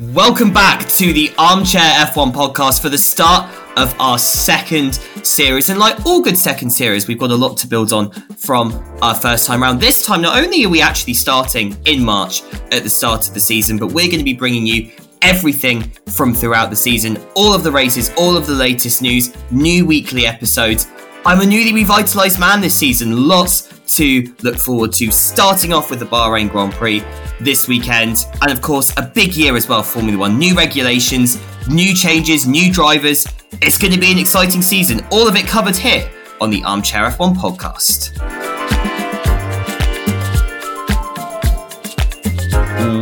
Welcome back to the Armchair F1 podcast for the start of our second series. And like all good second series, we've got a lot to build on from our first time round. This time, not only are we actually starting in March at the start of the season, but we're going to be bringing you everything from throughout the season, all of the races, all of the latest news, new weekly episodes. I'm a newly revitalised man this season. Lots to look forward to, starting off with the Bahrain Grand Prix this weekend. And of course, a big year as well, Formula One. New regulations, new changes, new drivers. It's going to be an exciting season. All of it covered here on the Armchair F1 podcast.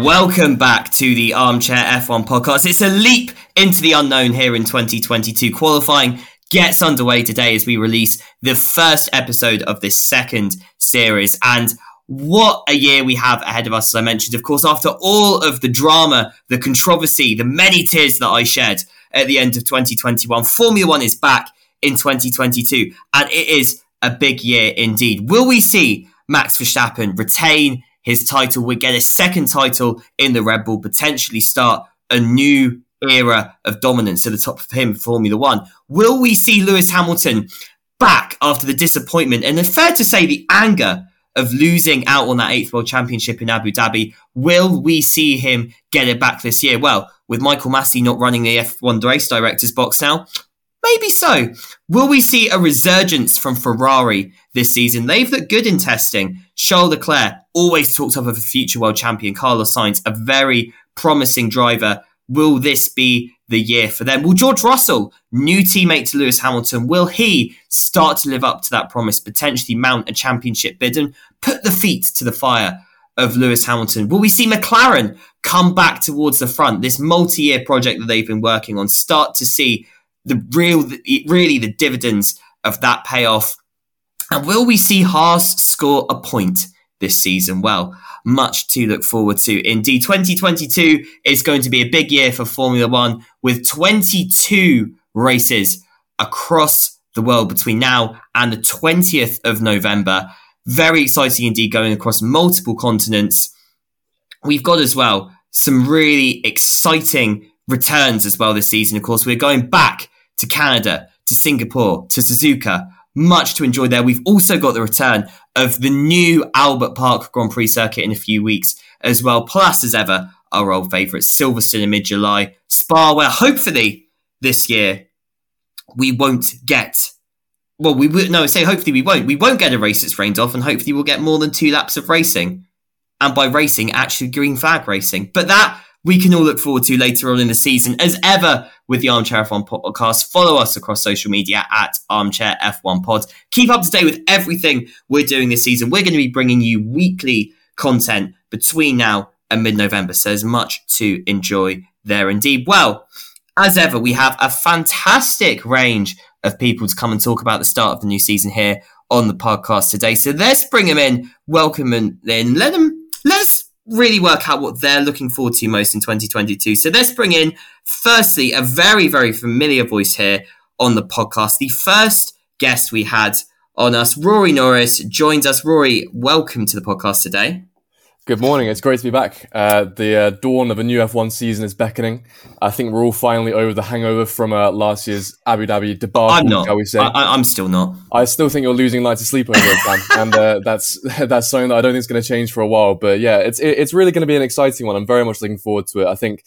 Welcome back to the Armchair F1 podcast. It's a leap into the unknown here in 2022. Qualifying gets underway today as we release the first episode of this second series. And what a year we have ahead of us, as I mentioned. Of course, after all of the drama, the controversy, the many tears that I shed at the end of 2021, Formula One is back in 2022, and it is a big year indeed. Will we see Max Verstappen retain his title? We get a second title in the Red Bull, potentially start a new era of dominance at the top of him, Formula One. Will we see Lewis Hamilton back after the disappointment and it's fair to say the anger of losing out on that eighth world championship in Abu Dhabi. Will we see him get it back this year? Well, with Michael Masi not running the F1 race director's box now, maybe so. Will we see a resurgence from Ferrari this season? They've looked good in testing. Charles Leclerc always talked up of a future world champion. Carlos Sainz, a very promising driver. Will this be the year for them. Will George Russell, new teammate to Lewis Hamilton, will he start to live up to that promise, potentially mount a championship bid and put the feet to the fire of Lewis Hamilton? Will we see McLaren come back towards the front? This multi-year project that they've been working on, start to see the real, really the dividends of that payoff. And will we see Haas score a point this season? Well, much to look forward to. Indeed, 2022 is going to be a big year for Formula One with 22 races across the world between now and the 20th of November. Very exciting indeed, going across multiple continents. We've got as well some really exciting returns as well this season. Of course, we're going back to Canada, to Singapore, to Suzuka. Much to enjoy there. We've also got the return of the new Albert Park Grand Prix circuit in a few weeks as well. Plus, as ever, our old favourites, Silverstone in mid July, Spa, where hopefully this year we won't get. Well, we will no say hopefully we won't. We won't get a race that's rained off, and hopefully we'll get more than two laps of racing. And by racing, actually green flag racing. But that we can all look forward to later on in the season. As ever with the Armchair F1 podcast, follow us across social media at Armchair F1 Pod. Keep up to date with everything we're doing this season. We're going to be bringing you weekly content between now and mid November. So there's much to enjoy there indeed. Well, as ever, we have a fantastic range of people to come and talk about the start of the new season here on the podcast today. So let's bring them in, welcome them in, let them, really work out what they're looking forward to most in 2022. So let's bring in, firstly, a very, very familiar voice here on the podcast. The first guest we had on us, Rory Norris, joins us. Rory, welcome to the podcast today. Good morning. It's great to be back. Uh, the uh, dawn of a new F1 season is beckoning. I think we're all finally over the hangover from uh, last year's Abu Dhabi debacle. I'm not. Shall we say? I, am still not. I still think you're losing nights of sleep over it, Dan, and uh, that's that's something that I don't think is going to change for a while. But yeah, it's it, it's really going to be an exciting one. I'm very much looking forward to it. I think,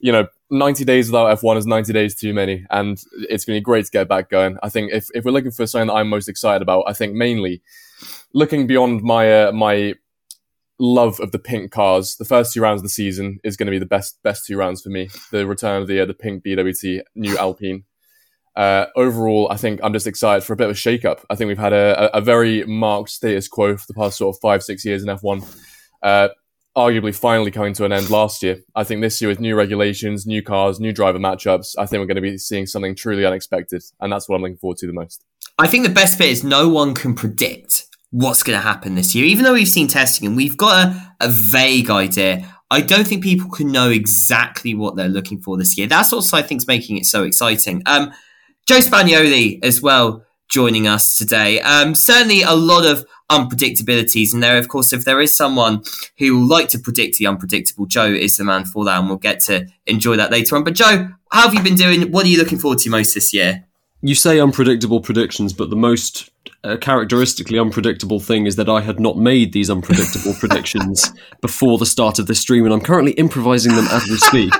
you know, 90 days without F1 is 90 days too many, and it's going to be great to get back going. I think if if we're looking for something that I'm most excited about, I think mainly looking beyond my uh, my love of the pink cars. The first two rounds of the season is going to be the best best two rounds for me. The return of the uh, the pink BWT new Alpine. Uh, overall, I think I'm just excited for a bit of a shake-up. I think we've had a, a, very marked status quo for the past sort of five, six years in F1. Uh, arguably finally coming to an end last year. I think this year with new regulations, new cars, new driver matchups, I think we're going to be seeing something truly unexpected. And that's what I'm looking forward to the most. I think the best bit is no one can predict what's going to happen this year. Even though we've seen testing and we've got a, a vague idea, I don't think people can know exactly what they're looking for this year. That's also, I think, is making it so exciting. Um, Joe Spagnoli as well joining us today. Um, certainly a lot of unpredictabilities. And there, of course, if there is someone who will like to predict the unpredictable, Joe is the man for that, and we'll get to enjoy that later on. But Joe, how have you been doing? What are you looking forward to most this year? You say unpredictable predictions, but the most uh, characteristically unpredictable thing is that I had not made these unpredictable predictions before the start of this stream, and I'm currently improvising them as we speak.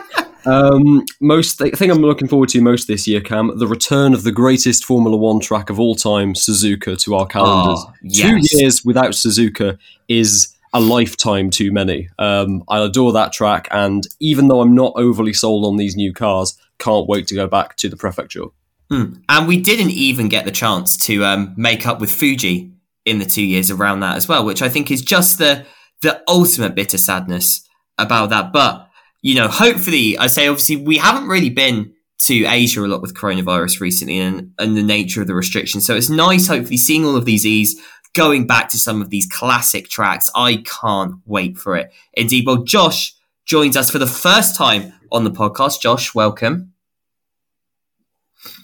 Um, most th- thing I'm looking forward to most this year, Cam, the return of the greatest Formula One track of all time, Suzuka, to our calendars. Oh, yes. Two years without Suzuka is a lifetime too many. Um, I adore that track, and even though I'm not overly sold on these new cars, can't wait to go back to the prefecture. Mm. And we didn't even get the chance to um, make up with Fuji in the two years around that as well, which I think is just the the ultimate bitter sadness about that. But you know, hopefully, I say obviously we haven't really been to Asia a lot with coronavirus recently and, and the nature of the restrictions. So it's nice, hopefully, seeing all of these E's going back to some of these classic tracks. I can't wait for it. Indeed, well, Josh joins us for the first time on the podcast. Josh, welcome.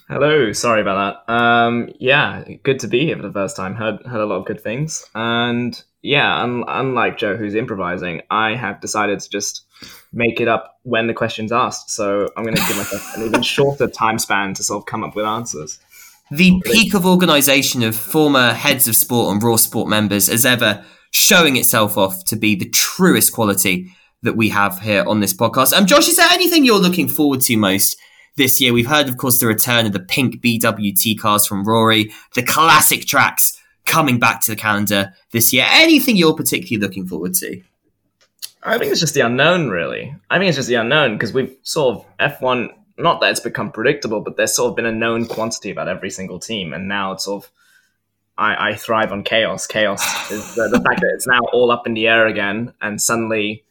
Hello, sorry about that. Um, yeah, good to be here for the first time. Heard heard a lot of good things, and yeah, un- unlike Joe, who's improvising, I have decided to just make it up when the question's asked. So I'm going to give myself an even shorter time span to sort of come up with answers. The peak of organisation of former heads of sport and Raw Sport members as ever showing itself off to be the truest quality that we have here on this podcast. Um, Josh, is there anything you're looking forward to most? This year. We've heard, of course, the return of the pink BWT cars from Rory, the classic tracks coming back to the calendar this year. Anything you're particularly looking forward to? I think it's just the unknown, really. I think it's just the unknown because we've sort of F1, not that it's become predictable, but there's sort of been a known quantity about every single team. And now it's sort of, I, I thrive on chaos. Chaos is the, the fact that it's now all up in the air again. And suddenly,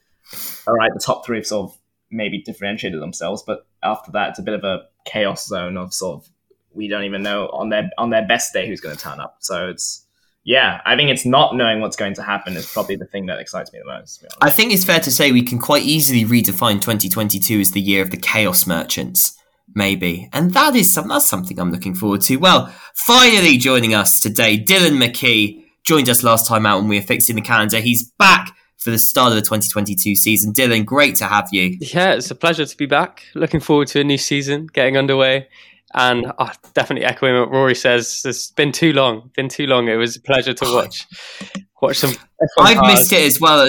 all right, the top three have sort of maybe differentiated themselves, but after that, it's a bit of a chaos zone of sort of we don't even know on their on their best day who's going to turn up. So it's yeah, I think it's not knowing what's going to happen is probably the thing that excites me the most. I think it's fair to say we can quite easily redefine 2022 as the year of the chaos merchants, maybe, and that is some that's something I'm looking forward to. Well, finally joining us today, Dylan McKee joined us last time out when we were fixing the calendar. He's back for the start of the 2022 season. Dylan, great to have you. Yeah, it's a pleasure to be back. Looking forward to a new season getting underway. And oh, definitely echoing what Rory says, it's been too long. Been too long. It was a pleasure to watch. Watch some. I've cars. missed it as well.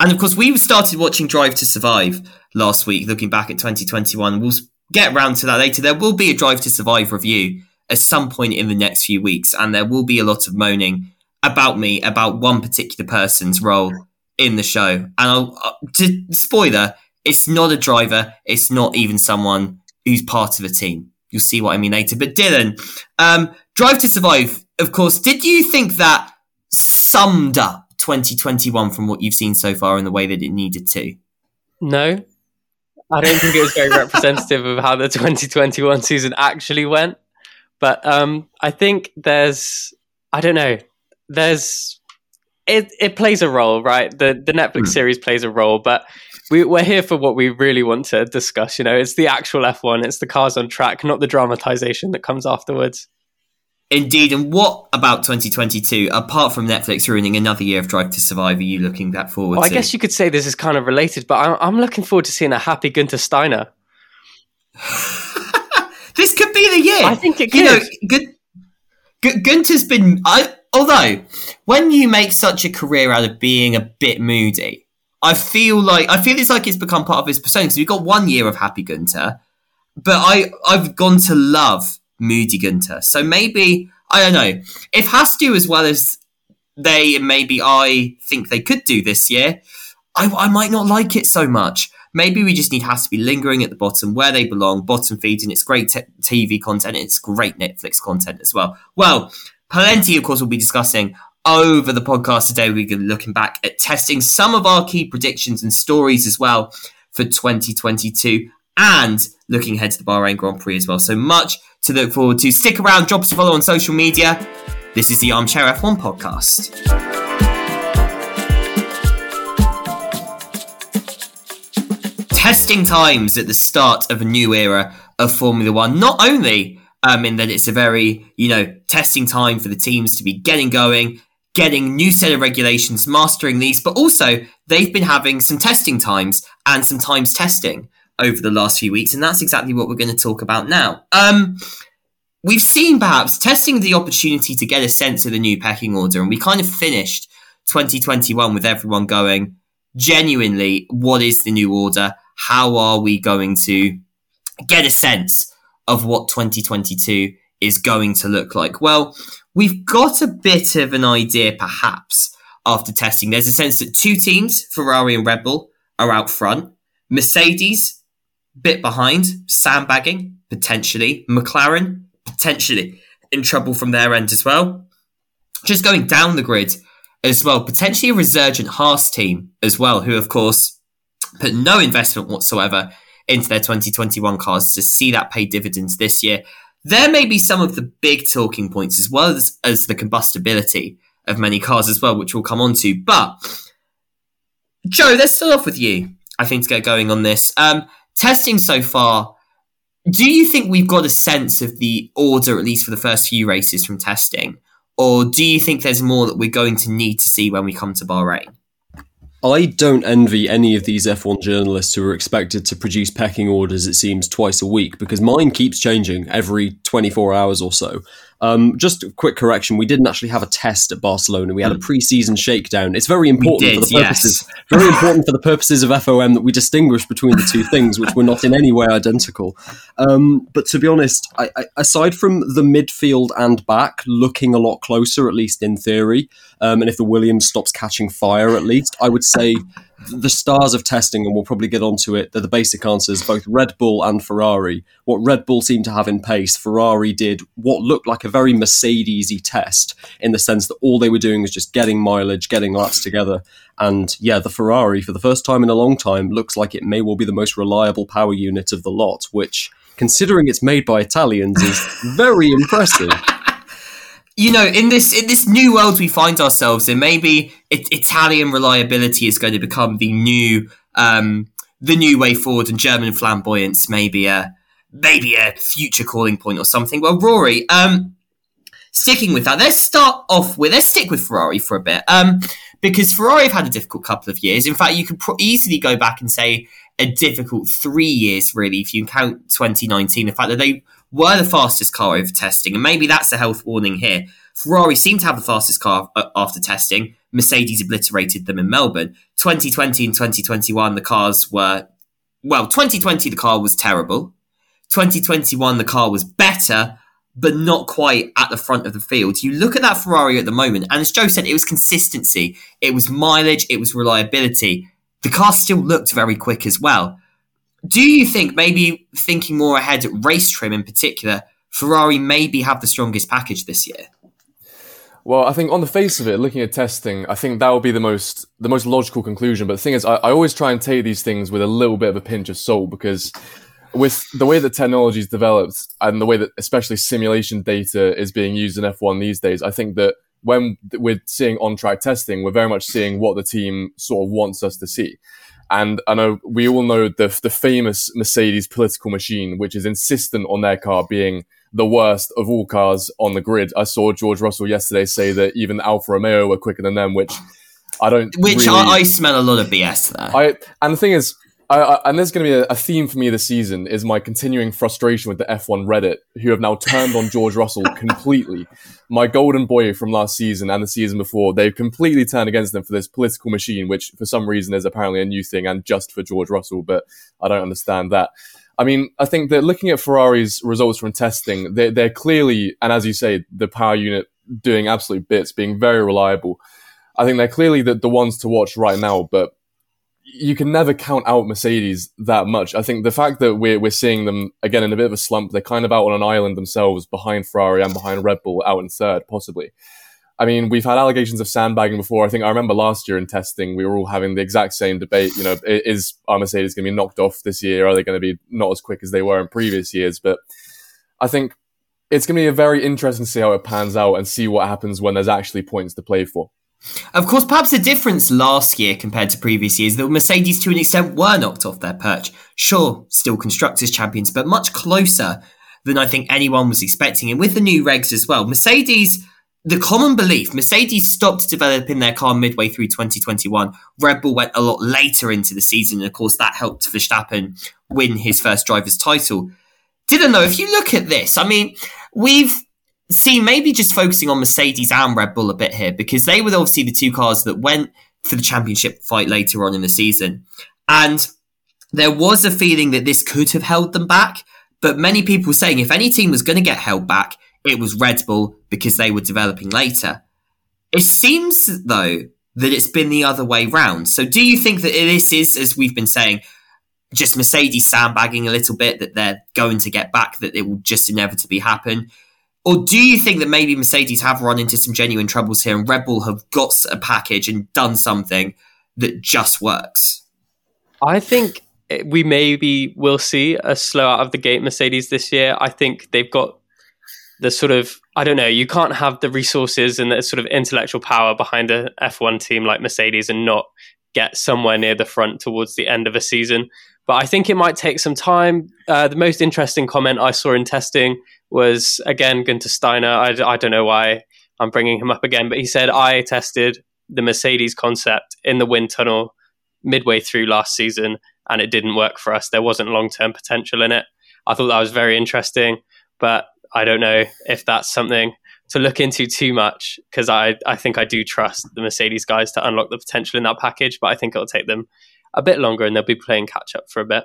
And of course, we started watching Drive to Survive last week, looking back at 2021. We'll get around to that later. There will be a Drive to Survive review at some point in the next few weeks, and there will be a lot of moaning about me, about one particular person's role in the show. And I'll, uh, to spoiler, it's not a driver. It's not even someone who's part of a team. You'll see what I mean later. But Dylan, um, Drive to Survive, of course, did you think that summed up 2021 from what you've seen so far in the way that it needed to? No. I don't think it was very representative of how the 2021 season actually went. But um, I think there's, I don't know, there's it it plays a role, right? The the Netflix mm. series plays a role, but we, we're here for what we really want to discuss. You know, it's the actual F1, it's the cars on track, not the dramatization that comes afterwards. Indeed, and what about 2022? Apart from Netflix ruining another year of Drive to Survive, are you looking that forward? Well, I guess you could say this is kind of related, but I'm, I'm looking forward to seeing a happy Gunther Steiner. this could be the year. I think it could. You know, Gun- Gun- Gunther's been. I although when you make such a career out of being a bit moody, I feel like I feel it's like it's become part of his persona. Because we've got one year of Happy Gunter, but I I've gone to love Moody Gunter. So maybe I don't know if Haas to as well as they maybe I think they could do this year. I, I might not like it so much. Maybe we just need Haas to be lingering at the bottom where they belong, bottom feeding. It's great TV content. It's great Netflix content as well. Well, plenty, of course, we'll be discussing over the podcast today. We're looking back at testing some of our key predictions and stories as well for 2022 and looking ahead to the Bahrain Grand Prix as well. So much to look forward to. Stick around, drop us a follow on social media. This is the Armchair F1 podcast. Testing times at the start of a new era of Formula One. Not only um, in that it's a very, you know, testing time for the teams to be getting going, getting new set of regulations, mastering these, but also they've been having some testing times and some times testing over the last few weeks, and that's exactly what we're going to talk about now. Um, we've seen perhaps testing the opportunity to get a sense of the new pecking order, and we kind of finished 2021 with everyone going, genuinely, what is the new order? How are we going to get a sense of what 2022 is going to look like? Well, we've got a bit of an idea, perhaps, after testing. There's a sense that two teams, Ferrari and Red Bull, are out front. Mercedes, bit behind, sandbagging, potentially. McLaren, potentially in trouble from their end as well. Just going down the grid as well, potentially a resurgent Haas team as well, who of course put no investment whatsoever into their 2021 cars to see that pay dividends this year. There may be some of the big talking points as well as, as the combustibility of many cars as well, which we'll come on to. But Joe, let's start off with you. I think to get going on this. Um, testing so far, do you think we've got a sense of the order, at least for the first few races from testing? Or do you think there's more that we're going to need to see when we come to Bahrain? I don't envy any of these F1 journalists who are expected to produce pecking orders, it seems, twice a week, because mine keeps changing every 24 hours or so. Um, just a quick correction: we didn't actually have a test at Barcelona. We had a Mm. pre-season shakedown. It's very important did, for the yes. purposes, very important for the purposes of FOM that we distinguish between the two things, which were not in any way identical. Um, but to be honest, I, I, aside from the midfield and back looking a lot closer, at least in theory, um, and if the Williams stops catching fire, at least I would say the stars of testing, and we'll probably get onto it, they're the basic answers, both Red Bull and Ferrari. What Red Bull seemed to have in pace, Ferrari did what looked like a very Mercedes-y test in the sense that all they were doing was just getting mileage, getting laps together. And yeah, the Ferrari, for the first time in a long time, looks like it may well be the most reliable power unit of the lot, which, considering it's made by Italians, is very impressive. You know, in this in this new world we find ourselves in, maybe it, Italian reliability is going to become the new um, the new way forward, and German flamboyance maybe a maybe a future calling point or something. Well, Rory, um, sticking with that, let's start off with let's stick with Ferrari for a bit, um, because Ferrari have had a difficult couple of years. In fact, you could pro- easily go back and say a difficult three years, really, if you count 2019. The fact that they were the fastest car over testing, and maybe that's a health warning here. Ferrari seemed to have the fastest car uh, after testing. Mercedes obliterated them in Melbourne. 2020 and 2021, the cars were, well, 2020, the car was terrible. 2021, the car was better, but not quite at the front of the field. You look at that Ferrari at the moment, and as Joe said, it was consistency, it was mileage, it was reliability. The car still looked very quick as well. Do you think, maybe thinking more ahead race trim in particular, Ferrari maybe have the strongest package this year? Well, I think on the face of it, looking at testing, I think that would be the most the most logical conclusion. But the thing is, I, I always try and take these things with a little bit of a pinch of salt because with the way that technology is developed and the way that especially simulation data is being used in F1 these days, I think that when we're seeing on track testing, we're very much seeing what the team sort of wants us to see. And I know we all know the the famous Mercedes political machine, which is insistent on their car being the worst of all cars on the grid. I saw George Russell yesterday say that even Alfa Romeo were quicker than them, which I don't. Which really, I, I smell a lot of BS there. I and the thing is, I, I, and there's going to be a, a theme for me this season is my continuing frustration with the F1 Reddit, who have now turned on George Russell completely. My golden boy from last season and the season before, they've completely turned against them for this political machine, which for some reason is apparently a new thing and just for George Russell, but I don't understand that. I mean, I think that looking at Ferrari's results from testing, they're, they're clearly, and as you say, the power unit doing absolute bits, being very reliable. I think they're clearly the, the ones to watch right now, but you can never count out Mercedes that much. I think the fact that we're, we're seeing them again in a bit of a slump, they're kind of out on an island themselves behind Ferrari and behind Red Bull out in third, possibly. I mean, we've had allegations of sandbagging before. I think I remember last year in testing, we were all having the exact same debate. You know, is our Mercedes going to be knocked off this year? Are they going to be not as quick as they were in previous years? But I think it's going to be a very interesting to see how it pans out and see what happens when there's actually points to play for. Of course, perhaps the difference last year compared to previous years that Mercedes, to an extent, were knocked off their perch. Sure, still constructors champions, but much closer than I think anyone was expecting. And with the new regs as well, Mercedes, the common belief Mercedes stopped developing their car midway through 2021. Red Bull went a lot later into the season. And of course, that helped Verstappen win his first driver's title. Didn't know if you look at this, I mean, we've seen maybe just focusing on Mercedes and Red Bull a bit here because they were obviously the two cars that went for the championship fight later on in the season. And there was a feeling that this could have held them back. But many people were saying if any team was going to get held back, it was Red Bull because they were developing later. It seems, though, that it's been the other way round. So do you think that this is, as we've been saying, just Mercedes sandbagging a little bit that they're going to get back, that it will just inevitably happen? Or do you think that maybe Mercedes have run into some genuine troubles here and Red Bull have got a package and done something that just works? I think eh, we maybe will see a slow out of the gate Mercedes this year. I think they've got the sort of I don't know. You can't have the resources and the sort of intellectual power behind a F1 team like Mercedes and not get somewhere near the front towards the end of a season. But I think it might take some time. Uh, the most interesting comment I saw in testing was again Gunter Steiner. I, I don't know why I'm bringing him up again, but he said I tested the Mercedes concept in the wind tunnel midway through last season, and it didn't work for us. There wasn't long term potential in it. I thought that was very interesting, but I don't know if that's something to look into too much because I, I think I do trust the Mercedes guys to unlock the potential in that package, but I think it'll take them a bit longer and they'll be playing catch up for a bit.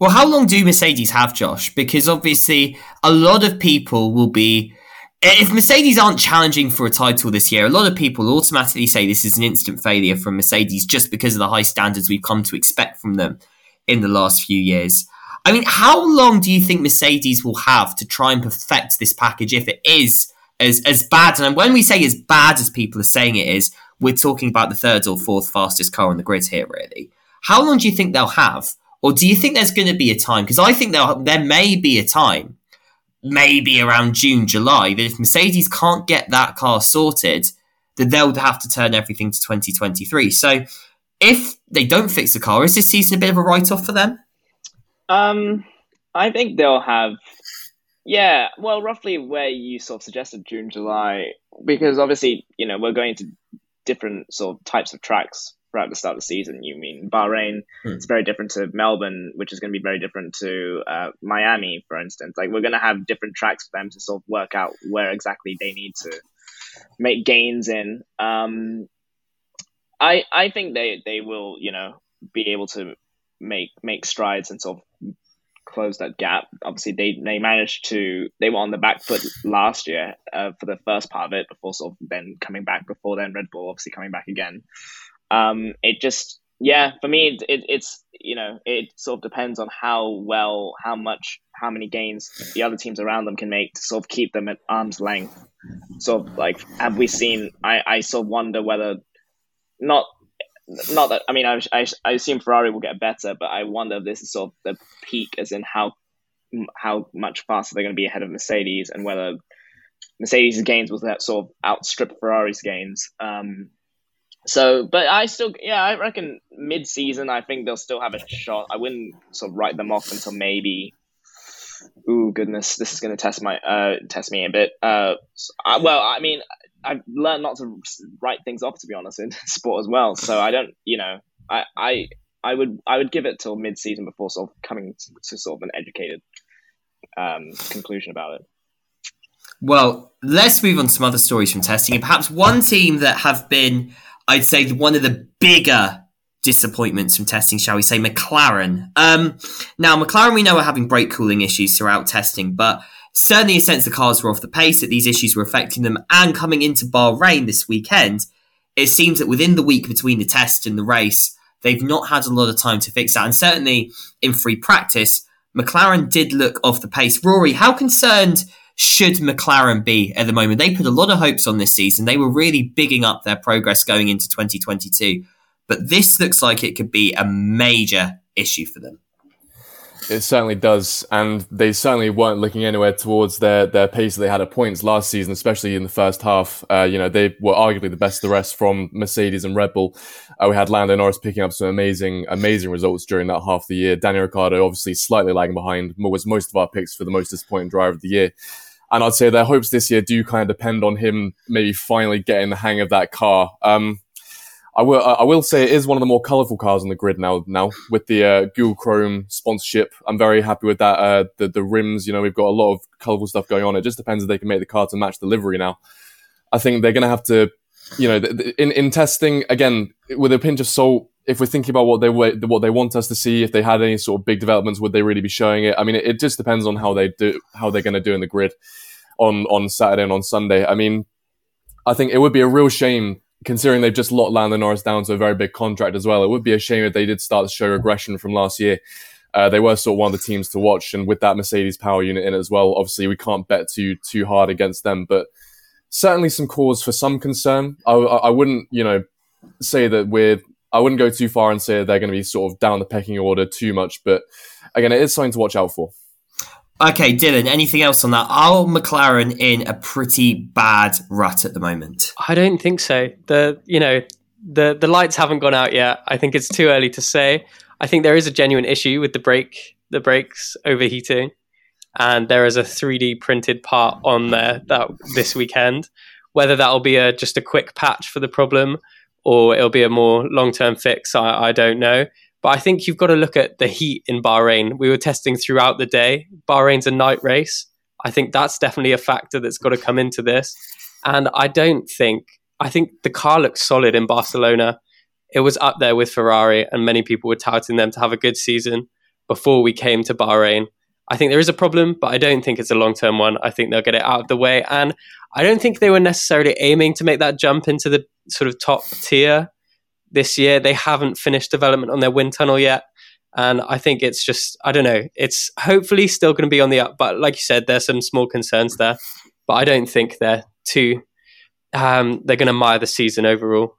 Well, how long do Mercedes have, Josh? Because obviously, a lot of people will be. If Mercedes aren't challenging for a title this year, a lot of people automatically say this is an instant failure from Mercedes just because of the high standards we've come to expect from them in the last few years. I mean, how long do you think Mercedes will have to try and perfect this package if it is as, as bad? And when we say as bad as people are saying it is, we're talking about the third or fourth fastest car on the grid here, really. How long do you think they'll have? Or do you think there's going to be a time? Because I think there may be a time, maybe around June, July, that if Mercedes can't get that car sorted, that they'll have to turn everything to 2023. So if they don't fix the car, is this season a bit of a write off for them? Um, I think they'll have, yeah, well, roughly where you sort of suggested June, July, because obviously, you know, we're going to different sort of types of tracks right at the start of the season. You mean Bahrain? Hmm. It's very different to Melbourne, which is going to be very different to uh, Miami, for instance. Like we're going to have different tracks for them to sort of work out where exactly they need to make gains in. Um, I I think they they will you know be able to make make strides and sort of close that gap. Obviously, they they managed to they were on the back foot last year uh, for the first part of it before sort of then coming back before then Red Bull obviously coming back again. Um, it just yeah for me it, it, it's you know it sort of depends on how well how much how many gains the other teams around them can make to sort of keep them at arm's length. Sort of like have we seen? I I sort of wonder whether not not that I mean I, I, I assume Ferrari will get better, but I wonder if this is sort of the peak, as in how how much faster they're going to be ahead of Mercedes, and whether Mercedes' gains will that sort of outstrip Ferrari's gains. Um, so, but I still, yeah, I reckon mid-season, I think they'll still have a shot. I wouldn't sort of write them off until maybe. Ooh, goodness, this is going to test my uh test me a bit. Uh, I, well, I mean, I've learned not to write things off to be honest in sport as well. So I don't, you know, I I I would I would give it till mid season before sort of coming to sort of an educated um, conclusion about it. Well, let's move on to some other stories from testing, and perhaps one team that have been, I'd say, one of the bigger disappointments from testing, shall we say, McLaren. Um, now, McLaren, we know are having brake cooling issues throughout testing, but certainly a sense the cars were off the pace, that these issues were affecting them. And coming into Bahrain this weekend, it seems that within the week between the test and the race, they've not had a lot of time to fix that. And certainly in free practice, McLaren did look off the pace. Rory, how concerned should McLaren be at the moment? They put a lot of hopes on this season. They were really bigging up their progress going into 2022. But this looks like it could be a major issue for them. It certainly does, and they certainly weren't looking anywhere towards their their pace that they had at points last season, especially in the first half. Uh, you know, they were arguably the best of the rest from Mercedes and Red Bull. Uh, we had Lando Norris picking up some amazing, amazing results during that half of the year. Daniel Ricciardo obviously slightly lagging behind, was most of our picks for the most disappointing driver of the year. and I'd say their hopes this year do kind of depend on him maybe finally getting the hang of that car. Um, I will. I will say it is one of the more colourful cars on the grid now. Now with the uh, Google Chrome sponsorship, I'm very happy with that. Uh, the the rims, you know, we've got a lot of colourful stuff going on. It just depends if they can make the car to match the livery now. I think they're going to have to, you know, in in testing again with a pinch of salt. If we're thinking about what they what they want us to see, if they had any sort of big developments, would they really be showing it? I mean, it, it just depends on how they do, how they're going to do in the grid on on Saturday and on Sunday. I mean, I think it would be a real shame considering they've just locked Lando Norris down to a very big contract as well. It would be a shame if they did start to show regression from last year. Uh, they were sort of one of the teams to watch, and with that Mercedes power unit in as well, obviously we can't bet too too hard against them, but certainly some cause for some concern. I, I wouldn't, you know, say that we're. I wouldn't go too far and say they're going to be sort of down the pecking order too much, but again, it is something to watch out for. Okay, Dylan, anything else on that? Are McLaren in a pretty bad rut at the moment? I don't think so. The you know, the the lights haven't gone out yet. I think it's too early to say. I think there is a genuine issue with the brake the brakes overheating. And there is a 3D printed part on there that this weekend. Whether that'll be a just a quick patch for the problem or it'll be a more long term fix, I, I don't know. But I think you've got to look at the heat in Bahrain. We were testing throughout the day. Bahrain's a night race. I think that's definitely a factor that's got to come into this. And I don't think, I think the car looks solid in Barcelona. It was up there with Ferrari, and many people were touting them to have a good season before we came to Bahrain. I think there is a problem, but I don't think it's a long term one. I think they'll get it out of the way. And I don't think they were necessarily aiming to make that jump into the sort of top tier this year. They haven't finished development on their wind tunnel yet. And I think it's just, I don't know, it's hopefully still going to be on the up. But like you said, there's some small concerns there. But I don't think they're too, um, they're going to mire the season overall.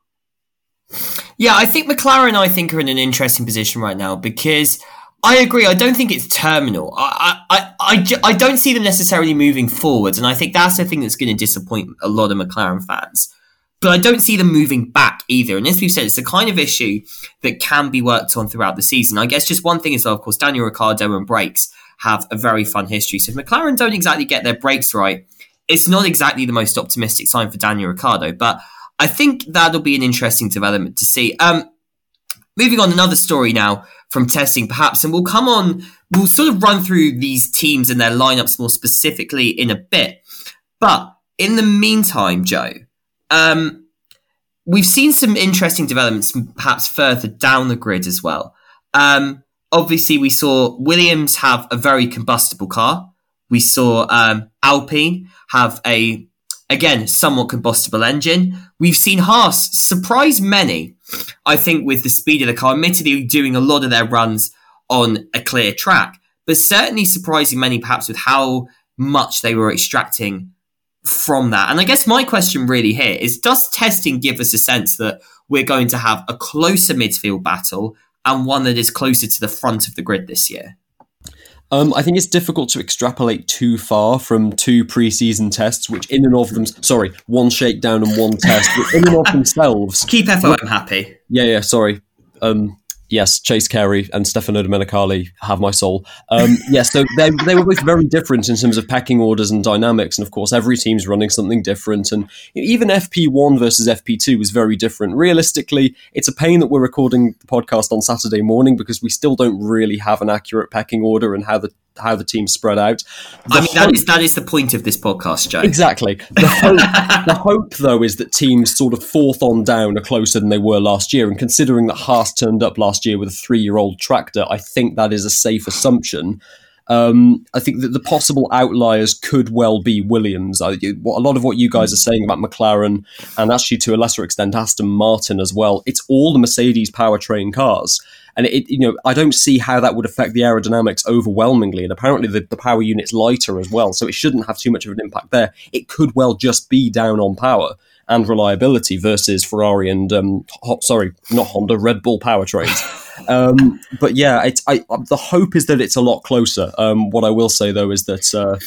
Yeah, I think McLaren, I think, are in an interesting position right now because I agree. I don't think it's terminal. I, I, I, I don't see them necessarily moving forwards. And I think that's the thing that's going to disappoint a lot of McLaren fans but I don't see them moving back either. And as we've said, it's a kind of issue that can be worked on throughout the season. I guess just one thing as well, of course, Daniel Ricciardo and brakes have a very fun history. So if McLaren don't exactly get their brakes right, it's not exactly the most optimistic sign for Daniel Ricciardo. But I think that'll be an interesting development to see. Um, moving on, another story now from testing, perhaps, and we'll come on, we'll sort of run through these teams and their lineups more specifically in a bit. But in the meantime, Joe, um, we've seen some interesting developments, perhaps further down the grid as well. Um, obviously, we saw Williams have a very combustible car. We saw um, Alpine have a again somewhat combustible engine. We've seen Haas surprise many, I think, with the speed of the car. Admittedly, doing a lot of their runs on a clear track, but certainly surprising many, perhaps, with how much they were extracting from that. And I guess my question really here is does testing give us a sense that we're going to have a closer midfield battle and one that is closer to the front of the grid this year? Um, I think it's difficult to extrapolate too far from two preseason tests, which in and of them, sorry, one shakedown and one test, which in and of themselves keep FOM happy. Yeah, yeah, sorry. Um, yes, Chase Carey and Stefano Domenicali have my soul. Um, yes, so they, they were both very different in terms of pecking orders and dynamics. And of course, every team's running something different. And even FP1 versus FP2 was very different. Realistically, it's a pain that we're recording the podcast on Saturday morning because we still don't really have an accurate pecking order and how the how the team spread out. The I mean, hope, that is that is the point of this podcast, Joe. Exactly. The hope, the hope, though, is that teams sort of fourth on down are closer than they were last year. And considering that Haas turned up last year with a three-year-old tractor, I think that is a safe assumption. Um, I think that the possible outliers could well be Williams. I, a lot of what you guys are saying about McLaren, and actually to a lesser extent Aston Martin as well, it's all the Mercedes powertrain cars. And it, you know, I don't see how that would affect the aerodynamics overwhelmingly. And apparently, the, the power unit's lighter as well, so it shouldn't have too much of an impact there. It could well just be down on power and reliability versus Ferrari and um, hot, sorry, not Honda, Red Bull powertrains. um, but yeah, it's I, the hope is that it's a lot closer. Um, what I will say though is that uh,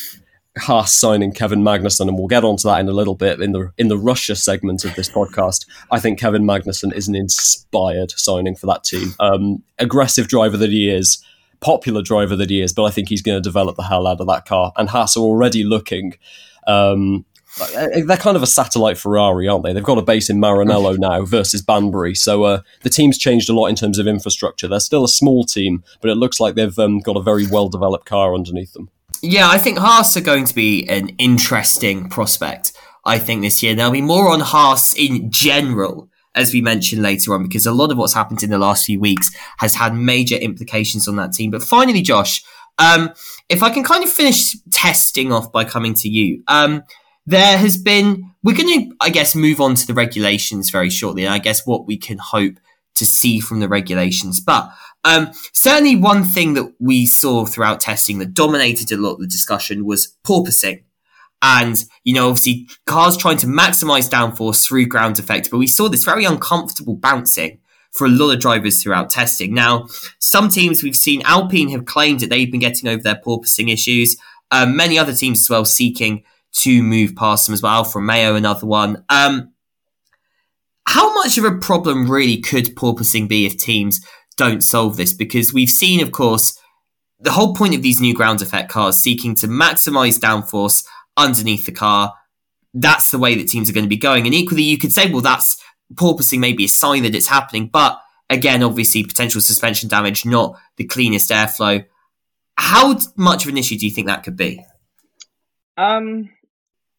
Haas signing Kevin Magnussen, and we'll get onto that in a little bit in the in the Russia segment of this podcast. I think Kevin Magnussen is an inspired signing for that team. Um, aggressive driver that he is, popular driver that he is, but I think he's going to develop the hell out of that car. And Haas are already looking. Um, they're kind of a satellite Ferrari, aren't they? They've got a base in Maranello now versus Banbury. So uh, the team's changed a lot in terms of infrastructure. They're still a small team, but it looks like they've um, got a very well developed car underneath them. Yeah, I think Haas are going to be an interesting prospect. I think this year there'll be more on Haas in general, as we mentioned later on, because a lot of what's happened in the last few weeks has had major implications on that team. But finally, Josh, um, if I can kind of finish testing off by coming to you. Um, there has been we're going to i guess move on to the regulations very shortly and i guess what we can hope to see from the regulations. But um, certainly one thing that we saw throughout testing that dominated a lot of the discussion was porpoising. And you know obviously cars trying to maximize downforce through ground effect but we saw this very uncomfortable bouncing for a lot of drivers throughout testing. Now some teams we've seen alpine have claimed that they've been getting over their porpoising issues um, many other teams as well seeking to move past them as well. From Mayo, another one. Um, how much of a problem really could porpoising be if teams don't solve this? Because we've seen, of course, the whole point of these new ground effect cars seeking to maximize downforce underneath the car. That's the way that teams are going to be going. And equally, you could say, well, that's porpoising maybe a sign that it's happening. But again, obviously, potential suspension damage, not the cleanest airflow. How much of an issue do you think that could be? Um,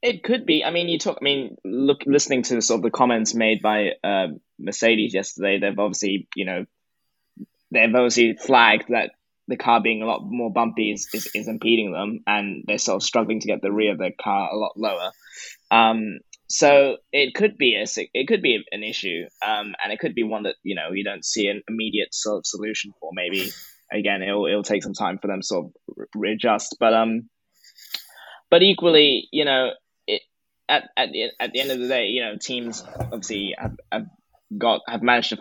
it could be. I mean, you talk. I mean, look, listening to sort of the comments made by uh, Mercedes yesterday, they've obviously, you know, they've obviously flagged that the car being a lot more bumpy is, is, is impeding them, and they're sort of struggling to get the rear of their car a lot lower. Um, so it could be a it could be an issue, um, and it could be one that you know you don't see an immediate sort of solution for. Maybe again, it'll it'll take some time for them to sort of readjust, but um, but equally, you know, at at the, at the end of the day, you know, teams obviously have, have got have managed to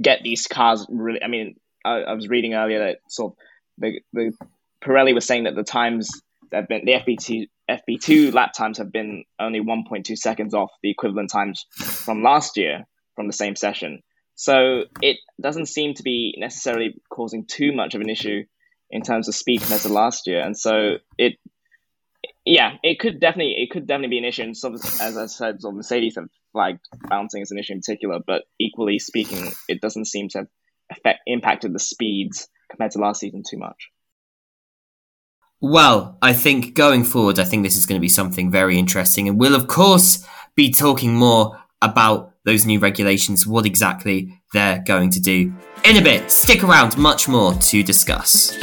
get these cars really. I mean, I, I was reading earlier that sort of the the Pirelli was saying that the times that have been the FP2 FP2 lap times have been only 1.2 seconds off the equivalent times from last year from the same session. So it doesn't seem to be necessarily causing too much of an issue in terms of speed compared to last year, and so it yeah, it could definitely it could definitely be an issue. And as I said, so Mercedes have flagged bouncing as an issue in particular, but equally speaking, it doesn't seem to have affect, impacted the speeds compared to last season too much. Well, I think going forward, I think this is going to be something very interesting, and we'll of course be talking more about those new regulations, what exactly they're going to do in a bit. Stick around, much more to discuss.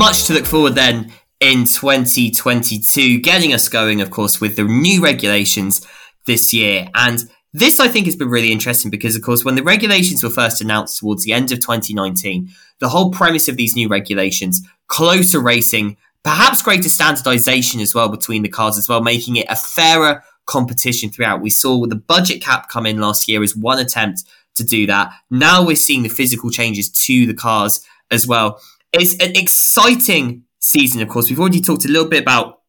Much to look forward then in 2022, getting us going, of course, with the new regulations this year. And this, I think, has been really interesting because, of course, when the regulations were first announced towards the end of 2019, the whole premise of these new regulations, closer racing, perhaps greater standardization as well between the cars as well, making it a fairer competition throughout. We saw the budget cap come in last year as one attempt to do that. Now we're seeing the physical changes to the cars as well. It's an exciting season, of course. We've already talked a little bit about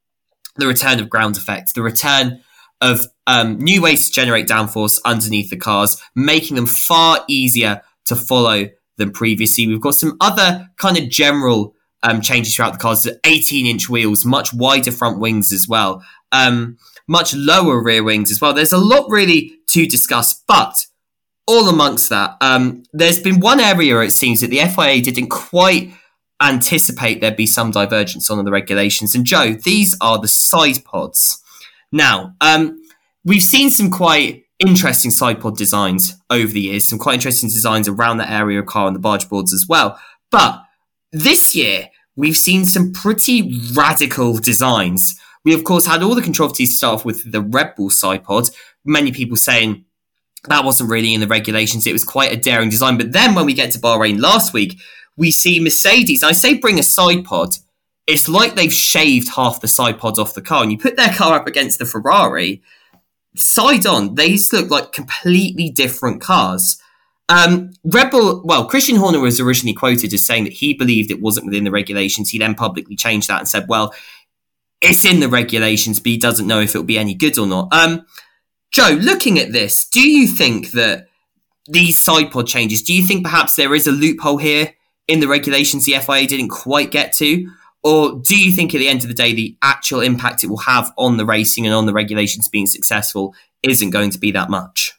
the return of ground effect, the return of um, new ways to generate downforce underneath the cars, making them far easier to follow than previously. We've got some other kind of general um, changes throughout the cars 18 inch wheels, much wider front wings as well, um, much lower rear wings as well. There's a lot really to discuss, but all amongst that, um, there's been one area it seems that the FIA didn't quite anticipate there'd be some divergence on the regulations. And Joe, these are the side pods. Now, um, we've seen some quite interesting side pod designs over the years, some quite interesting designs around the area of car and the barge boards as well. But this year, we've seen some pretty radical designs. We, of course, had all the controversies start off with the Red Bull side pod. Many people saying that wasn't really in the regulations. It was quite a daring design. But then when we get to Bahrain last week, we see Mercedes. I say bring a side pod. It's like they've shaved half the side pods off the car, and you put their car up against the Ferrari. Side on, these look like completely different cars. Um, Red Bull, well, Christian Horner was originally quoted as saying that he believed it wasn't within the regulations. He then publicly changed that and said, well, it's in the regulations, but he doesn't know if it'll be any good or not. Um, Joe, looking at this, do you think that these side pod changes, do you think perhaps there is a loophole here in the regulations the FIA didn't quite get to? Or do you think at the end of the day, the actual impact it will have on the racing and on the regulations being successful isn't going to be that much?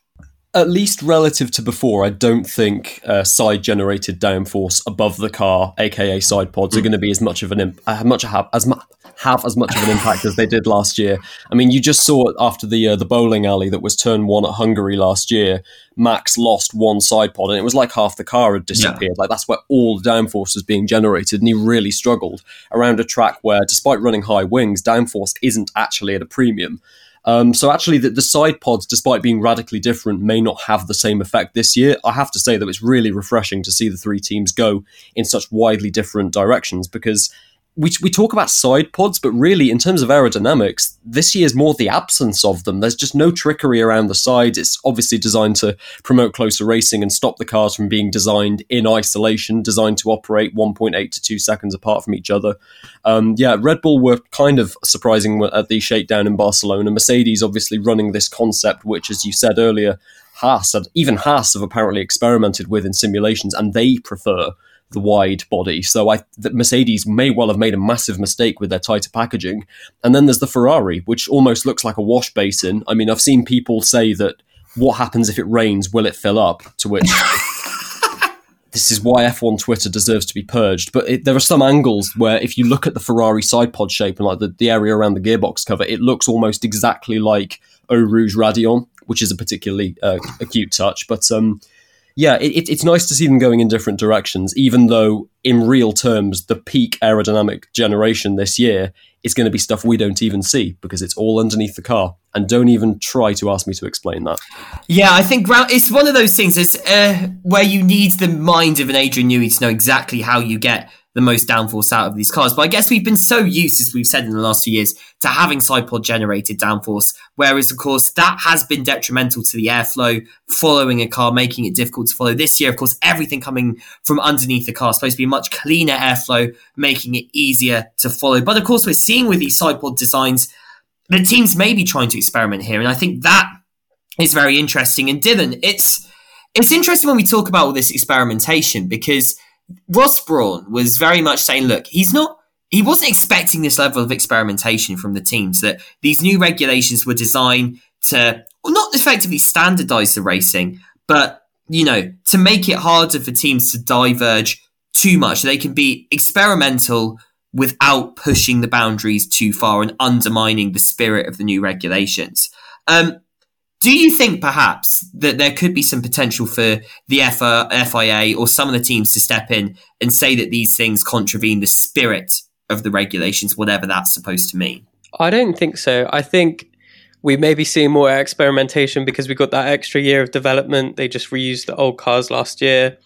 At least relative to before, I don't think uh, side generated downforce above the car, aka side pods, mm. are going to be as much of an imp- uh, much have as have as much of an impact as they did last year. I mean, you just saw it after the uh, the bowling alley that was turn one at Hungary last year. Max lost one side pod, and it was like half the car had disappeared. Yeah. Like that's where all the downforce was being generated, and he really struggled around a track where, despite running high wings, downforce isn't actually at a premium. Um, so actually, the, the, side pods, despite being radically different, may not have the same effect this year. I have to say that it's really refreshing to see the three teams go in such widely different directions because we, we talk about side pods, but really, in terms of aerodynamics, this year is more the absence of them. There's just no trickery around the sides. It's obviously designed to promote closer racing and stop the cars from being designed in isolation, designed to operate 1.8 to 2 seconds apart from each other. Um, yeah, Red Bull were kind of surprising at the shakedown in Barcelona. Mercedes obviously running this concept, which, as you said earlier, Haas, even Haas have apparently experimented with in simulations, and they prefer the wide body. So I that Mercedes may well have made a massive mistake with their tighter packaging. And then there's the Ferrari, which almost looks like a wash basin. I mean, I've seen people say that what happens if it rains? Will it fill up? To which this is why F1 Twitter deserves to be purged. But it, there are some angles where, if you look at the Ferrari side pod shape and like the, the area around the gearbox cover, it looks almost exactly like Eau Rouge Radion, which is a particularly uh, acute touch. But um, yeah, it, it's nice to see them going in different directions, even though in real terms, the peak aerodynamic generation this year is going to be stuff we don't even see because it's all underneath the car. And don't even try to ask me to explain that. Yeah, I think it's one of those things it's, uh, where you need the mind of an Adrian Newey to know exactly how you get the most downforce out of these cars. But I guess we've been so used, as we've said in the last few years, to having side pod generated downforce. Whereas, of course, that has been detrimental to the airflow following a car, making it difficult to follow. This year, of course, everything coming from underneath the car is supposed to be much cleaner airflow, making it easier to follow. But of course, we're seeing with these side pod designs, the teams may be trying to experiment here. And I think that is very interesting. And Dylan, it's, it's interesting when we talk about all this experimentation because Ross Brawn was very much saying, look, he's not he wasn't expecting this level of experimentation from the teams that these new regulations were designed to well, not effectively standardize the racing, but you know, to make it harder for teams to diverge too much. They can be experimental without pushing the boundaries too far and undermining the spirit of the new regulations. Um, do you think perhaps that there could be some potential for the FIA uh, or some of the teams to step in and say that these things contravene the spirit of the regulations, whatever that's supposed to mean? I don't think so. I think we may be seeing more experimentation because we got that extra year of development. They just reused the old cars last year.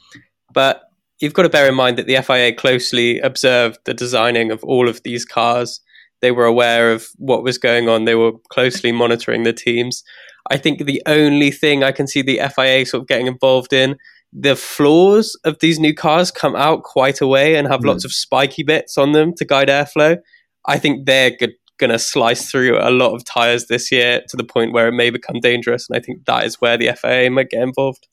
But you've got to bear in mind that the FIA closely observed the designing of all of these cars. They were aware of what was going on, they were closely monitoring the teams. I think the only thing I can see the FIA sort of getting involved in the floors of these new cars come out quite a way and have mm. lots of spiky bits on them to guide airflow. I think they're going to slice through a lot of tires this year to the point where it may become dangerous, and I think that is where the FIA might get involved.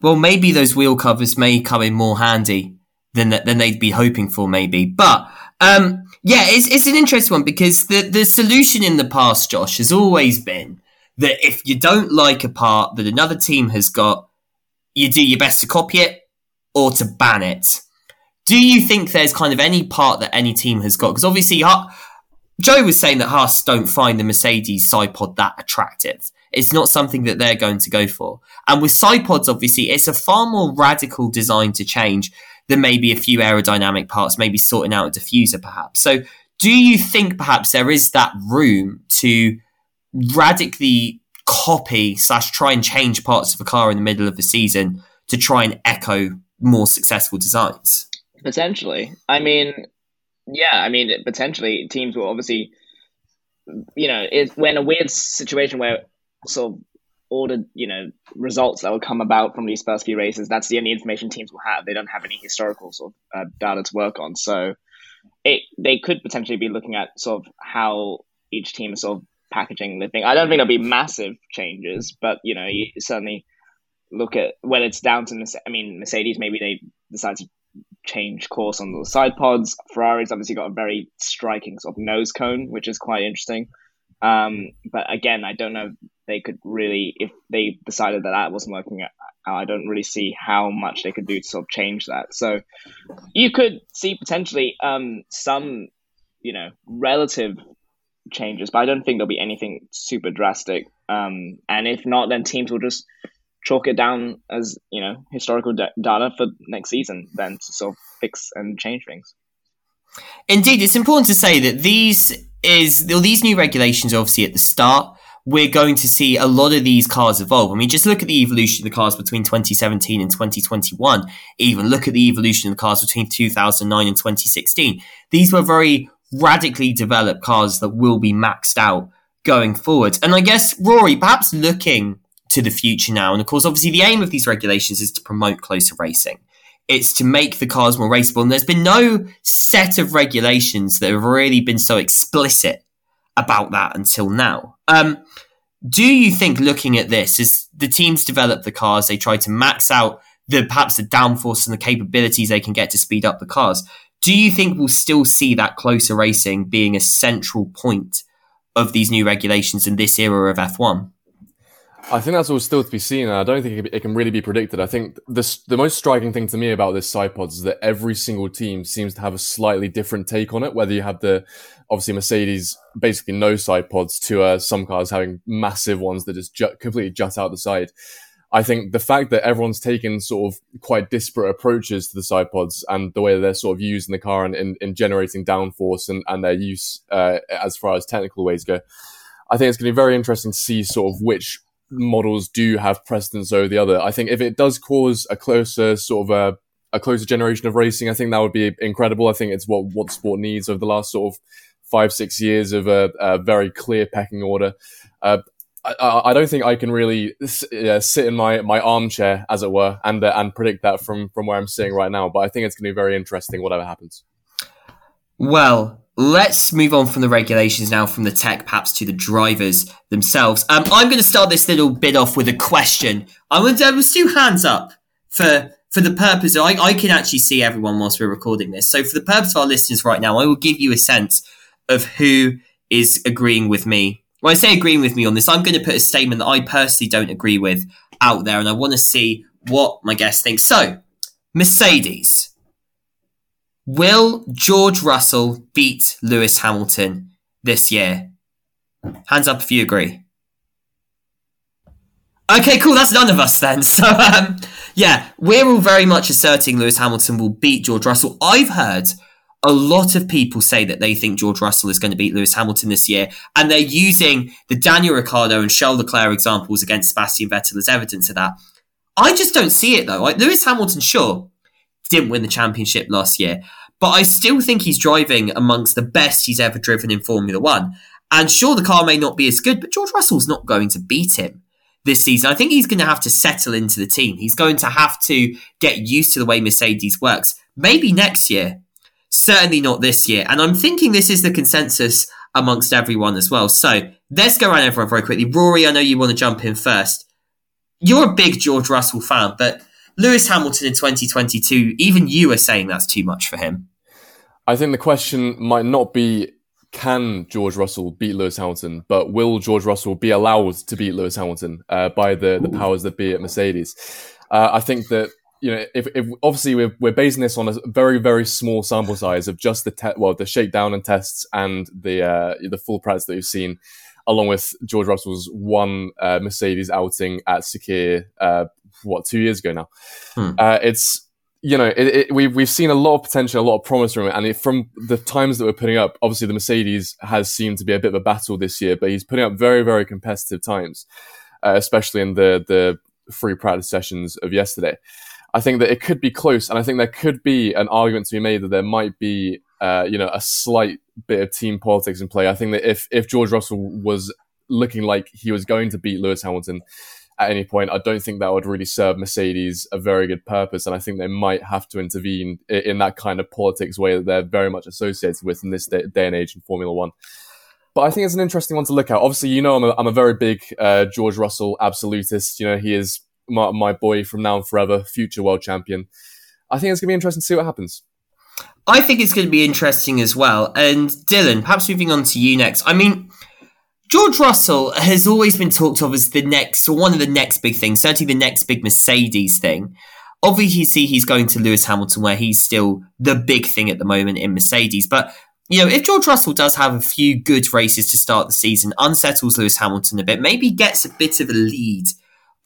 Well, maybe those wheel covers may come in more handy than than they'd be hoping for, maybe. But um, yeah, it's it's an interesting one because the the solution in the past, Josh, has always been that if you don't like a part that another team has got, you do your best to copy it or to ban it. Do you think there's kind of any part that any team has got? Because obviously, Joe was saying that Haas don't find the Mercedes side pod that attractive. It's not something that they're going to go for. And with side pods, obviously, it's a far more radical design to change than maybe a few aerodynamic parts, maybe sorting out a diffuser, perhaps. So, do you think perhaps there is that room to radically copy slash try and change parts of a car in the middle of the season to try and echo more successful designs? Potentially. I mean, yeah, I mean, potentially teams will obviously, you know, it's when a weird situation where sort of all the you know results that will come about from these first few races. That's the only information teams will have. They don't have any historical sort of uh, data to work on, so it they could potentially be looking at sort of how each team is sort of packaging the thing. I don't think there'll be massive changes, but you know, you, certainly look at when it's down to I mean Mercedes maybe they decide to change course on the side pods. Ferrari's obviously got a very striking sort of nose cone, which is quite interesting. Um, but again, I don't know if they could really if they decided that that wasn't working out. I don't really see how much they could do to sort of change that. So you could see potentially um, some, you know, relative changes, but I don't think there'll be anything super drastic. Um, and if not, then teams will just chalk it down as you know historical da- data for next season, then to sort of fix and change things. Indeed, it's important to say that these is these new regulations are obviously at the start. We're going to see a lot of these cars evolve. I mean, just look at the evolution of the cars between 2017 and 2021. Even look at the evolution of the cars between 2009 and 2016. These were very radically developed cars that will be maxed out going forward. And I guess, Rory, perhaps looking to the future now, and of course, obviously, the aim of these regulations is to promote closer racing. It's to make the cars more raceable. And there's been no set of regulations that have really been so explicit about that until now. Um, do you think looking at this as the teams develop the cars, they try to max out the perhaps the downforce and the capabilities they can get to speed up the cars? Do you think we'll still see that closer racing being a central point of these new regulations in this era of F1? I think that's all still to be seen, I don't think it can really be predicted. I think the the most striking thing to me about this side pods is that every single team seems to have a slightly different take on it. Whether you have the obviously Mercedes basically no side pods to uh, some cars having massive ones that just jut, completely jut out the side. I think the fact that everyone's taken sort of quite disparate approaches to the side pods and the way they're sort of used in the car and in, in generating downforce and, and their use uh, as far as technical ways go, I think it's going to be very interesting to see sort of which models do have precedence over the other. I think if it does cause a closer sort of a, a closer generation of racing, I think that would be incredible. I think it's what what sport needs over the last sort of five six years of a, a very clear pecking order. Uh, I, I, don't think I can really uh, sit in my, my armchair, as it were, and uh, and predict that from from where I'm sitting right now. But I think it's going to be very interesting, whatever happens. Well, let's move on from the regulations now, from the tech perhaps to the drivers themselves. Um, I'm going to start this little bit off with a question. I'm going to have two hands up for for the purpose. Of, I, I can actually see everyone whilst we're recording this. So for the purpose of our listeners right now, I will give you a sense of who is agreeing with me. When I say agreeing with me on this, I'm going to put a statement that I personally don't agree with out there, and I want to see what my guest thinks. So, Mercedes. Will George Russell beat Lewis Hamilton this year? Hands up if you agree. Okay, cool. That's none of us then. So, um, yeah, we're all very much asserting Lewis Hamilton will beat George Russell. I've heard a lot of people say that they think George Russell is going to beat Lewis Hamilton this year, and they're using the Daniel Ricciardo and Charles Leclerc examples against Sebastian Vettel as evidence of that. I just don't see it though. Like Lewis Hamilton, sure, didn't win the championship last year, but I still think he's driving amongst the best he's ever driven in Formula One. And sure, the car may not be as good, but George Russell's not going to beat him this season. I think he's going to have to settle into the team. He's going to have to get used to the way Mercedes works. Maybe next year, certainly not this year. And I'm thinking this is the consensus amongst everyone as well. So let's go around everyone very quickly. Rory, I know you want to jump in first. You're a big George Russell fan, but Lewis Hamilton in 2022, even you are saying that's too much for him. I think the question might not be can George Russell beat Lewis Hamilton, but will George Russell be allowed to beat Lewis Hamilton uh, by the, the powers that be at Mercedes? Uh, I think that you know, if, if obviously we're, we're basing this on a very very small sample size of just the te- well the shakedown and tests and the uh, the full practice that we've seen, along with George Russell's one uh, Mercedes outing at Sakhir uh, what two years ago now. Hmm. Uh, it's you know it, it, we've we've seen a lot of potential, a lot of promise from it, and it, from the times that we're putting up, obviously the Mercedes has seemed to be a bit of a battle this year, but he's putting up very very competitive times, uh, especially in the the free practice sessions of yesterday. I think that it could be close, and I think there could be an argument to be made that there might be, uh, you know, a slight bit of team politics in play. I think that if if George Russell was looking like he was going to beat Lewis Hamilton, at any point, I don't think that would really serve Mercedes a very good purpose. And I think they might have to intervene in that kind of politics way that they're very much associated with in this day, and age in Formula One. But I think it's an interesting one to look at. Obviously, you know, I'm a, I'm a very big uh, George Russell absolutist. You know, he is my, my boy from now and forever, future world champion. I think it's going to be interesting to see what happens. I think it's going to be interesting as well. And Dylan, perhaps moving on to you next. I mean, George Russell has always been talked of as the next, or one of the next big things, certainly the next big Mercedes thing. Obviously, you see he's going to Lewis Hamilton, where he's still the big thing at the moment in Mercedes. But, you know, if George Russell does have a few good races to start the season, unsettles Lewis Hamilton a bit, maybe gets a bit of a lead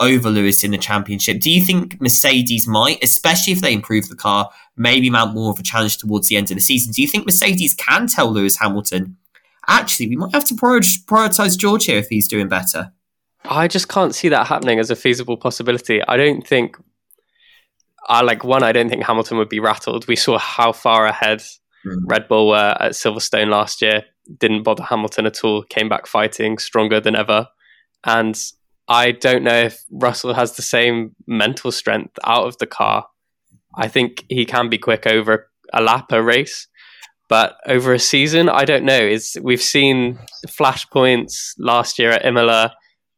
over Lewis in the championship, do you think Mercedes might, especially if they improve the car, maybe mount more of a challenge towards the end of the season? Do you think Mercedes can tell Lewis Hamilton, actually, we might have to prioritize George here if he's doing better? I just can't see that happening as a feasible possibility. I don't think, I like one. I don't think Hamilton would be rattled. We saw how far ahead mm. Red Bull were at Silverstone last year. Didn't bother Hamilton at all. Came back fighting, stronger than ever. And I don't know if Russell has the same mental strength out of the car I think he can be quick over a lap a race, but over a season, I don't know. Is we've seen flashpoints last year at Imola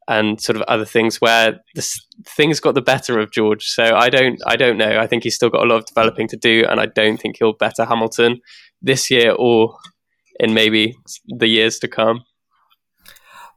and sort of other things where this, things got the better of George. So I don't, I don't know. I think he's still got a lot of developing to do, and I don't think he'll better Hamilton this year or in maybe the years to come.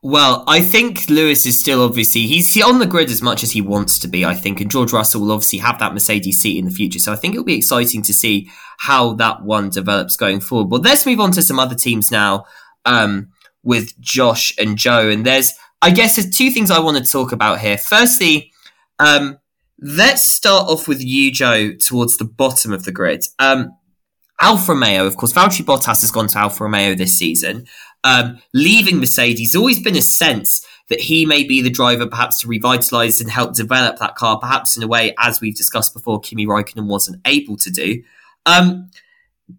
Well, I think Lewis is still obviously he's on the grid as much as he wants to be. I think, and George Russell will obviously have that Mercedes seat in the future. So I think it'll be exciting to see how that one develops going forward. But let's move on to some other teams now um, with Josh and Joe. And there's, I guess, there's two things I want to talk about here. Firstly, um, let's start off with you, Joe, towards the bottom of the grid. Um, Alfa Romeo, of course, Valtteri Bottas has gone to Alfa Romeo this season um, leaving Mercedes, always been a sense that he may be the driver perhaps to revitalise and help develop that car, perhaps in a way, as we've discussed before, Kimi Raikkonen wasn't able to do. Um,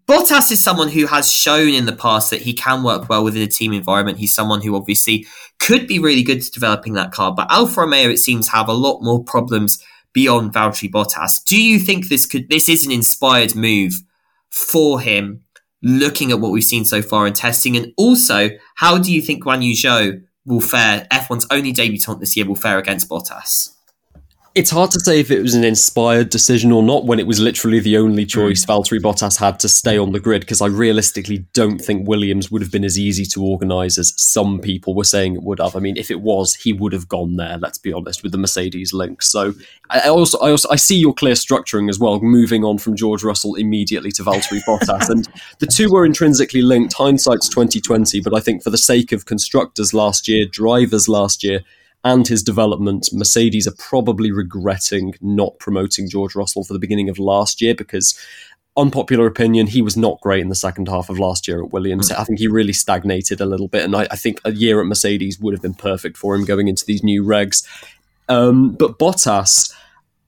Bottas is someone who has shown in the past that he can work well within a team environment. He's someone who obviously could be really good at developing that car, but Alfa Romeo, it seems, have a lot more problems beyond Valtteri Bottas. Do you think this could this is an inspired move for him looking at what we've seen so far in testing? And also, how do you think Guan Yu Zhou will fare, F1's only debutant this year, will fare against Bottas? It's hard to say if it was an inspired decision or not when it was literally the only choice mm. Valtteri Bottas had to stay on the grid because I realistically don't think Williams would have been as easy to organise as some people were saying it would have. I mean, if it was, he would have gone there, let's be honest, with the Mercedes link. So I also I also I see your clear structuring as well, moving on from George Russell immediately to Valtteri Bottas. And the two were intrinsically linked. Hindsight's twenty twenty, but I think for the sake of constructors last year, drivers last year, and his development, Mercedes are probably regretting not promoting George Russell for the beginning of last year because unpopular opinion, he was not great in the second half of last year at Williams. I think he really stagnated a little bit, and I, I, think a year at Mercedes would have been perfect for him going into these new regs. Um, but Bottas,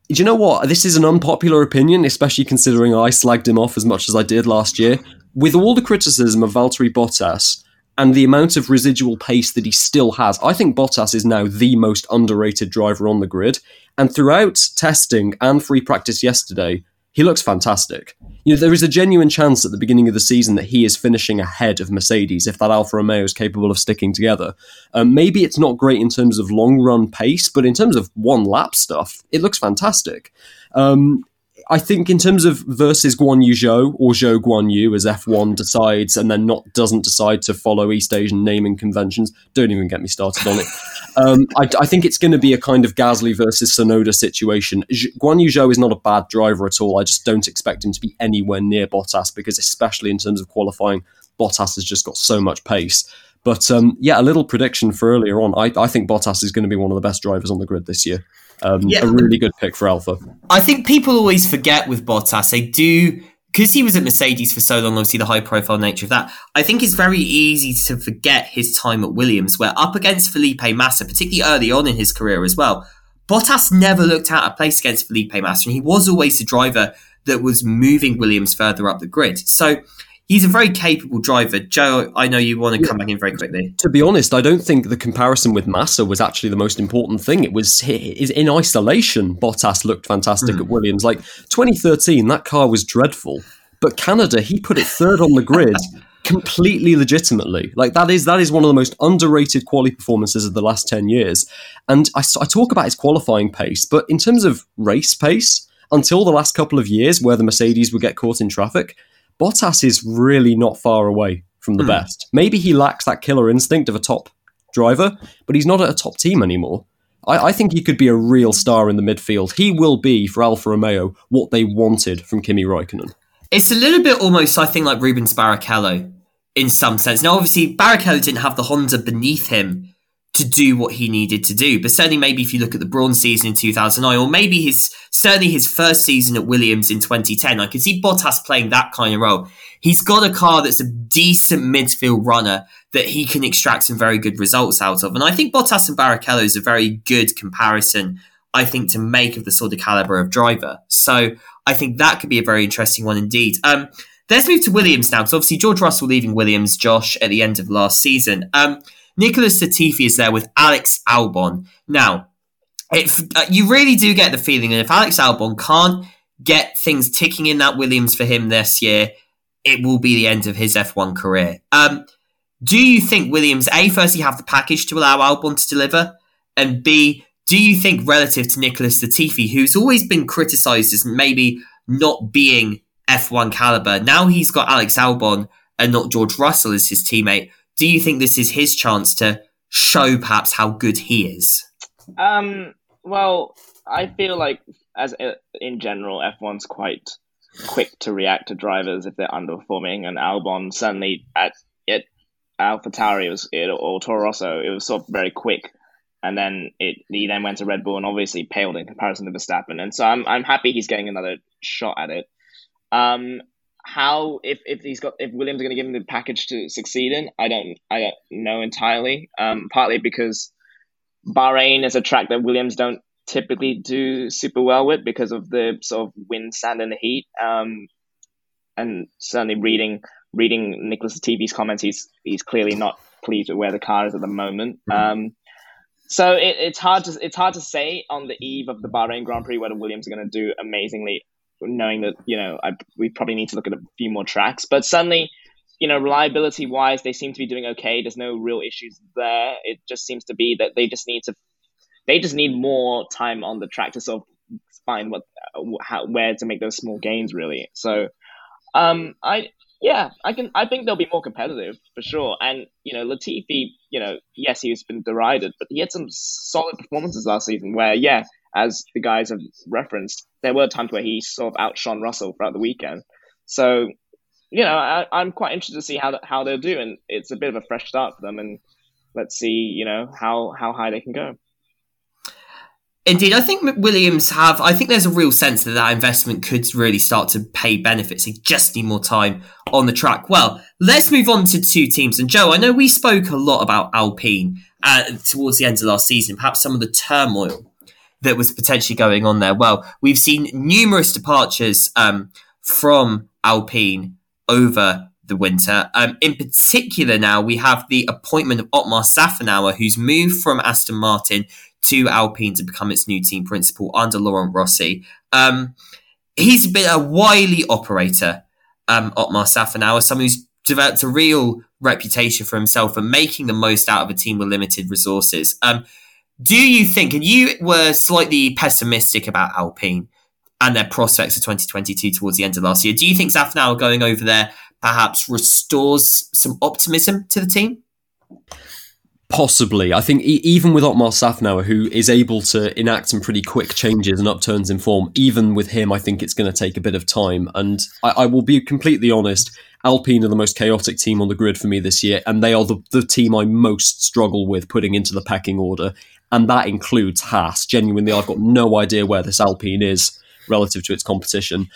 do you know what? This is an unpopular opinion, especially considering I slagged him off as much as I did last year. With all the criticism of Valtteri Bottas, and the amount of residual pace that he still has, I think Bottas is now the most underrated driver on the grid. And throughout testing and free practice yesterday, he looks fantastic. You know, there is a genuine chance at the beginning of the season that he is finishing ahead of Mercedes if that Alfa Romeo is capable of sticking together. Um, maybe it's not great in terms of long run pace, but in terms of one lap stuff, it looks fantastic. Um, I think in terms of versus Guan Yu Zhou or Zhou Guan Yu as F1 decides and then not doesn't decide to follow East Asian naming conventions, don't even get me started on it. Um, I, I, think it's going to be a kind of Gasly versus Tsunoda situation. Guan Yu Zhou is not a bad driver at all. I just don't expect him to be anywhere near Bottas because, especially in terms of qualifying, Bottas has just got so much pace. But um, yeah, a little prediction for earlier on. I, I think Bottas is going to be one of the best drivers on the grid this year. Um, yeah. A really good pick for Alfa. I think people always forget with Bottas, they do because he was at Mercedes for so long, obviously the high profile nature of that, I think it's very easy to forget his time at Williams, where up against Felipe Massa, particularly early on in his career as well, Bottas never looked out of place against Felipe Massa, and he was always the driver that was moving Williams further up the grid. So he's a very capable driver. Joe, I know you want to come back in very quickly. To be honest, I don't think the comparison with Massa was actually the most important thing. It was in isolation. Bottas looked fantastic mm. at Williams. Like 2013, that car was dreadful. But Canada, he put it third on the grid. completely legitimately. Like that is that is one of the most underrated quality performances of the last ten years. And I, I talk about his qualifying pace, but in terms of race pace, until the last couple of years, where the Mercedes would get caught in traffic, Bottas is really not far away from the Hmm. best. Maybe he lacks that killer instinct of a top driver, but he's not at a top team anymore. I, I think he could be a real star in the midfield. He will be for Alfa Romeo what they wanted from Kimi Raikkonen. It's a little bit almost, I think, like Rubens Barrichello in some sense. Now, obviously, Barrichello didn't have the Honda beneath him to do what he needed to do. But certainly, maybe if you look at the Brawn's season in 2009, or maybe his certainly his first season at Williams in 2010, I could see Bottas playing that kind of role. He's got a car that's a decent midfield runner that he can extract some very good results out of. And I think Bottas and Barrichello is a very good comparison, I think, to make of the sort of caliber of driver. So I think that could be a very interesting one indeed. Um, let's move to Williams now, because obviously George Russell leaving Williams, Josh, at the end of last season. Um, Nicholas Latifi is there with Alex Albon. Now, if uh, you really do get the feeling that if Alex Albon can't get things ticking in that Williams for him this year, it will be the end of his F1 career. Um, do you think Williams, A, firstly, have the package to allow Albon to deliver? And B, do you think, relative to Nicholas Latifi, who's always been criticised as maybe not being F1 caliber, now he's got Alex Albon and not George Russell as his teammate, do you think this is his chance to show perhaps how good he is? Um, well, I feel like as in general, F1's quite quick to react to drivers if they're underperforming, and Albon certainly at it AlphaTauri was it or Toro Rosso, it was sort of very quick, and then it he then went to Red Bull and obviously paled in comparison to Verstappen, and so I'm I'm happy he's getting another shot at it. Um, how if if he's got if Williams are going to give him the package to succeed in, I don't I don't know entirely. Um, partly because Bahrain is a track that Williams don't typically do super well with because of the sort of wind, sand, and the heat. Um, and certainly reading reading Nicholas Latifi's comments, he's he's clearly not pleased with where the car is at the moment. Um, so it, it's hard to it's hard to say on the eve of the Bahrain Grand Prix whether Williams are going to do amazingly, knowing that you know I, we probably need to look at a few more tracks. But suddenly, you know, reliability wise, they seem to be doing okay. There's no real issues there. It just seems to be that they just need to they just need more time on the track to sort of find what how, where to make those small gains really. So um I yeah, I can I think they'll be more competitive for sure. And you know, Latifi, you know, yes, he's been derided, but he had some solid performances last season where yeah, as the guys have referenced, there were times where he sort of outshone Russell throughout the weekend. So you know, I, I'm quite interested to see how how they'll do, and it's a bit of a fresh start for them. And let's see, you know, how how high they can go. Indeed, I think Williams have. I think there's a real sense that that investment could really start to pay benefits. They just need more time on the track. Well, let's move on to two teams. And Joe, I know we spoke a lot about Alpine uh, towards the end of last season. Perhaps some of the turmoil that was potentially going on there. Well, we've seen numerous departures um, from Alpine over the winter. Um, in particular, now we have the appointment of Otmar Szafnauer, who's moved from Aston Martin to Alpine to become its new team principal under Laurent Rossi. Um, he's been a wily operator, um, Otmar Szafnauer, someone who's developed a real reputation for himself for making the most out of a team with limited resources. Um, do you think, and you were slightly pessimistic about Alpine and their prospects for 2022 towards the end of last year, do you think Szafnauer going over there perhaps restores some optimism to the team? Possibly. I think even with Otmar Szafnauer, who is able to enact some pretty quick changes and upturns in form, even with him, I think it's going to take a bit of time. And I, I will be completely honest, Alpine are the most chaotic team on the grid for me this year, and they are the, the team I most struggle with putting into the pecking order. And that includes Haas. Genuinely, I've got no idea where this Alpine is relative to its competition.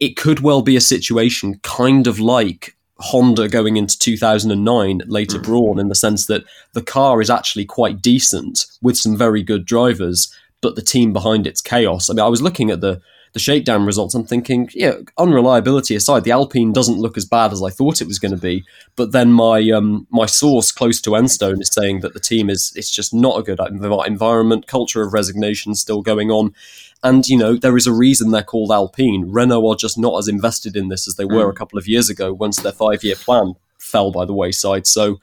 It could well be a situation kind of like Honda going into 2009, later hmm. Brawn, in the sense that the car is actually quite decent with some very good drivers, but the team behind it's chaos. I mean, I was looking at the the shakedown results. I'm thinking, yeah, unreliability aside, the Alpine doesn't look as bad as I thought it was going to be. But then my um, my source close to Enstone is saying that the team is it's just not a good environment, culture of resignation still going on. And, you know, there is a reason they're called Alpine. Renault are just not as invested in this as they were a couple of years ago once their five year plan fell by the wayside. So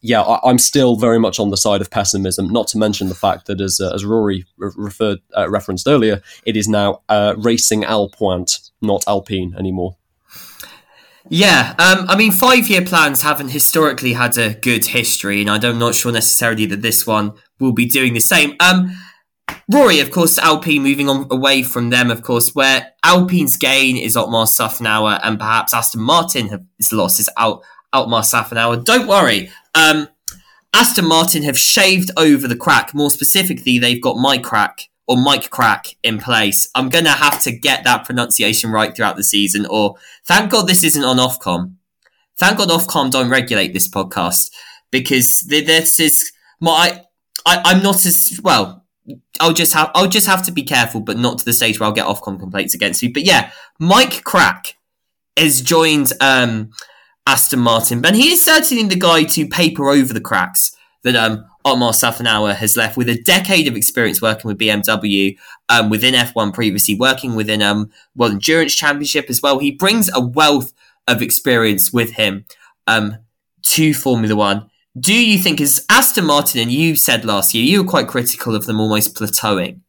yeah, I, am still very much on the side of pessimism. Not to mention the fact that, as uh, as Rory re- referred uh, referenced earlier, it is now uh, racing Alpointe, not Alpine anymore. Yeah, um, I mean, five year plans haven't historically had a good history, and I'm not sure necessarily that this one will be doing the same. Um, Rory, of course, Alpine moving on away from them, of course, where Alpine's gain is Otmar Szafnauer, and perhaps Aston Martin has lost his out Otmar Szafnauer. Don't worry, um, Aston Martin have shaved over the crack. More specifically, they've got Mike Krack or Mike Krack in place. I'm going to have to get that pronunciation right throughout the season, or thank God this isn't on Ofcom. Thank God Ofcom don't regulate this podcast because this is my. I, I'm not as well. I'll just have I'll just have to be careful, but not to the stage where I'll get Ofcom complaints against me. But yeah, Mike Krack has joined um, Aston Martin, but he is certainly the guy to paper over the cracks that um, Otmar Szafnauer has left with a decade of experience working with BMW um, within F1 previously, working within um, World Endurance Championship as well. He brings a wealth of experience with him um, to Formula One. Do you think, as Aston Martin, and you said last year, you were quite critical of them almost plateauing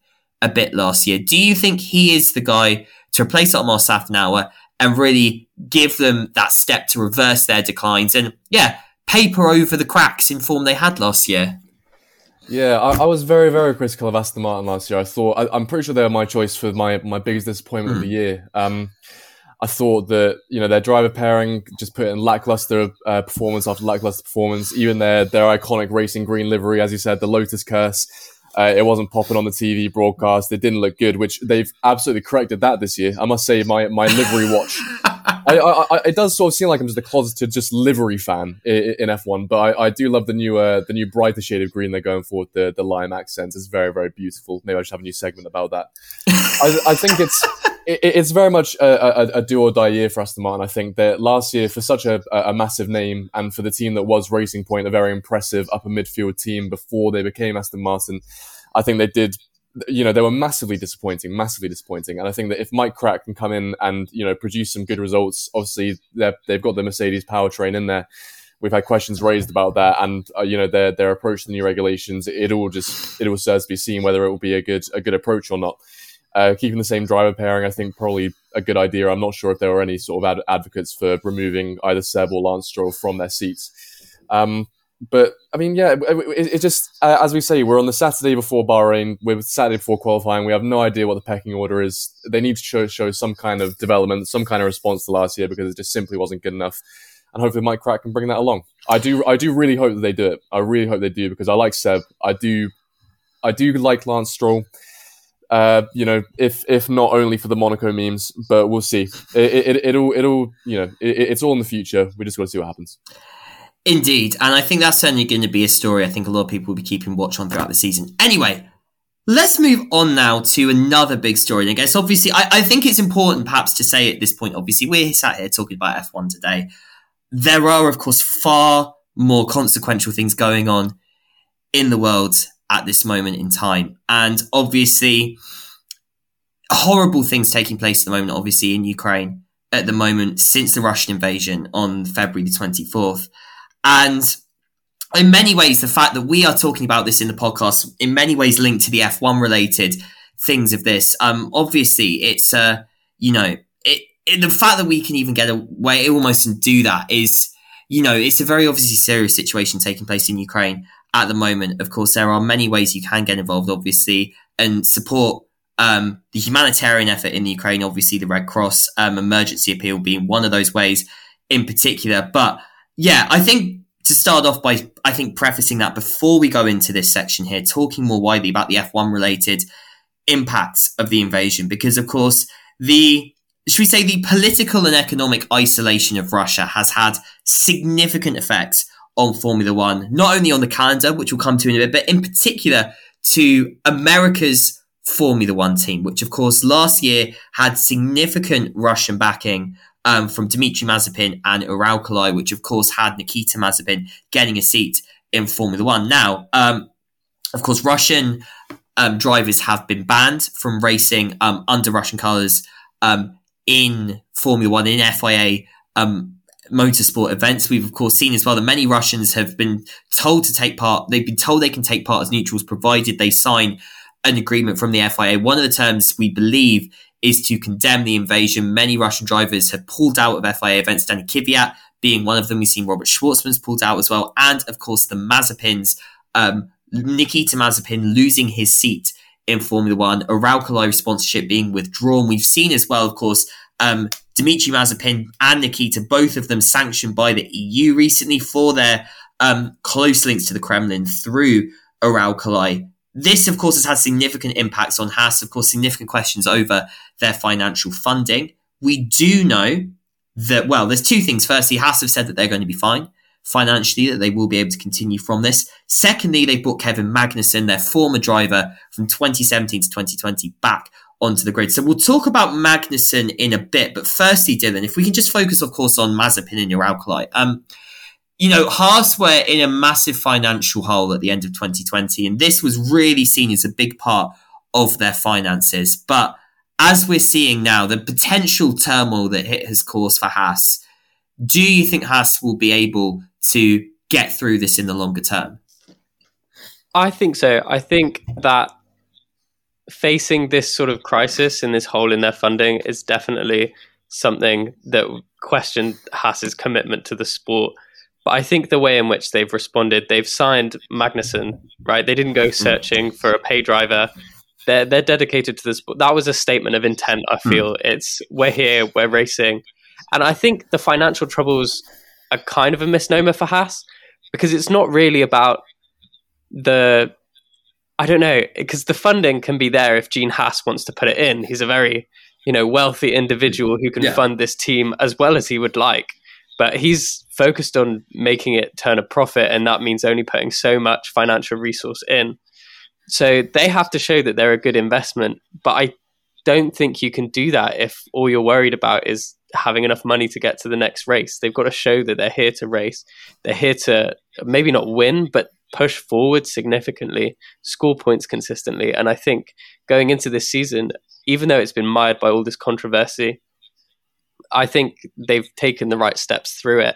a bit last year. Do you think he is the guy to replace Otmar Szafnauer and really give them that step to reverse their declines and, yeah, paper over the cracks in form they had last year. Yeah, I, I, was very, very critical of Aston Martin last year. I thought I, am pretty sure they were my choice for my my biggest disappointment mm. of the hmm. year. Um, I thought that you know their driver pairing just put in lackluster uh, performance after lackluster performance. Even their their iconic racing green livery, as you said, the Lotus Curse. Uh, it wasn't popping on the TV broadcast. It didn't look good, which they've absolutely corrected that this year. I must say, my my livery watch. I, I, I, it does sort of seem like I'm just a closeted just livery fan in, in F1, but I, do love the new uh, the new brighter shade of green they're going for with the the lime accents. It's very very beautiful. Maybe I should have a new segment about that. I, think it's it, it's very much a, a, a, do or die year for Aston Martin. I think that last year, for such a, a massive name and for the team that was Racing Point, a very impressive upper midfield team before they became Aston Martin, I think they did. You know, they were massively disappointing, massively disappointing. And I think that if Mike Krack can come in and, you know, produce some good results, obviously they've got the Mercedes powertrain in there we've had questions raised about that, and uh, you know their their approach to the new regulations. It all just it will serve to be seen whether it will be a good a good approach or not. Uh, keeping the same driver pairing, I think, probably a good idea. I'm not sure if there were any sort of ad- advocates for removing either Seb or Lance Stroll from their seats. Um, but I mean, yeah, it, it, it just uh, as we say, we're on the Saturday before Bahrain. We're Saturday before qualifying. We have no idea what the pecking order is. They need to show, show some kind of development, some kind of response to last year because it just simply wasn't good enough. And hopefully, Mike Krack can bring that along. I do, I do really hope that they do it. I really hope they do because I like Seb. I do, I do like Lance Stroll. Uh, you know, if if not only for the Monaco memes, but we'll see. It, it, it'll it'll you know it, it's all in the future. We just got to see what happens. Indeed, and I think that's certainly going to be a story. I think a lot of people will be keeping watch on throughout the season. Anyway, let's move on now to another big story. And I guess obviously, I, I think it's important perhaps to say at this point. Obviously, we're sat here talking about F one today. There are, of course, far more consequential things going on in the world at this moment in time. And obviously, horrible things taking place at the moment, obviously, in Ukraine at the moment since the Russian invasion on February the 24th. And in many ways, the fact that we are talking about this in the podcast, in many ways linked to the F1 related things of this. Um, obviously, it's, uh, you know, it, it, the fact that we can even get away almost and do that is, you know, it's a very obviously serious situation taking place in Ukraine at the moment. Of course, there are many ways you can get involved, obviously, and support um, the humanitarian effort in the Ukraine. Obviously, the Red Cross um, emergency appeal being one of those ways in particular. But yeah, I think to start off by, I think prefacing that before we go into this section here, talking more widely about the F1 related impacts of the invasion, because of course, the should we say the political and economic isolation of Russia has had significant effects on Formula One, not only on the calendar, which we'll come to in a bit, but in particular to America's Formula One team, which of course last year had significant Russian backing um, from Dmitry Mazepin and Uralkali, which of course had Nikita Mazepin getting a seat in Formula One. Now, um, of course, Russian um, drivers have been banned from racing um, under Russian colours um, in Formula One in FIA um, motorsport events. We've of course seen as well that many Russians have been told to take part. They've been told they can take part as neutrals provided they sign an agreement from the FIA. One of the terms we believe is to condemn the invasion. Many Russian drivers have pulled out of FIA events. Danny Kvyat being one of them. We've seen Robert Shwartzman's pulled out as well, and of course the Mazepins. Um, Nikita Mazepin losing his seat in Formula One, Uralkali sponsorship being withdrawn. We've seen as well, of course, um, Dimitri Mazepin and Nikita, both of them sanctioned by the EU recently for their um, close links to the Kremlin through Uralkali. This, of course, has had significant impacts on Haas, of course, significant questions over their financial funding. We do know that, well, there's two things. Firstly, Haas have said that they're going to be fine financially, that they will be able to continue from this. Secondly, they brought Kevin Magnussen, their former driver from 2017 to 2020, back onto the grid. So we'll talk about Magnussen in a bit. But firstly, Dylan, if we can just focus, of course, on Mazepin and Uralkali. Um, you know, Haas were in a massive financial hole at the end of 2020, and this was really seen as a big part of their finances. But as we're seeing now, the potential turmoil that hit has caused for Haas, do you think Haas will be able to get through this in the longer term? I think so. I think that facing this sort of crisis and this hole in their funding is definitely something that questioned Haas's commitment to the sport. But I think the way in which they've responded, they've signed Magnussen, right? They didn't go mm. searching for a pay driver. They're they're dedicated to this. That was a statement of intent. I mm. feel mm. it's we're here, we're racing, and I think the financial troubles are kind of a misnomer for Haas because it's not really about the I don't know because the funding can be there if Gene Haas wants to put it in. He's a very you know wealthy individual who can yeah. fund this team as well as he would like, but he's focused on making it turn a profit, and that means only putting so much financial resource in. So they have to show that they're a good investment, but I don't think you can do that if all you're worried about is having enough money to get to the next race. They've got to show that they're here to race. They're here to maybe not win, but push forward significantly, score points consistently. And I think going into this season, even though it's been mired by all this controversy, I think they've taken the right steps through it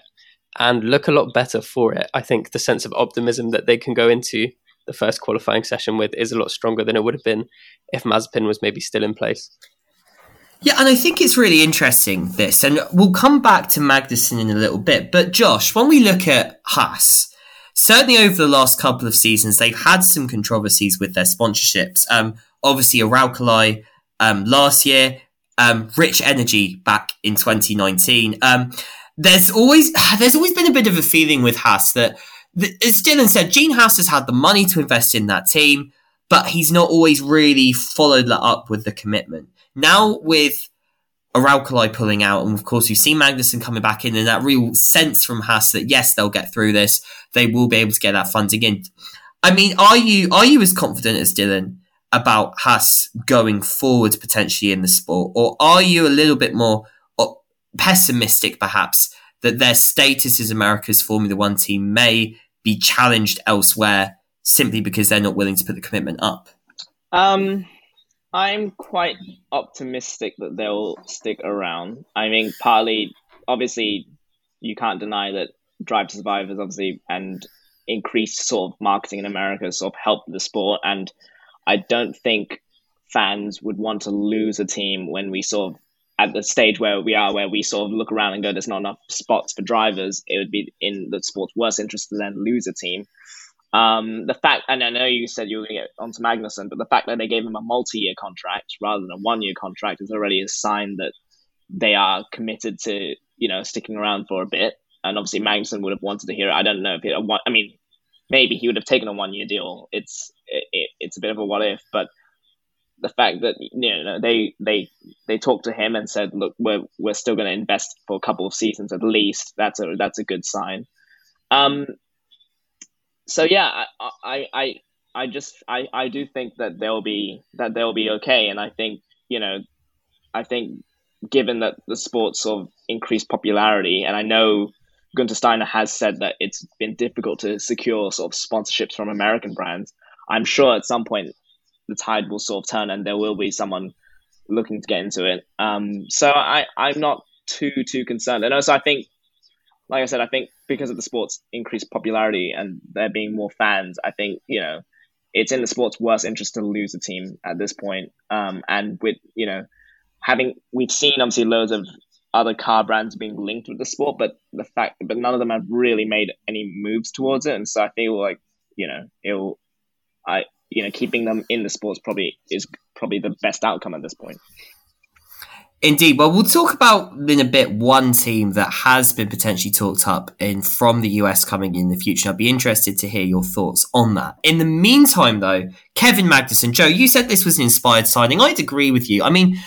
and look a lot better for it. I think the sense of optimism that they can go into the first qualifying session with is a lot stronger than it would have been if Mazepin was maybe still in place. Yeah, and I think it's really interesting this, and we'll come back to Magnussen in a little bit. But Josh, when we look at Haas, certainly over the last couple of seasons, they've had some controversies with their sponsorships. Um, obviously, Uralkali um, last year, um, Rich Energy back in 2019. Um, there's always there's always been a bit of a feeling with Haas that, as Dylan said, Gene Haas has had the money to invest in that team, but he's not always really followed that up with the commitment. Now with Uralkali pulling out, and of course we've seen Magnussen coming back in, and that real sense from Haas that yes, they'll get through this, they will be able to get that funding in. I mean, are you are you as confident as Dylan about Haas going forward potentially in the sport, or are you a little bit more pessimistic, perhaps, that their status as America's Formula One team may be challenged elsewhere simply because they're not willing to put the commitment up? Um, I'm quite optimistic that they'll stick around. I mean, partly, obviously, you can't deny that Drive to Survive is obviously and increased sort of marketing in America sort of helped the sport. And I don't think fans would want to lose a team when we sort of at the stage where we are, where we sort of look around and go, "There's not enough spots for drivers." It would be in the sport's worst interest to then lose a team. Um, the fact, and I know you said you were going to get onto Magnussen, but the fact that they gave him a multi-year contract rather than a one-year contract is already a sign that they are committed to, you know, sticking around for a bit. And obviously, Magnussen would have wanted to hear it. I don't know if it. I mean, maybe he would have taken a one-year deal. It's it, it's a bit of a what if, but the fact that you know they they they talked to him and said, look, we're we're still going to invest for a couple of seasons at least. That's a that's a good sign. Um, so yeah, I, I, I, I just, I, I do think that they'll be, that they'll be okay. And I think, you know, I think given that the sport's of increased popularity, and I know Guenther Steiner has said that it's been difficult to secure sort of sponsorships from American brands. I'm sure at some point the tide will sort of turn and there will be someone looking to get into it. Um, so I, I'm not too, too concerned. And also I think like I said, I think because of the sport's increased popularity and there being more fans, I think you know it's in the sport's worst interest to lose a team at this point. Um, and with you know having we've seen obviously loads of other car brands being linked with the sport, but the fact but none of them have really made any moves towards it, and so I feel like you know it'll I you know keeping them in the sports probably is probably the best outcome at this point. Indeed. Well, we'll talk about in a bit one team that has been potentially talked up in from the US coming in the future. I'd be interested to hear your thoughts on that. In the meantime, though, Kevin Magnussen, Joe, you said this was an inspired signing. I'd agree with you. I mean,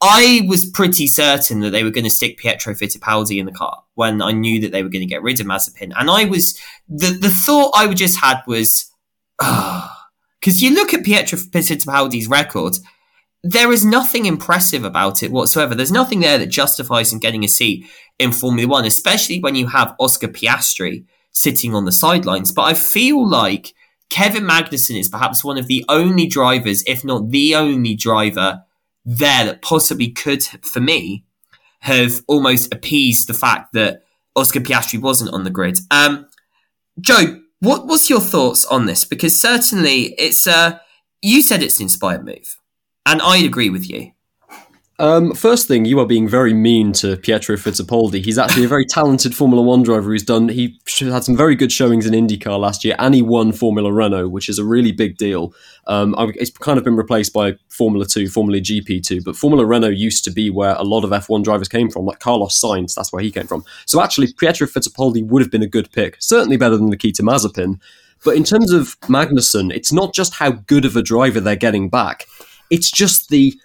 I was pretty certain that they were going to stick Pietro Fittipaldi in the car when I knew that they were going to get rid of Mazepin. And I was, the, the thought I would just had was, ah, because you look at Pietro Fittipaldi's record, there is nothing impressive about it whatsoever. There's nothing there that justifies him getting a seat in Formula One, especially when you have Oscar Piastri sitting on the sidelines. But I feel like Kevin Magnussen is perhaps one of the only drivers, if not the only driver, there that possibly could, for me, have almost appeased the fact that Oscar Piastri wasn't on the grid. Um, Joe, what what's your thoughts on this? Because certainly it's uh, you said it's an inspired move. And I agree with you. Um, first thing, you are being very mean to Pietro Fittipaldi. He's actually a very talented Formula One driver who's done. He had some very good showings in IndyCar last year, and he won Formula Renault, which is a really big deal. Um, it's kind of been replaced by Formula Two, Formula GP two, but Formula Renault used to be where a lot of F1 drivers came from, like Carlos Sainz. That's where he came from. So actually, Pietro Fittipaldi would have been a good pick, certainly better than Nikita Mazepin. But in terms of Magnussen, it's not just how good of a driver they're getting back it's just the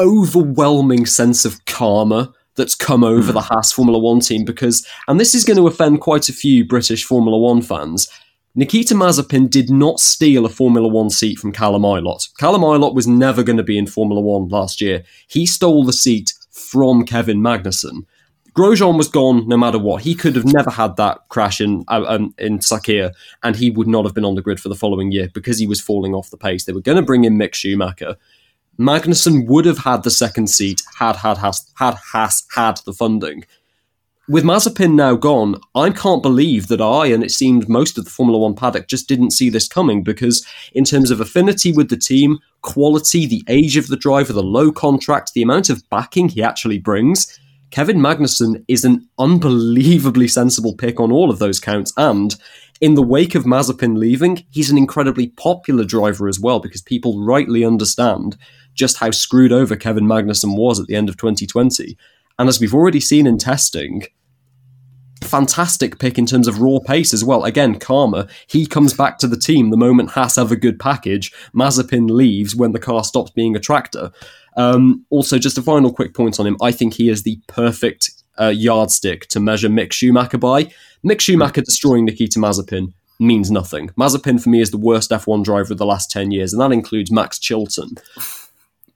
overwhelming sense of karma that's come over the Haas Formula One team because, and this is going to offend quite a few British Formula One fans. Nikita Mazepin did not steal a Formula One seat from Callum Ilott. Callum Ilott was never going to be in Formula One last year. He stole the seat from Kevin Magnussen. Grosjean was gone no matter what. He could have never had that crash in uh, um, in Sakhir, and he would not have been on the grid for the following year because he was falling off the pace. They were going to bring in Mick Schumacher. Magnussen would have had the second seat had had Haas, had Haas had the funding. With Mazepin now gone, I can't believe that I, and it seemed most of the Formula One paddock, just didn't see this coming because, in terms of affinity with the team, quality, the age of the driver, the low contract, the amount of backing he actually brings, Kevin Magnussen is an unbelievably sensible pick on all of those counts. And in the wake of Mazepin leaving, he's an incredibly popular driver as well because people rightly understand just how screwed over Kevin Magnussen was at the end of 2020. And as we've already seen in testing, fantastic pick in terms of raw pace as well. Again, Karma, he comes back to the team the moment Haas have a good package. Mazepin leaves when the car stops being a tractor. Um, also, just a final quick point on him. I think he is the perfect uh, yardstick to measure Mick Schumacher by. Mick Schumacher destroying Nikita Mazepin means nothing. Mazepin for me is the worst F1 driver of the last 10 years, and that includes Max Chilton.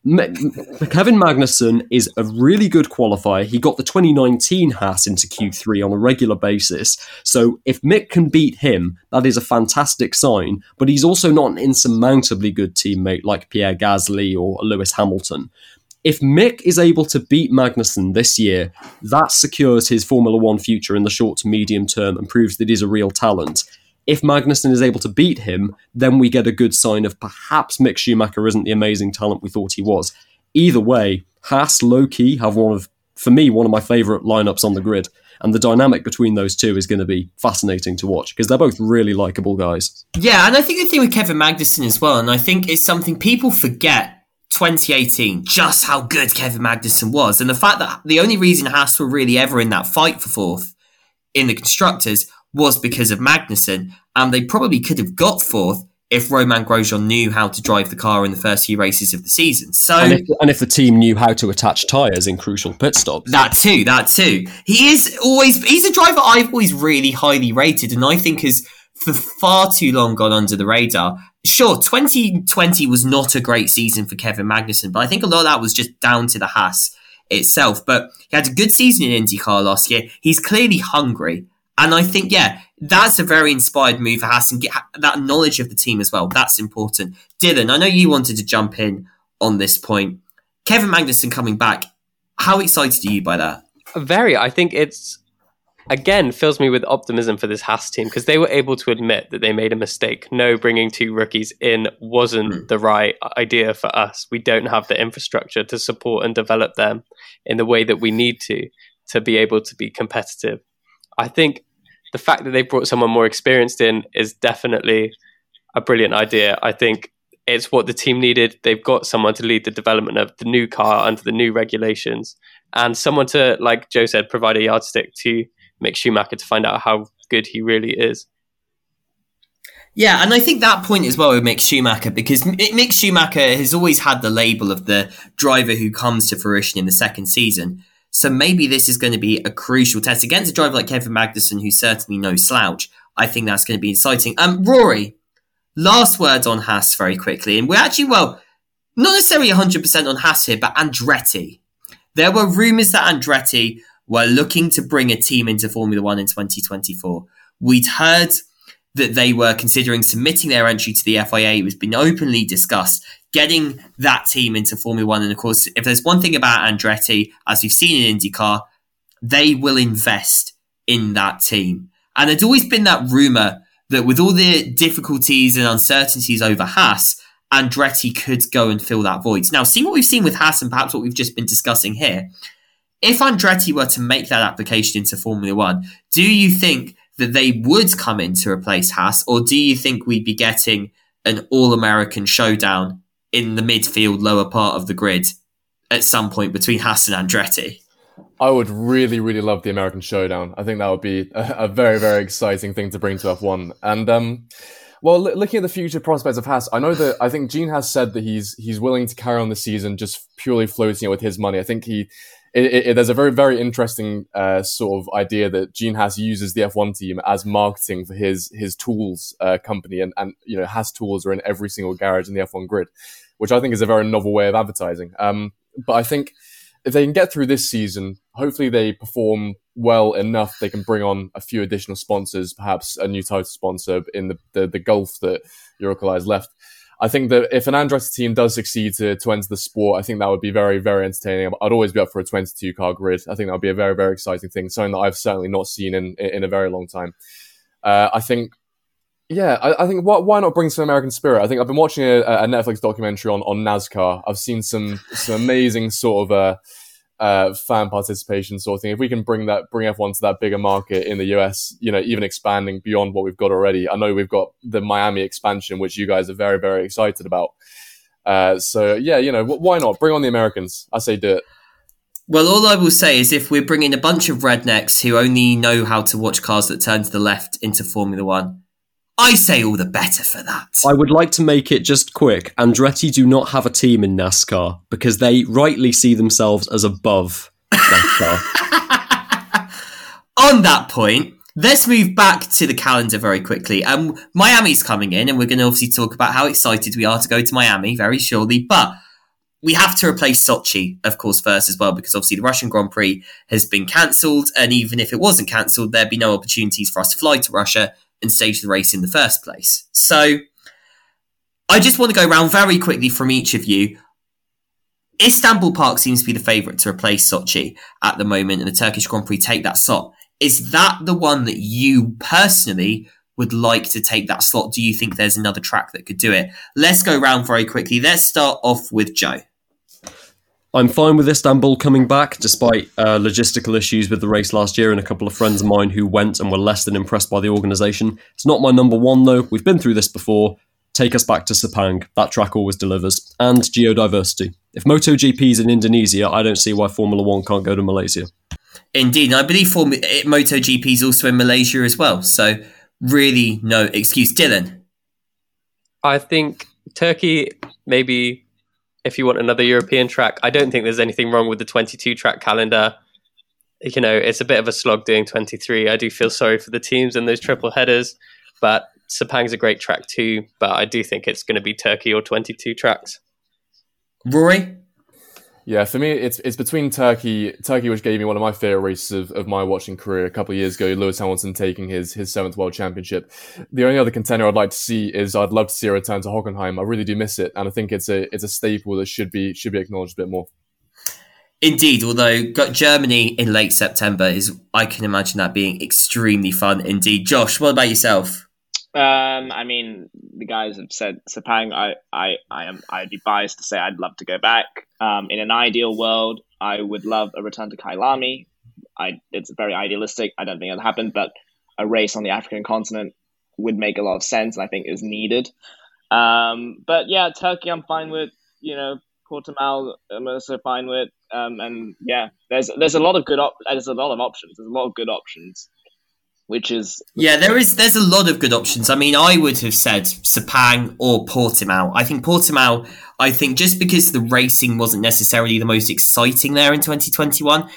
Kevin Magnussen is a really good qualifier. He got the 2019 Haas into Q3 on a regular basis. So if Mick can beat him, that is a fantastic sign. But he's also not an insurmountably good teammate like Pierre Gasly or Lewis Hamilton. If Mick is able to beat Magnussen this year, that secures his Formula One future in the short to medium term and proves that he's a real talent if Magnussen is able to beat him, then we get a good sign of perhaps Mick Schumacher isn't the amazing talent we thought he was. Either way, Haas low key have one of, for me, one of my favourite lineups on the grid. And the dynamic between those two is going to be fascinating to watch because they're both really likable guys. Yeah, and I think the thing with Kevin Magnussen as well, and I think it's something people forget 2018, just how good Kevin Magnussen was. And the fact that the only reason Haas were really ever in that fight for fourth in the constructors was because of Magnussen, and they probably could have got fourth if Romain Grosjean knew how to drive the car in the first few races of the season. So, and if, and if, the team knew how to attach tyres in crucial pit stops, that too, that too. He is always he's a driver I've always really highly rated, and I think has for far too long gone under the radar. Sure, 2020 was not a great season for Kevin Magnussen, but I think a lot of that was just down to the Haas itself. But he had a good season in IndyCar last year. He's clearly hungry. And I think, yeah, that's a very inspired move for Haas and get that knowledge of the team as well. That's important. Dylan, I know you wanted to jump in on this point. Kevin Magnussen coming back. How excited are you by that? Very. I think it's again fills me with optimism for this Haas team because they were able to admit that they made a mistake. No, bringing two rookies in wasn't mm. the right idea for us. We don't have the infrastructure to support and develop them in the way that we need to to be able to be competitive. I think the fact that they brought someone more experienced in is definitely a brilliant idea. I think it's what the team needed. They've got someone to lead the development of the new car under the new regulations and someone to, like Joe said, provide a yardstick to Mick Schumacher to find out how good he really is. Yeah, and I think that point as well with Mick Schumacher because Mick Schumacher has always had the label of the driver who comes to fruition in the second season. So maybe this is going to be a crucial test against a driver like Kevin Magnussen, who's certainly no slouch. I think that's going to be exciting. Um, Rory, last words on Haas very quickly, and we're actually well, not necessarily 100% on Haas here, but Andretti. There were rumours that Andretti were looking to bring a team into Formula One in 2024. We'd heard that they were considering submitting their entry to the FIA. It was been openly discussed, getting that team into Formula One. And of course, if there's one thing about Andretti, as we've seen in IndyCar, they will invest in that team. And there's always been that rumour that with all the difficulties and uncertainties over Haas, Andretti could go and fill that void. Now, see what we've seen with Haas and perhaps what we've just been discussing here. If Andretti were to make that application into Formula One, do you think that they would come in to replace Haas, or do you think we'd be getting an all American showdown in the midfield, lower part of the grid at some point between Haas and Andretti? I would really, really love the American showdown. I think that would be a, a very, very exciting thing to bring to F1. And um, well, looking at the future prospects of Haas, I know that I think Gene has said that he's he's willing to carry on the season just purely floating it with his money. I think he it, it, there's a very very interesting uh, sort of idea that Gene Haas uses the F1 team as marketing for his his tools uh, company, and and you know Haas tools are in every single garage in the F1 grid, which I think is a very novel way of advertising. Um, but I think if they can get through this season, hopefully they perform well enough. They can bring on a few additional sponsors, perhaps a new title sponsor in the the, the gulf that Uralkali has left. I think that if an Andretti team does succeed to, to enter the sport, I think that would be very, very entertaining. I'd always be up for a 22 car grid. I think that would be a very, very exciting thing, something that I've certainly not seen in, in a very long time. Uh, I think, yeah, I, I think why, why, not bring some American spirit? I think I've been watching a, a Netflix documentary on, on NASCAR. I've seen some, some amazing sort of, uh, uh, fan participation sort of thing. If we can bring that, bring F1 to that bigger market in the US, you know, even expanding beyond what we've got already. I know we've got the Miami expansion, which you guys are very, very excited about. Uh, so yeah, you know, why not bring on the Americans? I say do it. Well, all I will say is if we're bringing a bunch of rednecks who only know how to watch cars that turn to the left into Formula One, I say all the better for that. I would like to make it just quick. Andretti do not have a team in NASCAR because they rightly see themselves as above NASCAR. On that point, let's move back to the calendar very quickly. Um, Miami's coming in, and we're going to obviously talk about how excited we are to go to Miami very shortly. But we have to replace Sochi, of course, first as well, because obviously the Russian Grand Prix has been cancelled. And even if it wasn't cancelled, there'd be no opportunities for us to fly to Russia and stage the race in the first place. So I just want to go around very quickly from each of you. Istanbul Park seems to be the favourite to replace Sochi at the moment, and the Turkish Grand Prix take that slot. Is that the one that you personally would like to take that slot? Do you think there's another track that could do it? Let's go around very quickly. Let's start off with Joe. I'm fine with Istanbul coming back, despite uh, logistical issues with the race last year and a couple of friends of mine who went and were less than impressed by the organisation. It's not my number one, though. We've been through this before. Take us back to Sepang. That track always delivers. And geodiversity. If MotoGP is in Indonesia, I don't see why Formula One can't go to Malaysia. Indeed. And I believe Form- eh, MotoGP is also in Malaysia as well. So, really, no excuse. Dylan. I think Turkey maybe if you want another European track. I don't think there's anything wrong with the 22 track calendar. You know, it's a bit of a slog doing 23. I do feel sorry for the teams and those triple headers, but Sepang's a great track too. But I do think it's going to be Turkey or 22 tracks. Rory? Yeah, for me, it's it's between Turkey, Turkey, which gave me one of my favorite races of, of my watching career a couple of years ago. Lewis Hamilton taking his his seventh world championship. The only other contender I'd like to see is I'd love to see a return to Hockenheim. I really do miss it, and I think it's a it's a staple that should be should be acknowledged a bit more. Indeed, although got Germany in late September is, I can imagine that being extremely fun indeed. Josh, what about yourself? Um, I mean, the guys have said Sepang. I, I, I am. I'd be biased to say I'd love to go back. Um, in an ideal world, I would love a return to Kyalami. I, it's very idealistic. I don't think it'll happen, but a race on the African continent would make a lot of sense, and I think is needed. Um, but yeah, Turkey, I'm fine with. You know, Portimao, I'm also fine with. Um, and yeah, there's there's a lot of good op- there's a lot of options. There's a lot of good options, which is Yeah, there is. There's a lot of good options. I mean, I would have said Sepang or Portimao. I think Portimao. I think just because the racing wasn't necessarily the most exciting there in 2021,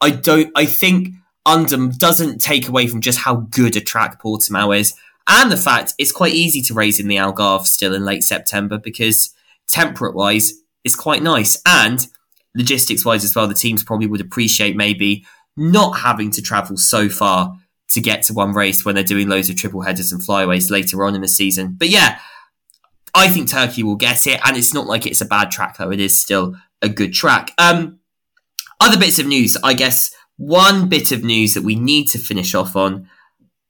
I don't. I think Undum doesn't take away from just how good a track Portimao is, and the fact it's quite easy to race in the Algarve still in late September because temperate wise, it's quite nice and logistics wise as well. The teams probably would appreciate maybe not having to travel so far to get to one race when they're doing loads of triple headers and flyaways later on in the season. But yeah, I think Turkey will get it, and it's not like it's a bad track though. It is still a good track. Um, other bits of news, I guess. One bit of news that we need to finish off on: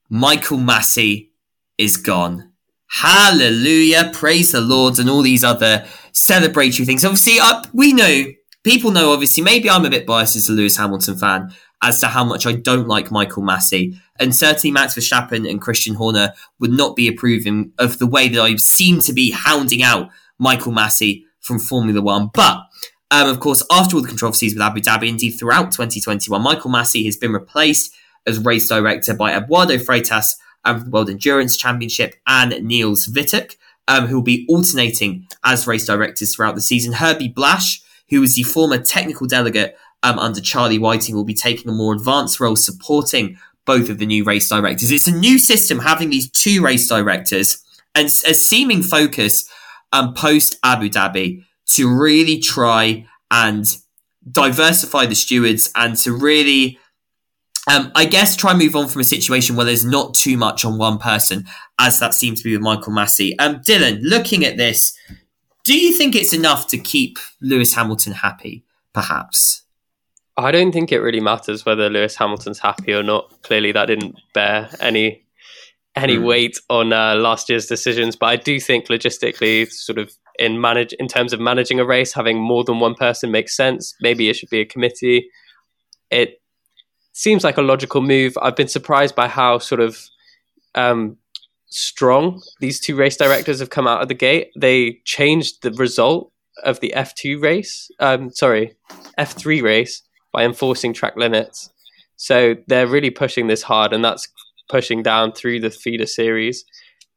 Michael Masi is gone. Hallelujah! Praise the Lord, and all these other celebratory things. Obviously, uh, we know people know. Obviously, maybe I'm a bit biased as a Lewis Hamilton fan as to how much I don't like Michael Masi. And certainly Max Verstappen and Christian Horner would not be approving of the way that I seem to be hounding out Michael Masi from Formula One. But um, of course, after all the controversies with Abu Dhabi, indeed throughout 2021, Michael Masi has been replaced as race director by Eduardo Freitas um, the World Endurance Championship and Niels Wittich, um, who will be alternating as race directors throughout the season. Herbie Blash, who was the former technical delegate um, under Charlie Whiting will be taking a more advanced role supporting both of the new race directors. It's a new system having these two race directors and a seeming focus um, post Abu Dhabi to really try and diversify the stewards and to really, um, I guess, try and move on from a situation where there's not too much on one person, as that seems to be with Michael Masi. Um, Dylan, looking at this, do you think it's enough to keep Lewis Hamilton happy, perhaps? I don't think it really matters whether Lewis Hamilton's happy or not. Clearly, that didn't bear any any Mm. weight on uh, last year's decisions. But I do think logistically, sort of in manage in terms of managing a race, having more than one person makes sense. Maybe it should be a committee. It seems like a logical move. I've been surprised by how sort of um, strong these two race directors have come out of the gate. They changed the result of the F2 race. Um, sorry, F3 race by enforcing track limits. So they're really pushing this hard, and that's pushing down through the feeder series.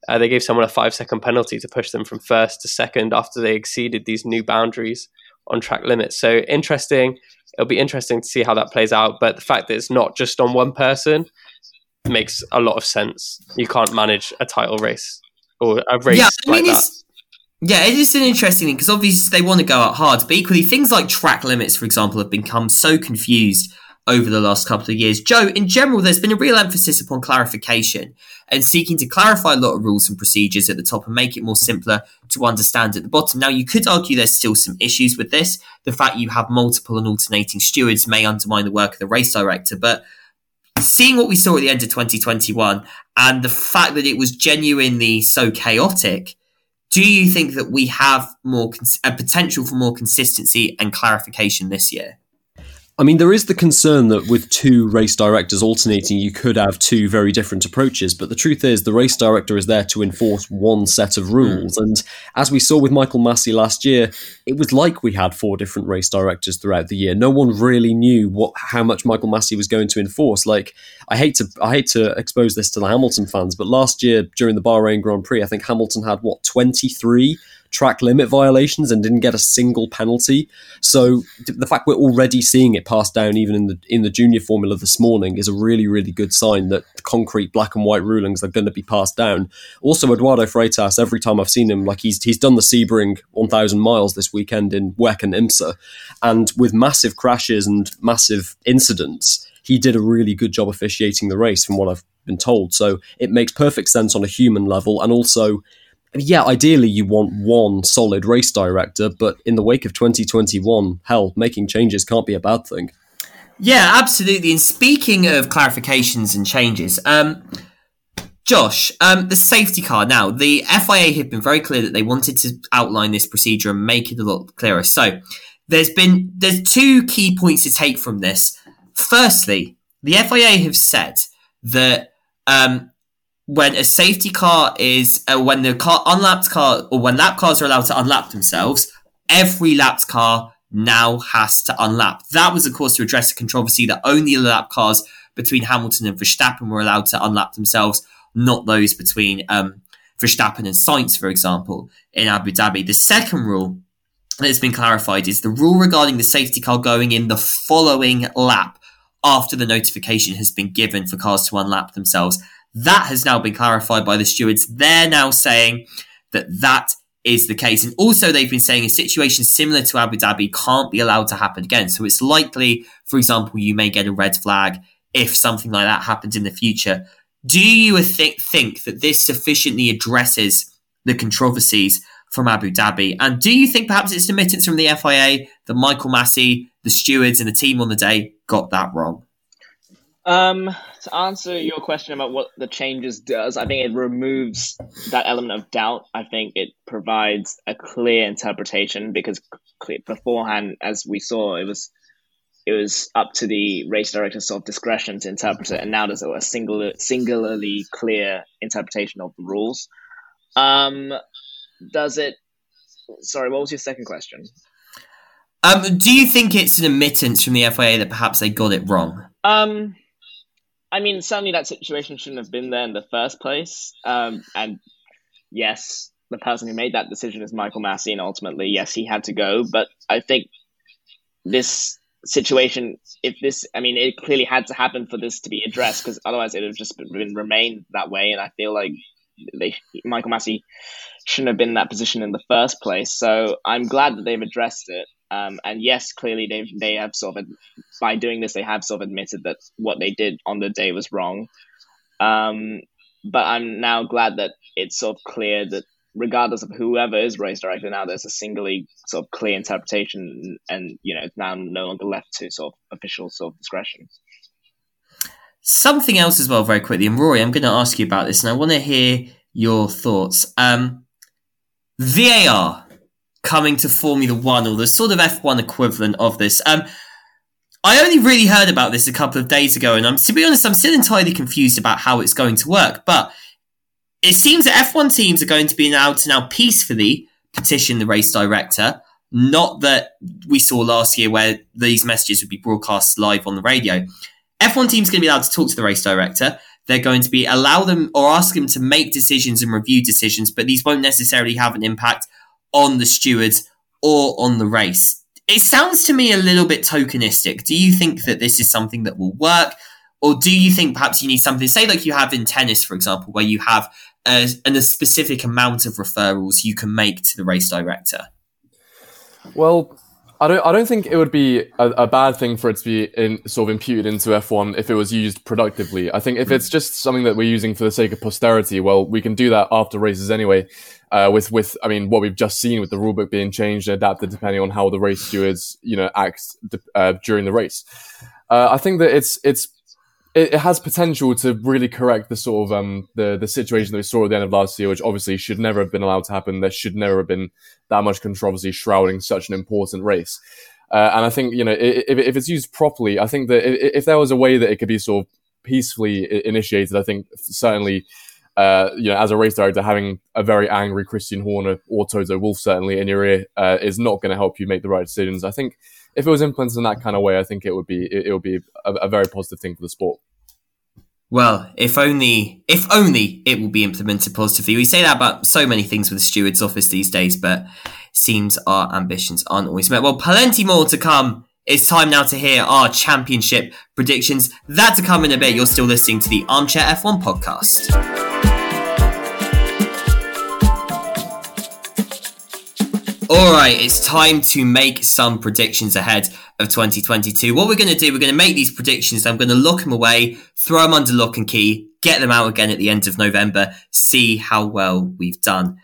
Uh, they gave someone a five second penalty to push them from first to second after they exceeded these new boundaries on track limits. So interesting. It'll be interesting to see how that plays out. But the fact that it's not just on one person makes a lot of sense. You can't manage a title race or a race yeah, I like that. Yeah, it is an interesting thing because obviously they want to go out hard, but equally things like track limits, for example, have become so confused over the last couple of years. Joe, in general, there's been a real emphasis upon clarification and seeking to clarify a lot of rules and procedures at the top and make it more simpler to understand at the bottom. Now, you could argue there's still some issues with this. The fact you have multiple and alternating stewards may undermine the work of the race director, but seeing what we saw at the end of 2021 and the fact that it was genuinely so chaotic, do you think that we have more cons- a potential for more consistency and clarification this year? I mean, there is the concern that with two race directors alternating, you could have two very different approaches. But the truth is, the race director is there to enforce one set of rules. And as we saw with Michael Masi last year, it was like we had four different race directors throughout the year. No one really knew what how much Michael Masi was going to enforce. Like, I hate to I hate to expose this to the Hamilton fans, but last year during the Bahrain Grand Prix, I think Hamilton had what twenty three track limit violations and didn't get a single penalty. So the fact we're already seeing it passed down even in the in the junior formula this morning is a really really good sign that concrete black and white rulings are going to be passed down. Also, Eduardo Freitas, every time I've seen him, like he's he's done the Sebring 1,000 miles this weekend in WEC and IMSA, and with massive crashes and massive incidents, he did a really good job officiating the race, from what I've been told. So it makes perfect sense on a human level, and also yeah, ideally you want one solid race director, but in the wake of 2021, hell, making changes can't be a bad thing. Yeah, absolutely. And speaking of clarifications and changes, um, Josh, um, the safety car. Now, the FIA have been very clear that they wanted to outline this procedure and make it a lot clearer. So, there's been there's two key points to take from this. Firstly, the FIA have said that um, when a safety car is uh, when the car unlapped car or when lap cars are allowed to unlap themselves, every lapped car now has to unlap. That was, of course, to address the controversy that only the lap cars between Hamilton and Verstappen were allowed to unlap themselves, not those between um, Verstappen and Sainz, for example, in Abu Dhabi. The second rule that's been clarified is the rule regarding the safety car going in the following lap after the notification has been given for cars to unlap themselves. That has now been clarified by the stewards. They're now saying that that is the case. And also, they've been saying a situation similar to Abu Dhabi can't be allowed to happen again. So it's likely, for example, you may get a red flag if something like that happens in the future. Do you th- think that this sufficiently addresses the controversies from Abu Dhabi? And do you think perhaps it's admittance from the FIA that Michael Masi, the stewards, and the team on the day got that wrong? Um, to answer your question about what the changes does, I think it removes that element of doubt. I think it provides a clear interpretation because beforehand, as we saw, it was it was up to the race director's sort of discretion to interpret it, and now there's a singular, singularly clear interpretation of the rules. Um, does it? Sorry, what was your second question? Um, do you think it's an admittance from the FIA that perhaps they got it wrong? Um, I mean, certainly that situation shouldn't have been there in the first place. Um, and yes, the person who made that decision is Michael Masi, and ultimately, yes, he had to go. But I think this situation, if this, I mean, it clearly had to happen for this to be addressed, because otherwise it would have just been remained that way. And I feel like they, Michael Masi shouldn't have been in that position in the first place. So I'm glad that they've addressed it. Um, and yes, clearly they they have sort of by doing this they have sort of admitted that what they did on the day was wrong. Um, but I'm now glad that it's sort of clear that regardless of whoever is race director now, there's a singly sort of clear interpretation, and you know it's now no longer left to sort of official sort of discretion. Something else as well, very quickly, and Rory, I'm going to ask you about this, and I want to hear your thoughts. Um, VAR coming to Formula One or the sort of F1 equivalent of this. Um, I only really heard about this a couple of days ago, and I'm to be honest, I'm still entirely confused about how it's going to work. But it seems that F1 teams are going to be allowed to now peacefully petition the race director. Not that we saw last year where these messages would be broadcast live on the radio. F1 teams going to be allowed to talk to the race director. They're going to be allow them or ask them to make decisions and review decisions, but these won't necessarily have an impact on the stewards or on the race. It sounds to me a little bit tokenistic. Do you think that this is something that will work? Or do you think perhaps you need something, say, like you have in tennis, for example, where you have a, a specific amount of referrals you can make to the race director? Well, I don't. I don't think it would be a, a, bad thing for it to be in, sort of imputed into F1 if it was used productively. I think if it's just something that we're using for the sake of posterity, well, we can do that after races anyway. Uh, with with I mean, what we've just seen with the rulebook being changed and adapted depending on how the race stewards you know act uh, during the race. Uh, I think that it's it's it, has potential to really correct the sort of um the the situation that we saw at the end of last year, which obviously should never have been allowed to happen. There should never have been that much controversy shrouding such an important race. Uh, and I think you know if, if it's used properly, I think that if, if there was a way that it could be sort of peacefully initiated, I think certainly. Uh, you know, as a race director, having a very angry Christian Horner or Toto Wolff certainly in your ear uh, is not going to help you make the right decisions. I think if it was implemented in that kind of way, I think it would be it, it would be a, a, very positive thing for the sport. Well, if only if only it will be implemented positively. We say that about so many things with the steward's office these days, but seems our ambitions aren't always met. Well, plenty more to come. It's time now to hear our championship predictions. That to come in a bit. You're still listening to the Armchair F1 podcast. All right, it's time to make some predictions ahead of 2022. What we're going to do, we're going to make these predictions. I'm going to lock them away, throw them under lock and key, get them out again at the end of November, see how well we've done.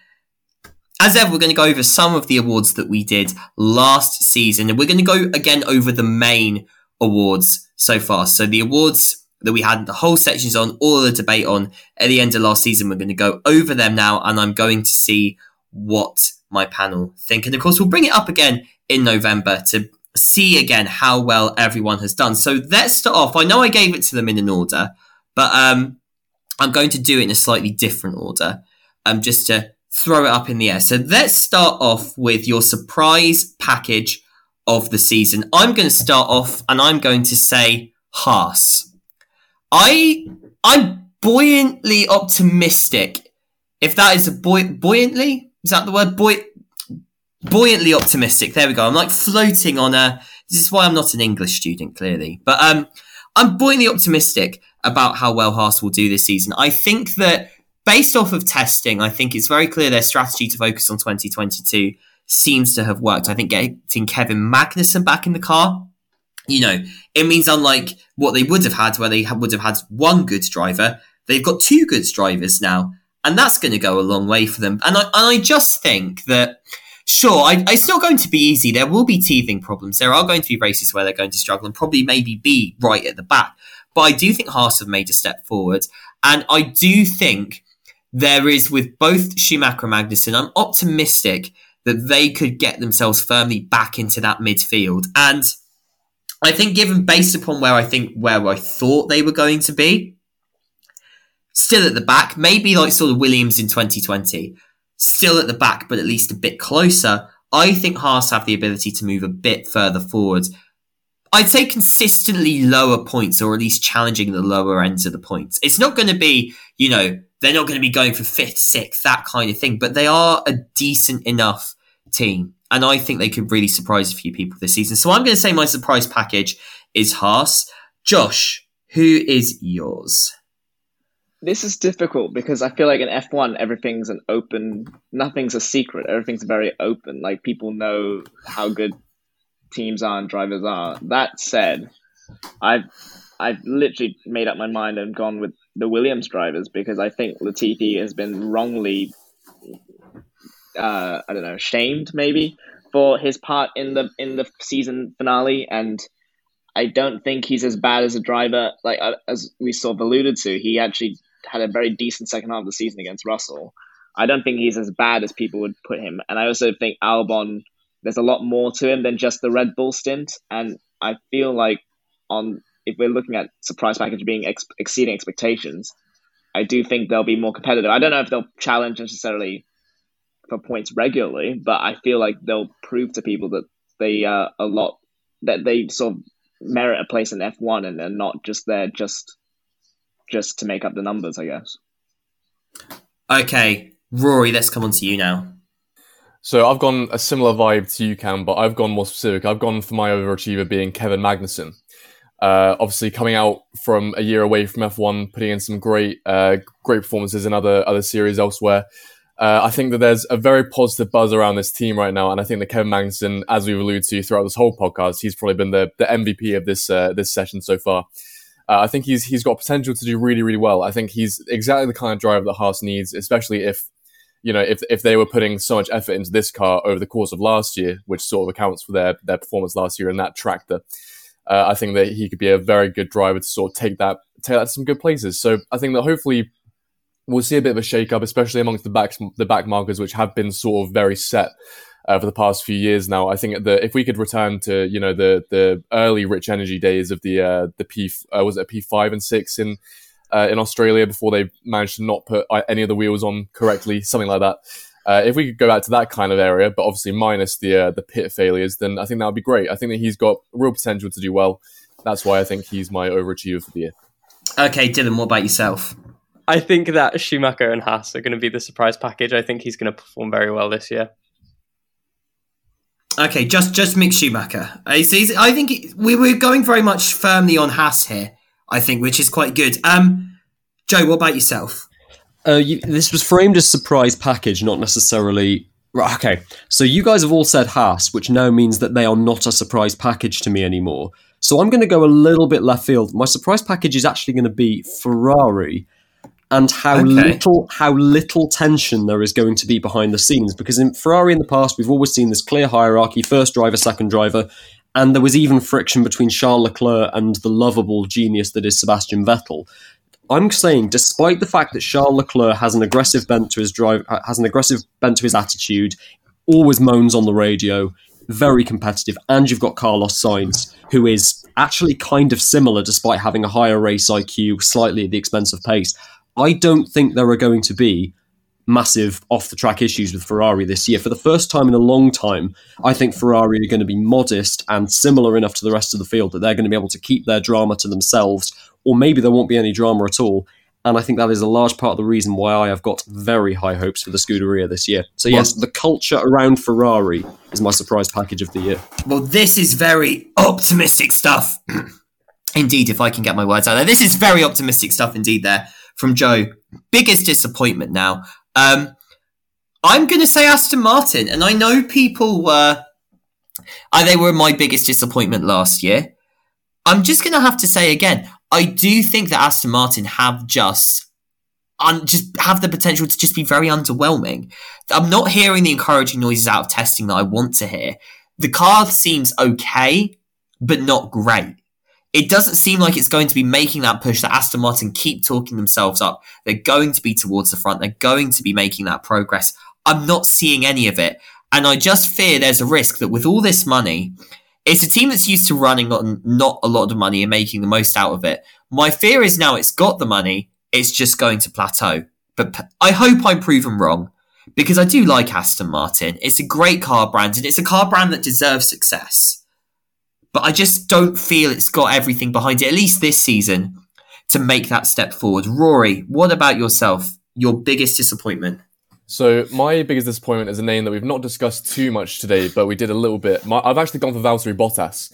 as ever, we're going to go over some of the awards that we did last season, and we're going to go again over the main awards so far. So the awards that we had the whole sections on, all the debate on at the end of last season, we're going to go over them now, and I'm going to see what my panel think. And of course, we'll bring it up again in November to see again how well everyone has done. So let's start off. I know I gave it to them in an order, but um, I'm going to do it in a slightly different order, um, just to throw it up in the air. So let's start off with your surprise package of the season. I'm going to start off, and I'm going to say Haas. I I'm buoyantly optimistic. If that is a buoy- buoyantly, is that the word? Buoy- buoyantly optimistic. There we go. I'm like floating on a. This is why I'm not an English student, clearly. But um, I'm buoyantly optimistic about how well Haas will do this season. I think that based off of testing, I think it's very clear their strategy to focus on 2022 seems to have worked. I think getting Kevin Magnussen back in the car, you know, it means unlike what they would have had, where they would have had one good driver, they've got two good drivers now, and that's going to go a long way for them. And I, and I just think that sure, I, it's not going to be easy. There will be teething problems. There are going to be races where they're going to struggle and probably maybe be right at the back. But I do think Haas have made a step forward. And I do think there is with both Schumacher and Magnussen, I'm optimistic that they could get themselves firmly back into that midfield. And I think given based upon where I think where I thought they were going to be, still at the back, maybe like sort of Williams in 2020, still at the back, but at least a bit closer. I think Haas have the ability to move a bit further forward. I'd say consistently lower points, or at least challenging the lower ends of the points. It's not going to be, you know, they're not going to be going for fifth, sixth, that kind of thing, but they are a decent enough team. And I think they could really surprise a few people this season. So I'm going to say my surprise package is Haas. Josh, who is yours? This is difficult because I feel like in F1 everything's an open, nothing's a secret. Everything's very open. Like people know how good teams are and drivers are. That said, I've I've literally made up my mind and gone with the Williams drivers because I think Latifi has been wrongly, uh, I don't know, shamed maybe for his part in the in the season finale, and I don't think he's as bad as a driver. Like uh, as we sort of alluded to, he actually had a very decent second half of the season against Russell. I don't think he's as bad as people would put him, and I also think Albon. There's a lot more to him than just the Red Bull stint, and I feel like on if we're looking at surprise package being ex- exceeding expectations, I do think they'll be more competitive. I don't know if they'll challenge necessarily for points regularly, but I feel like they'll prove to people that they are a lot that they sort of merit a place in F one and they're not just there just just to make up the numbers, I guess. Okay, Rory, let's come on to you now. So I've gone a similar vibe to you, Cam, but I've gone more specific. I've gone for my overachiever being Kevin Magnussen. Uh, obviously, coming out from a year away from F1, putting in some great, uh, great performances in other other series elsewhere. Uh, I think that there's a very positive buzz around this team right now, and I think that Kevin Magnussen, as we've alluded to throughout this whole podcast, he's probably been the, the MVP of this uh, this session so far. Uh, I think he's he's got potential to do really really well. I think he's exactly the kind of driver that Haas needs, especially if you know if if they were putting so much effort into this car over the course of last year, which sort of accounts for their their performance last year in that tractor uh, I think that he could be a very good driver to sort of take that take that to some good places. So I think that hopefully we'll see a bit of a shake up, especially amongst the back the back markers, which have been sort of very set. Uh, for the past few years now, I think that if we could return to you know the the early Rich Energy days of the uh, the P uh, was it P five and six in uh, in Australia before they managed to not put uh, any of the wheels on correctly, something like that. Uh, if we could go back to that kind of area, but obviously minus the uh, the pit failures, then I think that would be great. I think that he's got real potential to do well. That's why I think he's my overachiever for the year. Okay, Dylan, what about yourself? I think that Schumacher and Haas are going to be the surprise package. I think he's going to perform very well this year. Okay, just just Mick Schumacher. I think we we're going very much firmly on Haas here. I think, which is quite good. Um, Joe, what about yourself? Uh, you, this was framed as surprise package, not necessarily. Okay, so you guys have all said Haas, which now means that they are not a surprise package to me anymore. So I'm going to go a little bit left field. My surprise package is actually going to be Ferrari. And how Okay. little how little tension there is going to be behind the scenes. Because in Ferrari in the past, we've always seen this clear hierarchy: first driver, second driver, and there was even friction between Charles Leclerc and the lovable genius that is Sebastian Vettel. I'm saying, despite the fact that Charles Leclerc has an aggressive bent to his drive, has an aggressive bent to his attitude, always moans on the radio, very competitive, and you've got Carlos Sainz, who is actually kind of similar, despite having a higher race IQ, slightly at the expense of pace. I don't think there are going to be massive off the track issues with Ferrari this year. For the first time in a long time, I think Ferrari are going to be modest and similar enough to the rest of the field that they're going to be able to keep their drama to themselves, or maybe there won't be any drama at all. And I think that is a large part of the reason why I have got very high hopes for the Scuderia this year. So, yes, the culture around Ferrari is my surprise package of the year. Well, this is very optimistic stuff. indeed, if I can get my words out there, this is very optimistic stuff indeed. There from Joe. Biggest disappointment now. Um, I'm going to say Aston Martin, and I know people were. Uh, they were my biggest disappointment last year. I'm just going to have to say again, I do think that Aston Martin have just. Un- just have the potential to just be very underwhelming. I'm not hearing the encouraging noises out of testing that I want to hear. The car seems okay, but not great. It doesn't seem like it's going to be making that push that Aston Martin keep talking themselves up. They're going to be towards the front. They're going to be making that progress. I'm not seeing any of it. And I just fear there's a risk that with all this money, it's a team that's used to running on not a lot of money and making the most out of it. My fear is now it's got the money, it's just going to plateau. But I hope I'm proven wrong because I do like Aston Martin. It's a great car brand and it's a car brand that deserves success. But I just don't feel it's got everything behind it, at least this season, to make that step forward. Rory, what about yourself? Your biggest disappointment? So my biggest disappointment is a name that we've not discussed too much today, but we did a little bit. My, I've actually gone for Valtteri Bottas.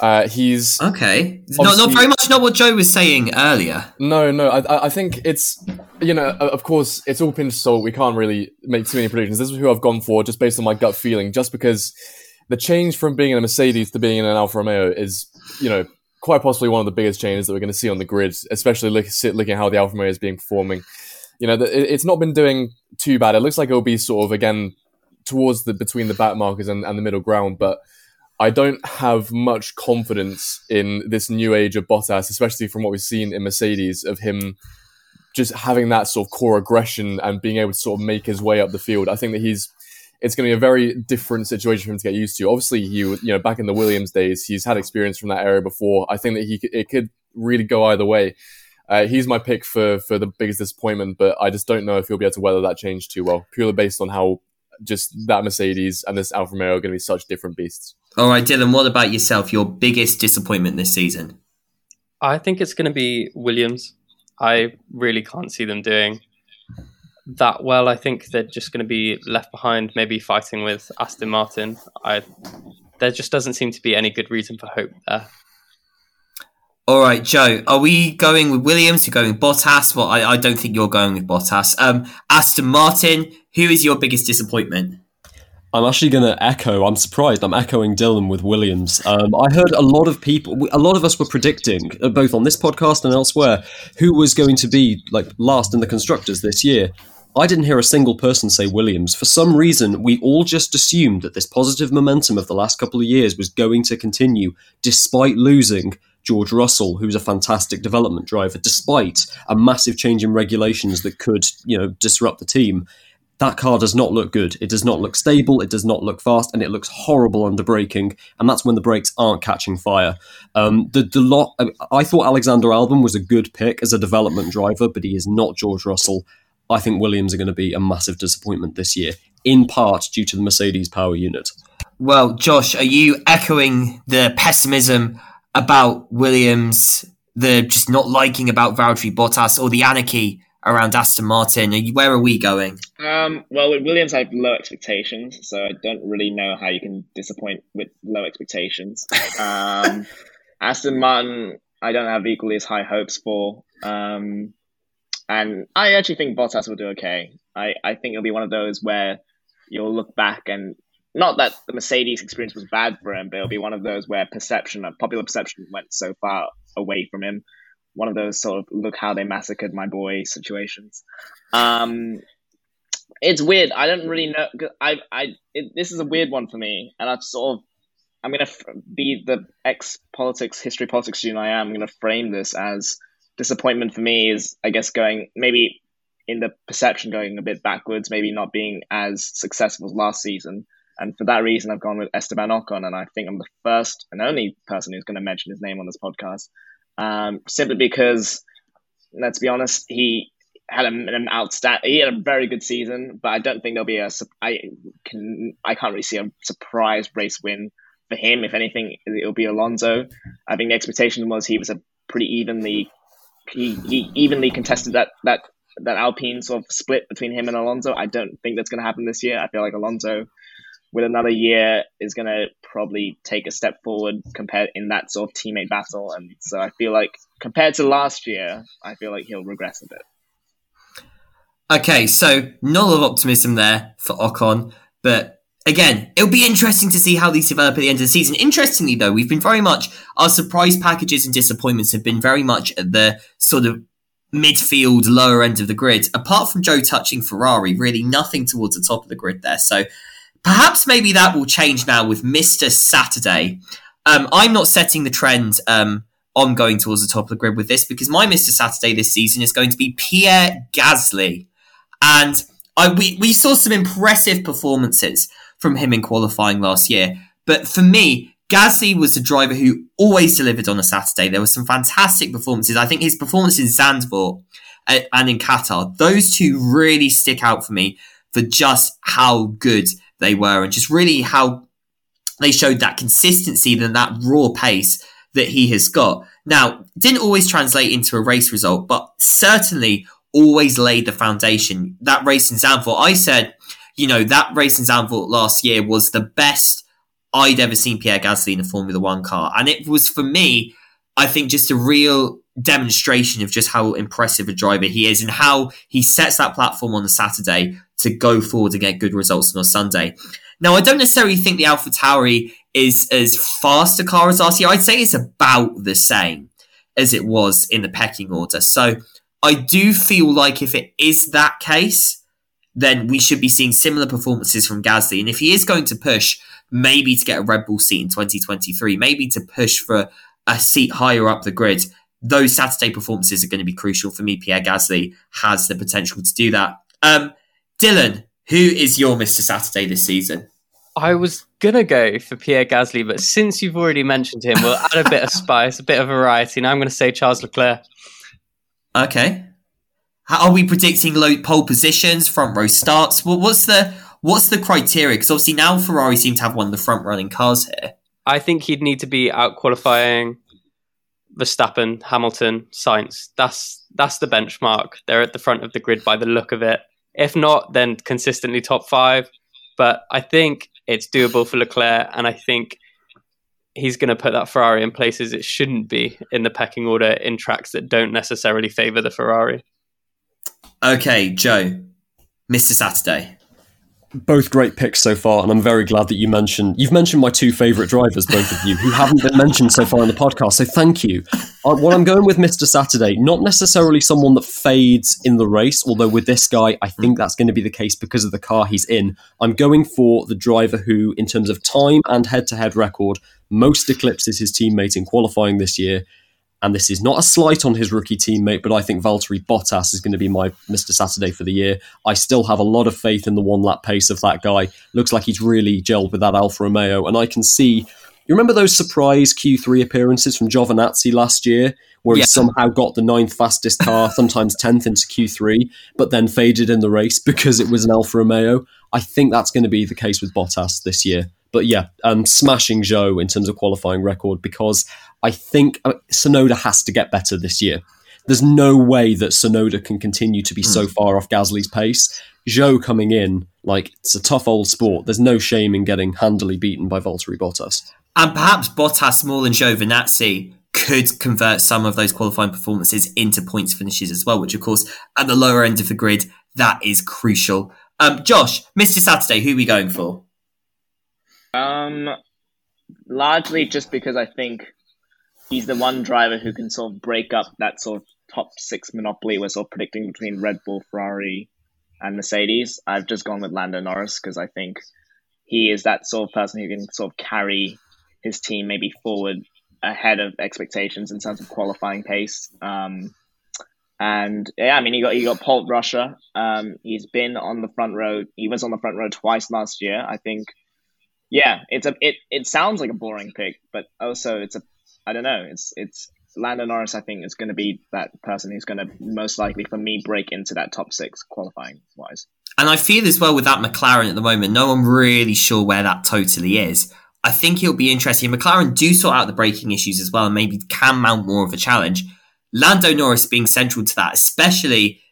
Uh, he's Okay. Not, not very much not what Joe was saying earlier. no, no. I, I- think it's you know, of course, it's all pinch salt. We can't really make too many predictions. This is who I've gone for, just based on my gut feeling. Just because the change from being in a Mercedes to being in an Alfa Romeo is, you know, quite possibly one of the biggest changes that we're going to see on the grid, especially look, looking at how the Alfa Romeo is being performing. You know, the, it, it's not been doing too bad. It looks like it'll be sort of again towards the between the back markers and, and the middle ground, but I don't have much confidence in this new age of Bottas, especially from what we've seen in Mercedes of him just having that sort of core aggression and being able to sort of make his way up the field. I think that he's it's going to be a very different situation for him to get used to. Obviously, he you know back in the Williams days, he's had experience from that area before. I think that he could- it could really go either way. Uh, he's my pick for for the biggest disappointment, but I just don't know if he'll be able to weather that change too well, purely based on how just that Mercedes and this Alfa Romeo are going to be such different beasts. All right, Dylan, what about yourself? Your biggest disappointment this season? I think it's going to be Williams. I really can't see them doing that well. I think they're just going to be left behind, maybe fighting with Aston Martin. I there just doesn't seem to be any good reason for hope there. All right, Joe, are we going with Williams? You're going with Bottas? Well, I, I don't think you're going with Bottas. Um, Aston Martin, who is your biggest disappointment? I'm actually going to echo. I'm surprised. I'm echoing Dylan with Williams. Um, I heard a lot of people, a lot of us were predicting, uh, both on this podcast and elsewhere, who was going to be like last in the constructors this year. I didn't hear a single person say Williams. For some reason, we all just assumed that this positive momentum of the last couple of years was going to continue, despite losing George Russell, who's a fantastic development driver, despite a massive change in regulations that could, you know, disrupt the team that car does not look good. It does not look stable. It does not look fast, and it looks horrible under braking. And that's when the brakes aren't catching fire. Um, the the lot. I thought Alexander Albon was a good pick as a development driver, but he is not George Russell. I think Williams are going to be a massive disappointment this year, in part due to the Mercedes power unit. Well, Josh, are you echoing the pessimism about Williams, the just not liking about Valtteri Bottas, or the anarchy around Aston Martin? Are you, where are we going? Um, well, with Williams, I have low expectations, so I don't really know how you can disappoint with low expectations. Um, Aston Martin, I don't have equally as high hopes for. Um, and I actually think Bottas will do okay. I, I think it'll be one of those where you'll look back and not that the Mercedes experience was bad for him, but it'll be one of those where perception, uh, popular perception, went so far away from him one of those sort of look how they massacred my boy situations. Um, it's weird. I don't really know. I I it, this is a weird one for me, and I've sort of I'm gonna f- be the ex politics history politics student I am. I'm gonna frame this as disappointment for me is I guess going maybe in the perception going a bit backwards, maybe not being as successful as last season. And for that reason, I've gone with Esteban Ocon, and I think I'm the first and only person who's going to mention his name on this podcast, um, simply because, let's be honest, he had an outstanding, he had a very good season, but I don't think there'll be a, I can, I can't really see a surprise race win for him. If anything, it'll be Alonso. I think the expectation was he was a pretty evenly, he, he evenly contested that that that Alpine sort of split between him and Alonso. I don't think that's going to happen this year. I feel like Alonso, with another year, is going to probably take a step forward compared in that sort of teammate battle. And so I feel like compared to last year, I feel like he'll regress a bit. Okay, so lot of optimism there for Ocon, but again, it'll be interesting to see how these develop at the end of the season. Interestingly, though, we've been very much our surprise packages and disappointments have been very much at the sort of midfield, lower end of the grid. Apart from Joe touching Ferrari, really nothing towards the top of the grid there. So perhaps maybe that will change now with Mr. Saturday. Um, I'm not setting the trend um, on going towards the top of the grid with this because my Mr. Saturday this season is going to be Pierre Gasly. And I, we, we saw some impressive performances from him in qualifying last year. But for me, Gasly was a driver who always delivered on a Saturday. There were some fantastic performances. I think his performance in Zandvoort and in Qatar, those two really stick out for me for just how good they were and just really how they showed that consistency and that raw pace that he has got. Now, didn't always translate into a race result, but certainly always laid the foundation. That race in Zandvoort, I said, you know, that race in Zandvoort last year was the best I'd ever seen Pierre Gasly in a Formula One car. And it was for me, I think, just a real demonstration of just how impressive a driver he is and how he sets that platform on the Saturday to go forward and get good results on a Sunday. Now, I don't necessarily think the Alpha Tauri is as fast a car as RC. I'd say it's about the same as it was in the pecking order. So I do feel like if it is that case, then we should be seeing similar performances from Gasly. And if he is going to push, maybe to get a Red Bull seat in 2023, maybe to push for a seat higher up the grid, those Saturday performances are going to be crucial for me. Pierre Gasly has the potential to do that. Um, Dylan, who is your Mr. Saturday this season? I was gonna go for Pierre Gasly, but since you've already mentioned him, we'll add a bit of spice, a bit of variety. Now I'm going to say Charles Leclerc. Okay. How are we predicting low pole positions, front row starts? Well, what's the what's the criteria? Because obviously now Ferrari seem to have one of the front running cars here. I think he'd need to be out qualifying Verstappen, Hamilton, Sainz. That's that's the benchmark. They're at the front of the grid by the look of it. If not, then consistently top five. But I think it's doable for Leclerc, and I think he's going to put that Ferrari in places it shouldn't be in the pecking order in tracks that don't necessarily favour the Ferrari. Okay, Joe, Mr. Saturday both great picks so far, and I'm very glad that you mentioned you've mentioned my two favourite drivers, both of you, who haven't been mentioned so far in the podcast. So thank you. Uh, what I'm going with Mr. Saturday, not necessarily someone that fades in the race, although with this guy, I think that's going to be the case because of the car he's in. I'm going for the driver who, in terms of time and head-to-head record, most eclipses his teammate in qualifying this year and this is not a slight on his rookie teammate, but I think Valtteri Bottas is going to be my Mr. Saturday for the year. I still have a lot of faith in the one lap pace of that guy. Looks like he's really gelled with that Alfa Romeo, and I can see. You remember those surprise Q3 appearances from Giovinazzi last year, where yeah. he somehow got the ninth fastest car, sometimes 10th into Q3, but then faded in the race because it was an Alfa Romeo? I think that's going to be the case with Bottas this year. But yeah, um, smashing Zhou in terms of qualifying record because I think uh, Tsunoda has to get better this year. There's no way that Tsunoda can continue to be mm. so hmm. far off Gasly's pace. Zhou coming in, like, it's a tough old sport. There's no shame in getting handily beaten by Valtteri Bottas. And perhaps Bottas more than Giovinazzi could convert some of those qualifying performances into points finishes as well, which, of course, at the lower end of the grid, that is crucial. Um, Josh, Mr. Saturday, who are we going for? Um, largely just because I think he's the one driver who can sort of break up that sort of top six monopoly we're sort of predicting between Red Bull, Ferrari, and Mercedes. I've just gone with Lando Norris because I think he is that sort of person who can sort of carry his team maybe forward ahead of expectations in terms of qualifying pace. Um, and yeah, I mean, he got he got Paul Rusher. Um, he's been on the front row. He was on the front row twice last year. I think. Yeah, it's a it. It sounds like a boring pick, but also it's a. I don't know. It's it's Lando Norris. I think is going to be that person who's going to most likely for me break into that top six qualifying wise. And I feel as well with that McLaren at the moment, no one really sure where that totally is. I think it'll be interesting. McLaren do sort out the braking issues as well and maybe can mount more of a challenge. Lando Norris being central to that, especially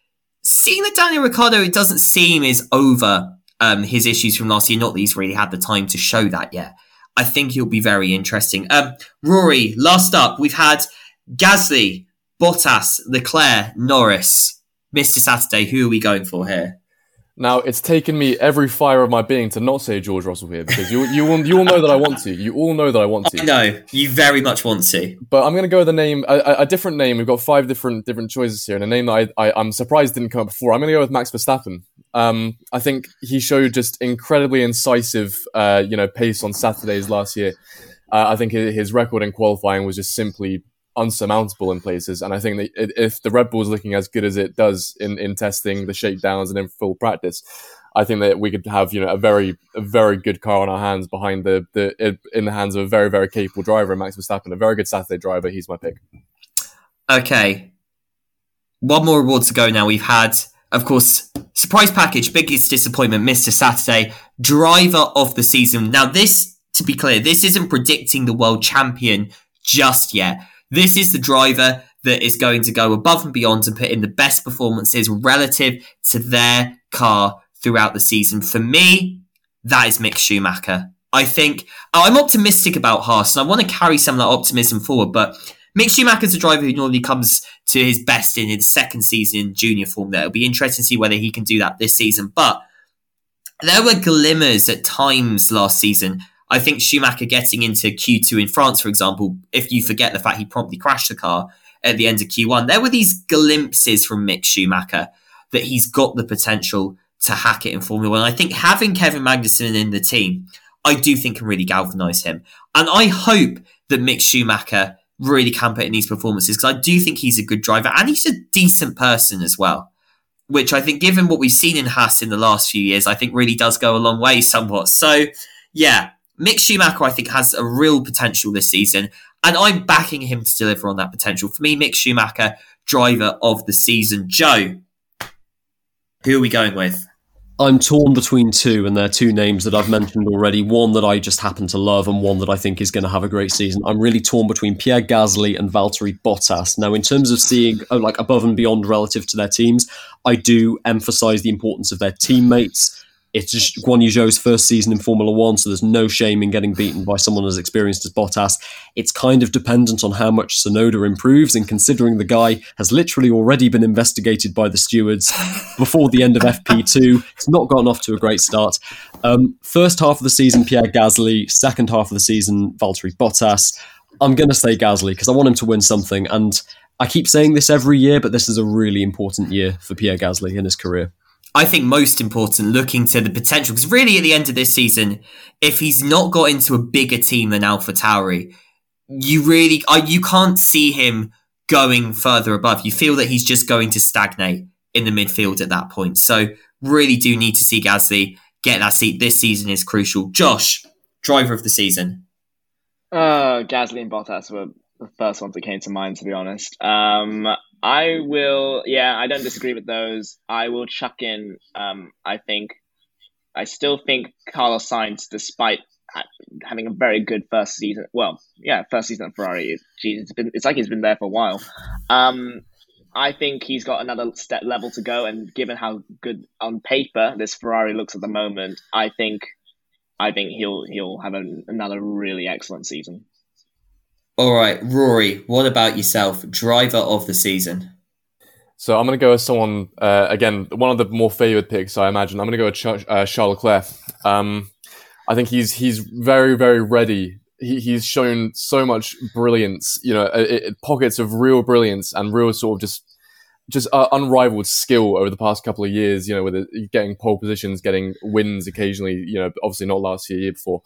seeing that Daniel Ricciardo, it doesn't seem is over um, his issues from last year. Not that he's really had the time to show that yet. I think it'll be very interesting. Um, Rory, last up, we've had Gasly, Bottas, Leclerc, Norris. Mr. Saturday, who are we going for here? Now it's taken me every fire of my being to not say George Russell here because you you will you all know that I want to. You all know that I want to. I know you very much want to, but I'm going to go with a name, a, a, different name. We've got five different different choices here, and a name that I, I am surprised didn't come up before. I'm going to go with Max Verstappen. Um, I think he showed just incredibly incisive, uh, you know, pace on Saturdays last year. Uh, I think his record in qualifying was just simply unsurmountable in places. And I think that if the Red Bull is looking as good as it does in, in testing the shakedowns and in full practice, I think that we could have you know a very a very good car on our hands behind the the in the hands of a very very capable driver, Max Verstappen, a very good Saturday driver. He's my pick. Okay, one more award to go now. We've had, of course, surprise package, biggest disappointment, Mr. Saturday, driver of the season. Now, this, to be clear, this isn't predicting the world champion just yet. This is the driver that is going to go above and beyond and put in the best performances relative to their car throughout the season. For me, that is Mick Schumacher. I think oh, I'm optimistic about Haas and I want to carry some of that optimism forward, but Mick Schumacher is a driver who normally comes to his best in his second season in junior form there. It'll be interesting to see whether he can do that this season. But there were glimmers at times last season I think Schumacher getting into Q2 in France, for example, if you forget the fact he promptly crashed the car at the end of Q1, there were these glimpses from Mick Schumacher that he's got the potential to hack it in Formula One. I think having Kevin Magnussen in the team, I do think can really galvanise him. And I hope that Mick Schumacher really can put in these performances because I do think he's a good driver and he's a decent person as well. Which I think, given what we've seen in Haas in the last few years, I think really does go a long way somewhat. So, yeah, Mick Schumacher, I think, has a real potential this season, and I'm backing him to deliver on that potential. For me, Mick Schumacher, driver of the season. Joe, who are we going with? I'm torn between two, and they're two names that I've mentioned already. One that I just happen to love, and one that I think is going to have a great season. I'm really torn between Pierre Gasly and Valtteri Bottas. Now, in terms of seeing oh, like above and beyond relative to their teams, I do emphasize the importance of their teammates it's just Guan Yu Zhou's first season in Formula One, so there's no shame in getting beaten by someone as experienced as Bottas. It's kind of dependent on how much Tsunoda improves, and considering the guy has literally already been investigated by the stewards before the end of FP2, it's not gotten off to a great start. Um, first half of the season, Pierre Gasly. Second half of the season, Valtteri Bottas. I'm going to say Gasly because I want him to win something, and I keep saying this every year, but this is a really important year for Pierre Gasly in his career. I think most important, looking to the potential, because really at the end of this season, if he's not got into a bigger team than Alpha Tauri, you really, you can't see him going further above. You feel that he's just going to stagnate in the midfield at that point. So really do need to see Gasly get that seat. This season is crucial. Josh, driver of the season. Uh, Gasly and Bottas were the first ones that came to mind, to be honest. Um, I will. Yeah, I don't disagree with those. I will chuck in. Um, I think. I still think Carlos Sainz, despite having a very good first season, well, yeah, first season at Ferrari. Geez, it's been. It's like he's been there for a while. Um, I think he's got another step level to go, and given how good on paper this Ferrari looks at the moment, I think, I think he'll he'll have a, another really excellent season. All right, Rory, what about yourself? Driver of the season. So I'm going to go with someone, uh, again, one of the more favoured picks, I imagine. I'm going to go with Ch- uh, Charles Leclerc. Um, I think he's he's very, very ready. he, he's shown so much brilliance, you know, it, it, pockets of real brilliance and real sort of just just uh, unrivaled skill over the past couple of years. You know, with it, getting pole positions, getting wins occasionally. You know, obviously not last year, year before.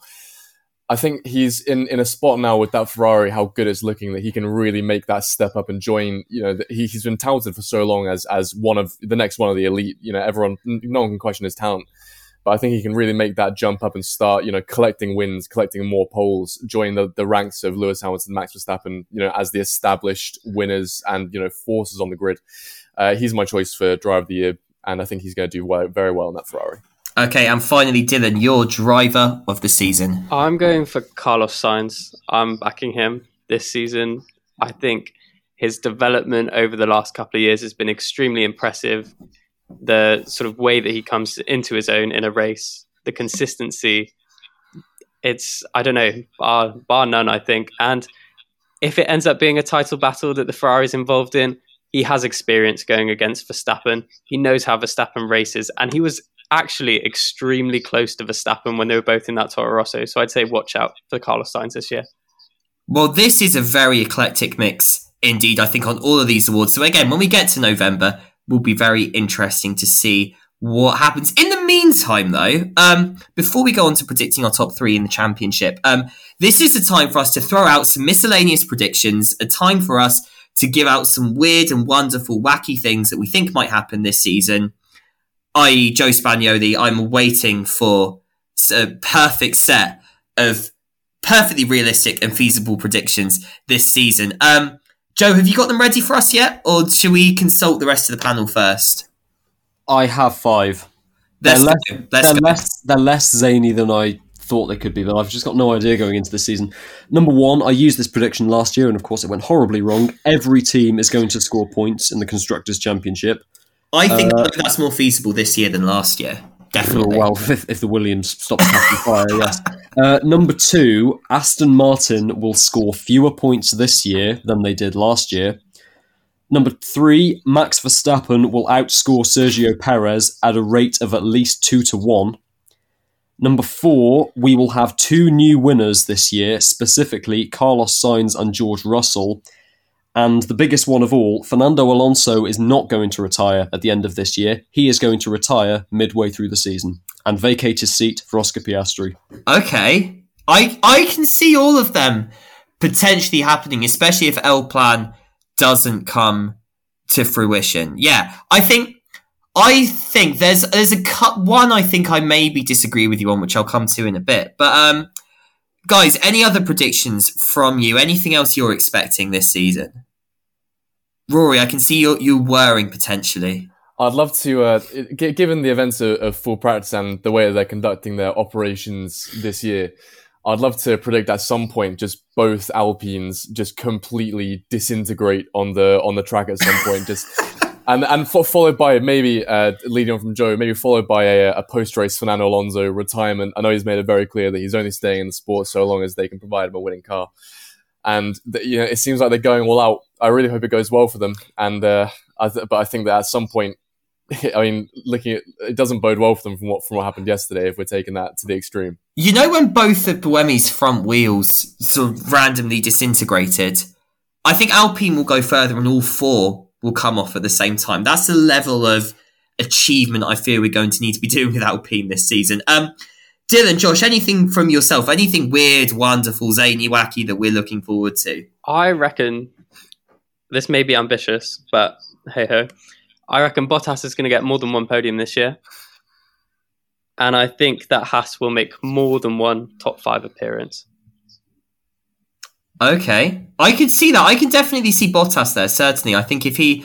I think he's in, in a spot now with that Ferrari, how good it's looking that he can really make that step up and join. You know, he, he's been touted for so long as as one of the next one of the elite. You know, everyone, no one can question his talent, but I think he can really make that jump up and start. You know, collecting wins, collecting more poles, join the, the ranks of Lewis Hamilton, Max Verstappen. You know, as the established winners and you know forces on the grid. Uh, he's my choice for driver of the year, and I think he's going to do well, very well in that Ferrari. Okay, and finally, Dylan, your driver of the season. I'm going for Carlos Sainz. I'm backing him this season. I think his development over the last couple of years has been extremely impressive. The sort of way that he comes into his own in a race, the consistency, it's, I don't know, bar, bar none, I think. And if it ends up being a title battle that the Ferrari's involved in, he has experience going against Verstappen. He knows how Verstappen races, and he was actually extremely close to Verstappen when they were both in that Toro Rosso. So I'd say watch out for Carlos Sainz this year. Well, this is a very eclectic mix indeed, I think, on all of these awards. So again, when we get to November, will be very interesting to see what happens. In the meantime, though, um, before we go on to predicting our top three in the championship, um, this is a time for us to throw out some miscellaneous predictions, a time for us to give out some weird and wonderful, wacky things that we think might happen this season i.e., Joe Spagnoli, I'm waiting for a perfect set of perfectly realistic and feasible predictions this season. Um, Joe, have you got them ready for us yet, or should we consult the rest of the panel first? I have five. Let's they're less. They're less they're less zany than I thought they could be, but I've just got no idea going into the season. Number one, I used this prediction last year, and of course it went horribly wrong. Every team is going to score points in the constructors' championship. I think Uh, that's more feasible this year than last year. Definitely. Well, if, if the Williams stop catching fire, yes. Uh, number two, Aston Martin will score fewer points this year than they did last year. Number three, Max Verstappen will outscore Sergio Perez at a rate of at least two to one. Number four, we will have two new winners this year, specifically Carlos Sainz and George Russell. And the biggest one of all, Fernando Alonso is not going to retire at the end of this year. He is going to retire midway through the season and vacate his seat for Oscar Piastri. Okay. I I can see all of them potentially happening, especially if El Plan doesn't come to fruition. Yeah, I think I think there's there's a cut one I think I maybe disagree with you on, which I'll come to in a bit. But um guys, any other predictions from you? Anything else you're expecting this season? Rory, I can see you you worrying potentially. I'd love to, uh, given the events of, of full practice and the way they're conducting their operations this year, I'd love to predict at some point just both Alpines just completely disintegrate on the on the track at some point, just and and fo- followed by maybe uh, leading on from Joe, maybe followed by a, a post race Fernando Alonso retirement. I know he's made it very clear that he's only staying in the sport so long as they can provide him a winning car, and th- you know it seems like they're going all out. I really hope it goes well for them, and uh, I th- but I think that at some point I mean, looking at it doesn't bode well for them from what from what happened yesterday. If we're taking that to the extreme, You know when both of Buemi's front wheels sort of randomly disintegrated? I think Alpine will go further and all four will come off at the same time. That's the level of achievement I fear we're going to need to be doing with Alpine this season. Um, Dylan, Josh, anything from yourself? Anything weird, wonderful, zany, wacky that we're looking forward to? I reckon this may be ambitious, but hey ho. I reckon Bottas is going to get more than one podium this year. And I think that Haas will make more than one top five appearance. Okay, I could see that. I can definitely see Bottas there. Certainly, I think if he,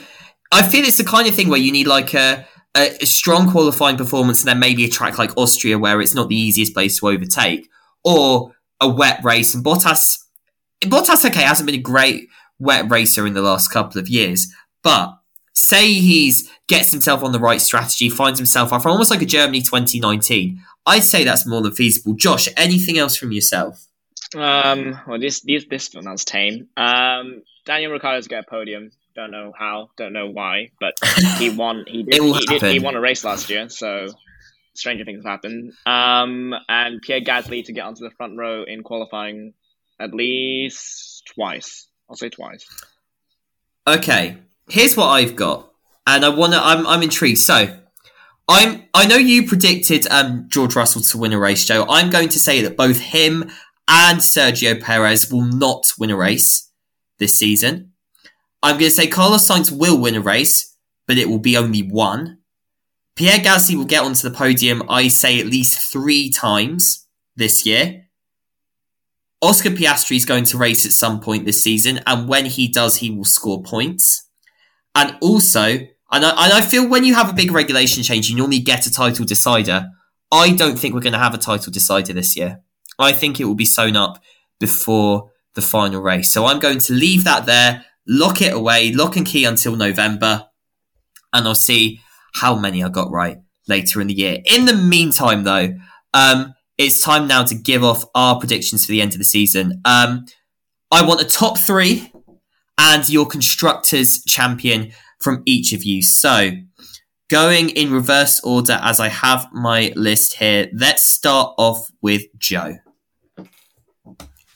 I feel it's the kind of thing where you need like a, a, strong qualifying performance, and then maybe a track like Austria where it's not the easiest place to overtake, or a wet race. And Bottas, Bottas, okay, hasn't been a great wet racer in the last couple of years, but say he's gets himself on the right strategy, finds himself off almost like a Germany 2019. I'd say that's more than feasible. Josh, anything else from yourself? Um, well, this this this sounds tame. Um, Daniel Ricciardo's got a podium. Don't know how, don't know why, but he won. He did. He, did, he won a race last year, so stranger things happen. Um, and Pierre Gasly to get onto the front row in qualifying at least twice. I'll say twice. Okay, here's what I've got, and I wanna. I'm I'm intrigued. So, I'm I know you predicted um George Russell to win a race, Joe. I'm going to say that both him and Sergio Perez will not win a race this season. I'm going to say Carlos Sainz will win a race, but it will be only one. Pierre Gasly will get onto the podium, I say, at least three times this year. Oscar Piastri is going to race at some point this season, and when he does, he will score points. And also, and I, and I feel when you have a big regulation change, you normally get a title decider. I don't think we're going to have a title decider this year. I think it will be sewn up before the final race. So I'm going to leave that there, lock it away, lock and key until November, and I'll see how many I got right later in the year. In the meantime, though, um, it's time now to give off our predictions for the end of the season. Um, I want a top three and your constructors champion from each of you. So, going in reverse order as I have my list here, let's start off with Joe.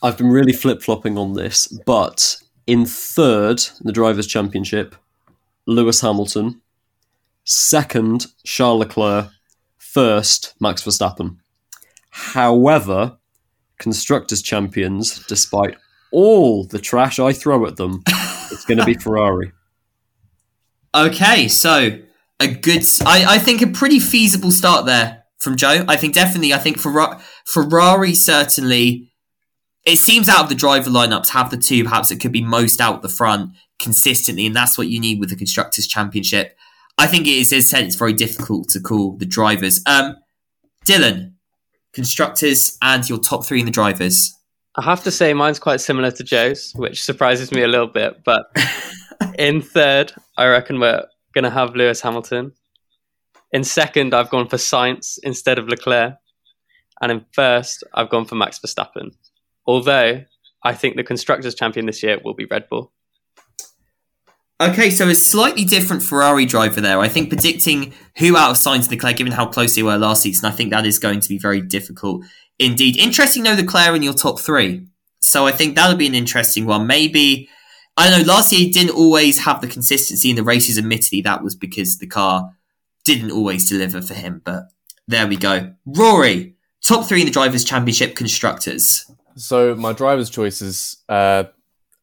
I've been really flip flopping on this, but in third, the Drivers' Championship, Lewis Hamilton. Second, Charles Leclerc. First, Max Verstappen. However, Constructors' Champions, despite all the trash I throw at them, it's going to be Ferrari. Okay, so a good, I, I think a pretty feasible start there from Joe. I think definitely, I think Ferrari, Ferrari certainly it seems out of the driver lineups have the two perhaps it could be most out the front consistently, and that's what you need with the constructors championship. I think it is, as said, it's very difficult to call the drivers. Um, Dylan, constructors and your top three in the drivers. I have to say mine's quite similar to Joe's, which surprises me a little bit. But in third, I reckon we're going to have Lewis Hamilton. In second, I've gone for Sainz instead of Leclerc. And in first, I've gone for Max Verstappen. Although I think the constructors champion this year will be Red Bull. Okay, so a slightly different Ferrari driver there. I think predicting who out of Sainz and Leclerc, given how close they were last season, I think that is going to be very difficult indeed. Interesting, though, the Leclerc in your top three. So I think that'll be an interesting one. Maybe, I know, last year he didn't always have the consistency in the races. Admittedly, that was because the car didn't always deliver for him. But there we go. Rory, top three in the Drivers' Championship constructors. So my driver's choices, uh,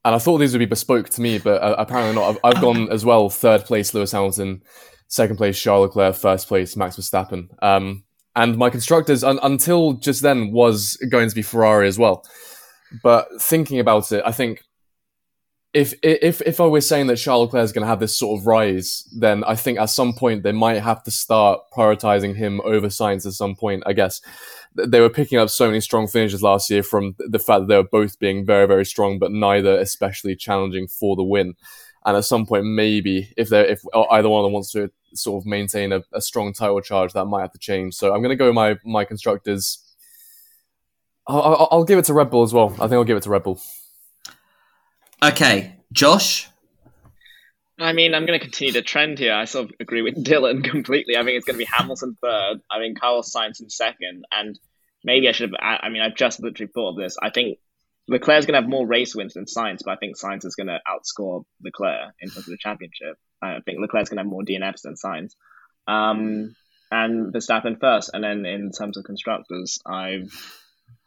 and I thought these would be bespoke to me, but uh, apparently not. I've, I've gone as well. Third place, Lewis Hamilton. Second place, Charles Leclerc. First place, Max Verstappen. Um, and my constructors, un- until just then, was going to be Ferrari as well. But thinking about it, I think if if if I was saying that Charles Leclerc is going to have this sort of rise, then I think at some point they might have to start prioritizing him over Sainz. at some point. I guess they were picking up so many strong finishes last year from the fact that they were both being very very strong, but neither especially challenging for the win. And at some point, maybe if they if either one of them wants to sort of maintain a, a strong title charge, that might have to change. So I'm going to go my my constructors. I'll, I'll, I'll give it to Red Bull as well. I think I'll give it to Red Bull. Okay, Josh. I mean, I'm going to continue the trend here. I sort of agree with Dylan completely. I think it's going to be Hamilton third. I mean, Carlos Sainz in second, and maybe I should have. I mean, I've just literally thought of this. I think Leclerc's going to have more race wins than Sainz, but I think Sainz is going to outscore Leclerc in terms of the championship. I think Leclerc's going to have more DNFs than Sainz. Um, and Verstappen first, and then in terms of constructors, I've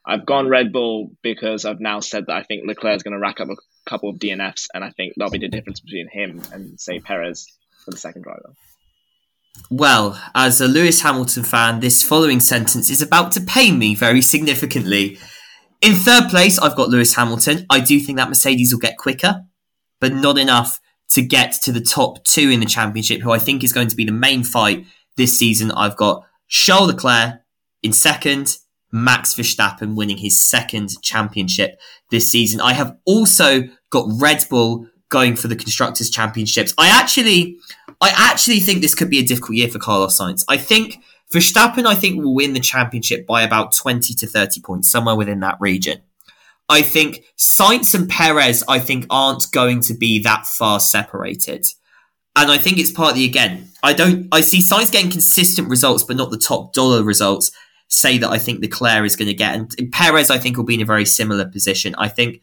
I've gone Red Bull because I've now said that I think Leclerc's going to rack up a couple of DNFs, and I think that'll be the difference between him and say Perez for the second driver. Well, as a Lewis Hamilton fan, this following sentence is about to pain me very significantly. In third place, I've got Lewis Hamilton. I do think that Mercedes will get quicker, but not enough to get to the top two in the championship, who I think is going to be the main fight this season. I've got Charles Leclerc in second, Max Verstappen winning his second championship this season. I have also got Red Bull going for the constructors championships. I actually, I actually think this could be a difficult year for Carlos Sainz. I think Verstappen, I think will win the championship by about 20 to 30 points, somewhere within that region. I think Sainz and Perez, I think aren't going to be that far separated. And I think it's partly again, I don't, I see Sainz getting consistent results, but not the top dollar results. Say that I think Leclerc is going to get, and Perez, I think, will be in a very similar position. I think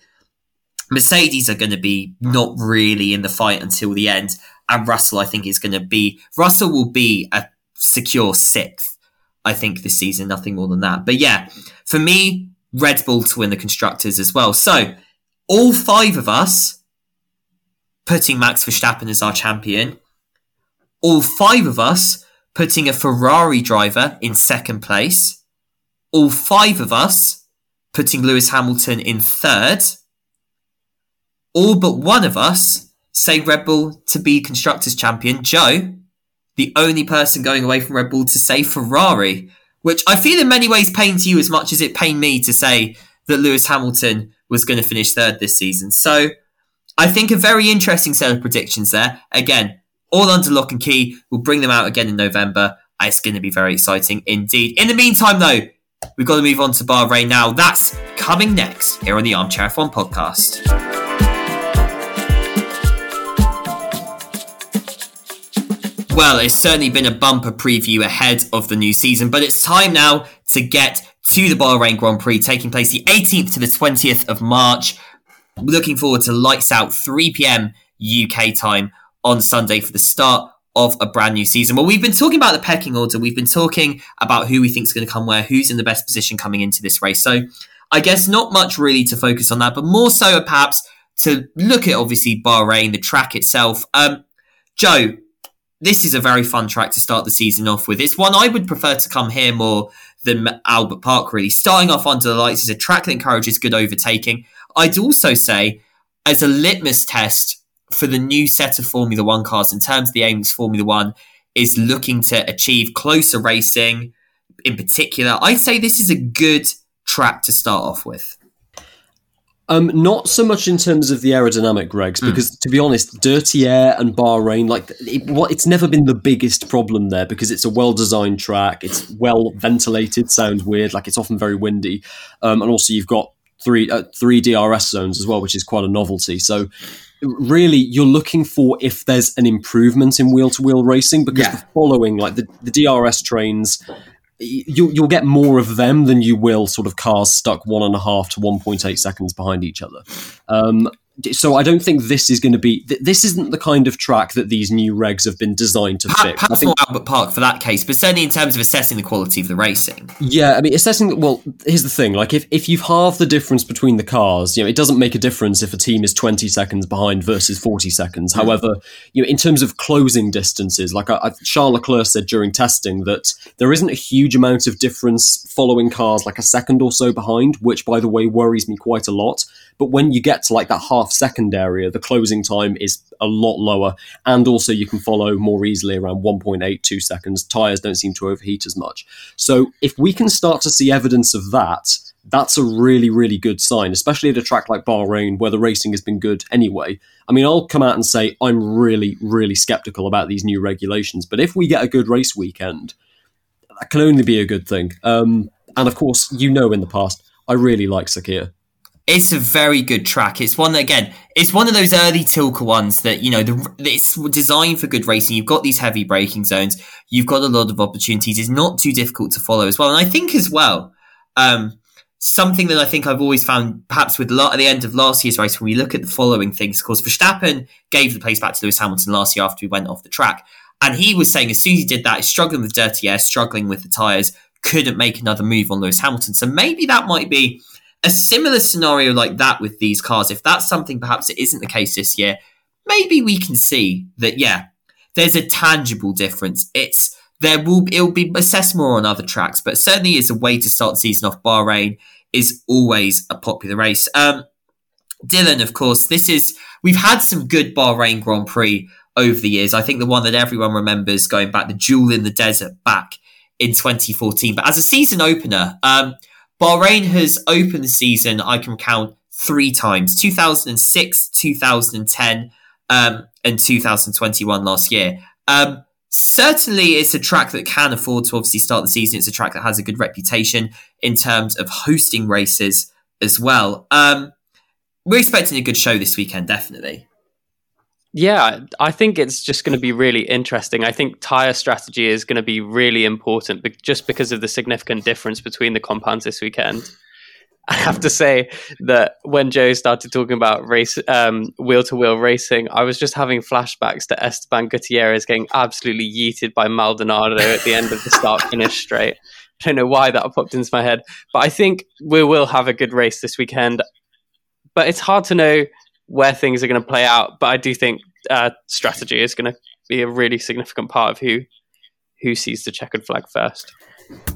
Mercedes are going to be not really in the fight until the end, and Russell, I think, is going to be Russell will be a secure sixth. I think this season, nothing more than that. But yeah, for me, Red Bull to win the constructors as well. So all five of us putting Max Verstappen as our champion. All five of us putting a Ferrari driver in second place. All five of us putting Lewis Hamilton in third. All but one of us say Red Bull to be constructors champion. Joe, the only person going away from Red Bull to say Ferrari, which I feel in many ways pains you as much as it pained me to say that Lewis Hamilton was going to finish third this season. So I think a very interesting set of predictions there. Again, all under lock and key. We'll bring them out again in November. It's going to be very exciting indeed. In the meantime, though, we've got to move on to Bahrain now. That's coming next here on the Armchair F1 podcast. Well, it's certainly been a bumper preview ahead of the new season, but it's time now to get to the Bahrain Grand Prix taking place the 18th to the 20th of March. Looking forward to lights out 3 p.m. UK time on Sunday for the start of a brand new season. Well, we've been talking about the pecking order. We've been talking about who we think is going to come where, who's in the best position coming into this race. So I guess not much really to focus on that, but more so perhaps to look at obviously Bahrain, the track itself. Um, Joe, this is a very fun track to start the season off with. It's one I would prefer to come here more than Albert Park, really. Starting off under the lights is a track that encourages good overtaking. I'd also say, as a litmus test for the new set of Formula One cars, in terms of the aims Formula One is looking to achieve closer racing in particular, I'd say this is a good track to start off with. Um, not so much in terms of the aerodynamic regs, Hmm. because to be honest, dirty air and Bahrain, like it, what, it's never been the biggest problem there because it's a well-designed track, it's well ventilated. Sounds weird, like it's often very windy, um, and also you've got three uh, three DRS zones as well, which is quite a novelty. So really, you're looking for if there's an improvement in wheel-to-wheel racing because Yeah. the following, like the, the DRS trains you, you'll get more of them than you will sort of cars stuck one and a half to 1.8 seconds behind each other. Um, so I don't think this is going to be. Th- this isn't the kind of track that these new regs have been designed to. I perhaps think, more Albert Park for that case, but certainly in terms of assessing the quality of the racing. yeah, I mean, assessing. Well, here's the thing: like, if if you've halved the difference between the cars, you know, it doesn't make a difference if a team is 20 seconds behind versus 40 seconds. However, you know, in terms of closing distances, like I, I, Charles Leclerc said during testing, that there isn't a huge amount of difference following cars like a second or so behind, which, by the way, worries me quite a lot. But when you get to like that half second area, the closing time is a lot lower, and also you can follow more easily around 1.82 seconds. Tires don't seem to overheat as much. So if we can start to see evidence of that, that's a really, really good sign, especially at a track like Bahrain where the racing has been good anyway. I mean, I'll come out and say I'm really, really skeptical about these new regulations, but if we get a good race weekend, that can only be a good thing. Um, and of course, you know, in the past, I really like Sakhir. It's a very good track. It's one that, again, it's one of those early Tilke ones that, you know, the, it's designed for good racing. You've got these heavy braking zones. You've got a lot of opportunities. It's not too difficult to follow as well. And I think as well, um, something that I think I've always found, perhaps with la- at the end of last year's race, when we look at the following things, of course, Verstappen gave the place back to Lewis Hamilton last year after he went off the track. And he was saying as soon as he did that, he's struggling with dirty air, struggling with the tyres, couldn't make another move on Lewis Hamilton. So maybe that might be a similar scenario like that with these cars. If that's something perhaps it isn't the case this year, maybe we can see that, yeah, there's a tangible difference. It's there will it'll be assessed more on other tracks, but certainly is a way to start the season off. Bahrain is always a popular race. Um, Dylan, of course, this is we've had some good Bahrain Grand Prix over the years. I think the one that everyone remembers going back, the Duel in the Desert back in 2014. But as a season opener, um, Bahrain has opened the season, I can count three times 2006, 2010, um, and 2021 last year. Um, certainly, it's a track that can afford to obviously start the season. It's a track that has a good reputation in terms of hosting races as well. Um, we're expecting a good show this weekend, definitely. Yeah, I think it's just going to be really interesting. I think tire strategy is going to be really important just because of the significant difference between the compounds this weekend. I have to say that when Joe started talking about race, wheel to wheel racing, I was just having flashbacks to Esteban Gutierrez getting absolutely yeeted by Maldonado at the end of the start finish straight. I don't know why that popped into my head, but I think we will have a good race this weekend. But it's hard to know where things are going to play out. But I do think uh, strategy is going to be a really significant part of who who sees the checkered flag first.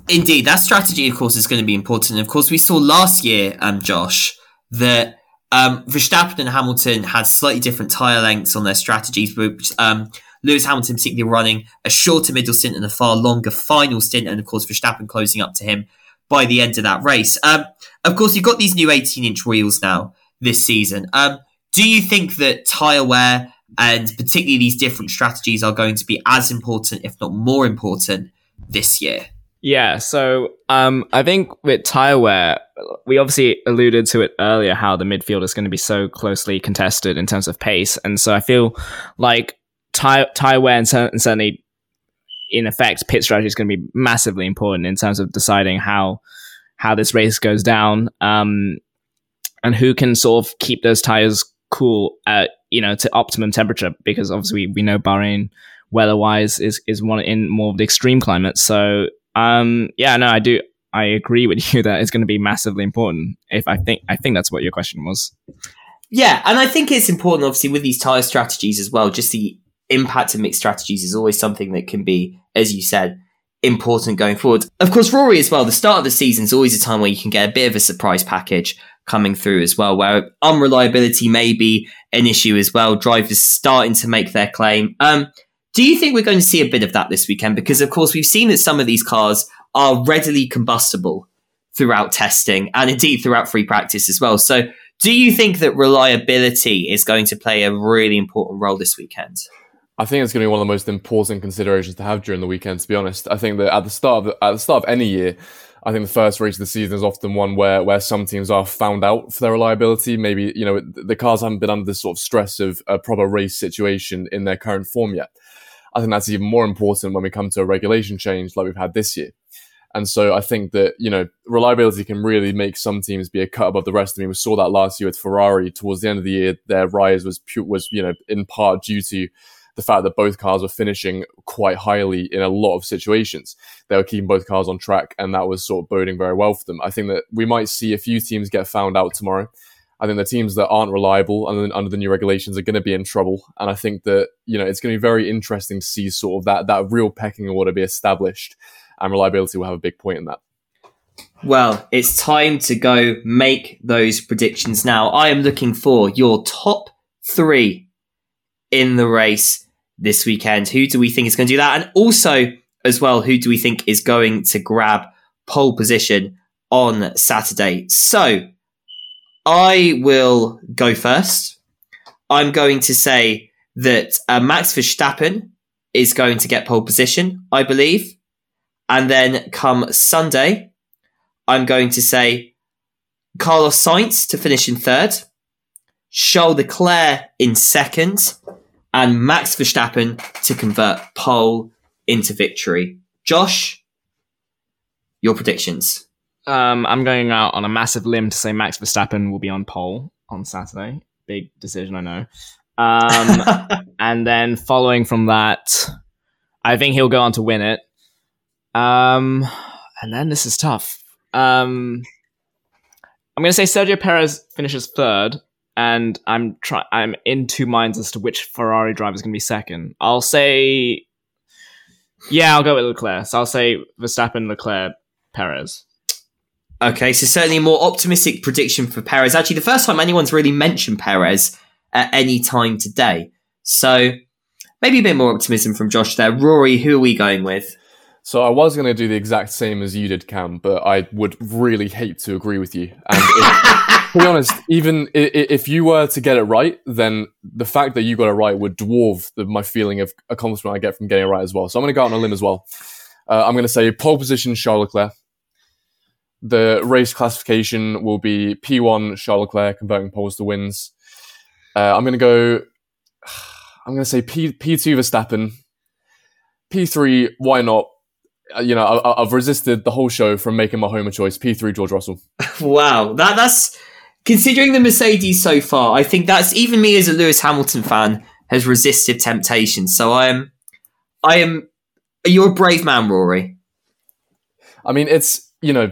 Indeed, that strategy, of course, is going to be important. Of course, we saw last year, um, Josh, that um, Verstappen and Hamilton had slightly different tyre lengths on their strategies, but um, Lewis Hamilton particularly running a shorter middle stint and a far longer final stint, and of course Verstappen closing up to him by the end of that race. Um, of course, you've got these new 18-inch wheels now this season. Um, do you think that tyre wear and particularly these different strategies are going to be as important, if not more important, this year? Yeah, so um, I think with tire wear, we obviously alluded to it earlier how the midfield is going to be so closely contested in terms of pace, and so I feel like tire tire wear and certainly, in effect, pit strategy is going to be massively important in terms of deciding how how this race goes down, um, and who can sort of keep those tires cool at you know to optimum temperature because obviously we, know Bahrain weather wise is is one in more of the extreme climates, so um, yeah, no, I do. I agree with you that it's going to be massively important. If I think, I think that's what your question was. Yeah, and I think it's important, obviously, with these tire strategies as well. Just the impact of mixed strategies is always something that can be, as you said, important going forward. Of course, Rory as well. The start of the season is always a time where you can get a bit of a surprise package coming through as well, where unreliability may be an issue as well. Drivers starting to make their claim. Um, do you think we're going to see a bit of that this weekend? Because, of course, we've seen that some of these cars are readily combustible throughout testing and indeed throughout free practice as well. So, do you think that reliability is going to play a really important role this weekend? I think it's going to be one of the most important considerations to have during the weekend. To be honest, I think that at the start of at the start of any year, I think the first race of the season is often one where where some teams are found out for their reliability. Maybe you know the cars haven't been under this sort of stress of a proper race situation in their current form yet. I think that's even more important when we come to a regulation change like we've had this year. And so I think that, you know, reliability can really make some teams be a cut above the rest. I mean, we saw that last year with Ferrari towards the end of the year. Their rise was, was, you know, in part due to the fact that both cars were finishing quite highly in a lot of situations. They were keeping both cars on track, and that was sort of boding very well for them. I think that we might see a few teams get found out tomorrow. I think the teams that aren't reliable and under the new regulations are going to be in trouble. And I think that, you know, it's going to be very interesting to see sort of that, that real pecking order be established and reliability will have a big point in that. Well, it's time to go make those predictions now. I am looking for your top three in the race this weekend. Who do we think is going to do that? And also, as well, who do we think is going to grab pole position on Saturday? So, I will go first. I'm going to say that uh, Max Verstappen is going to get pole position, I believe. And then come Sunday, I'm going to say Carlos Sainz to finish in third, Charles Leclerc in second, and Max Verstappen to convert pole into victory. Josh, your predictions. Um, I'm going out on a massive limb to say Max Verstappen will be on pole on Saturday. Big decision, I know. Um, and then following from that, I think he'll go on to win it. Um, and then this is tough. Um, I'm going to say Sergio Perez finishes third, and I'm try- I'm in two minds as to which Ferrari driver is going to be second. I'll say, yeah, I'll go with Leclerc. So I'll say Verstappen, Leclerc, Perez. Okay, so certainly a more optimistic prediction for Perez. Actually, the first time anyone's really mentioned Perez at any time today. So maybe a bit more optimism from Josh there. Rory, who are we going with? So I was going to do the exact same as you did, Cam, but I would really hate to agree with you. And if, to be honest, even if you were to get it right, then the fact that you got it right would dwarf the, my feeling of accomplishment I get from getting it right as well. So I'm going to go out on a limb as well. Uh, I'm going to say pole position Charles Leclerc. The race classification will be P1 Charles Leclerc converting poles to wins. Uh, I'm going to go. I'm going to say P P2 Verstappen, P3. Why not? Uh, You know, I, I've resisted the whole show from making my Homer choice. P3 George Russell. Wow, that that's considering the Mercedes so far. I think that's even me as a Lewis Hamilton fan has resisted temptation. So I am, I am. You're a brave man, Rory. I mean, it's you know,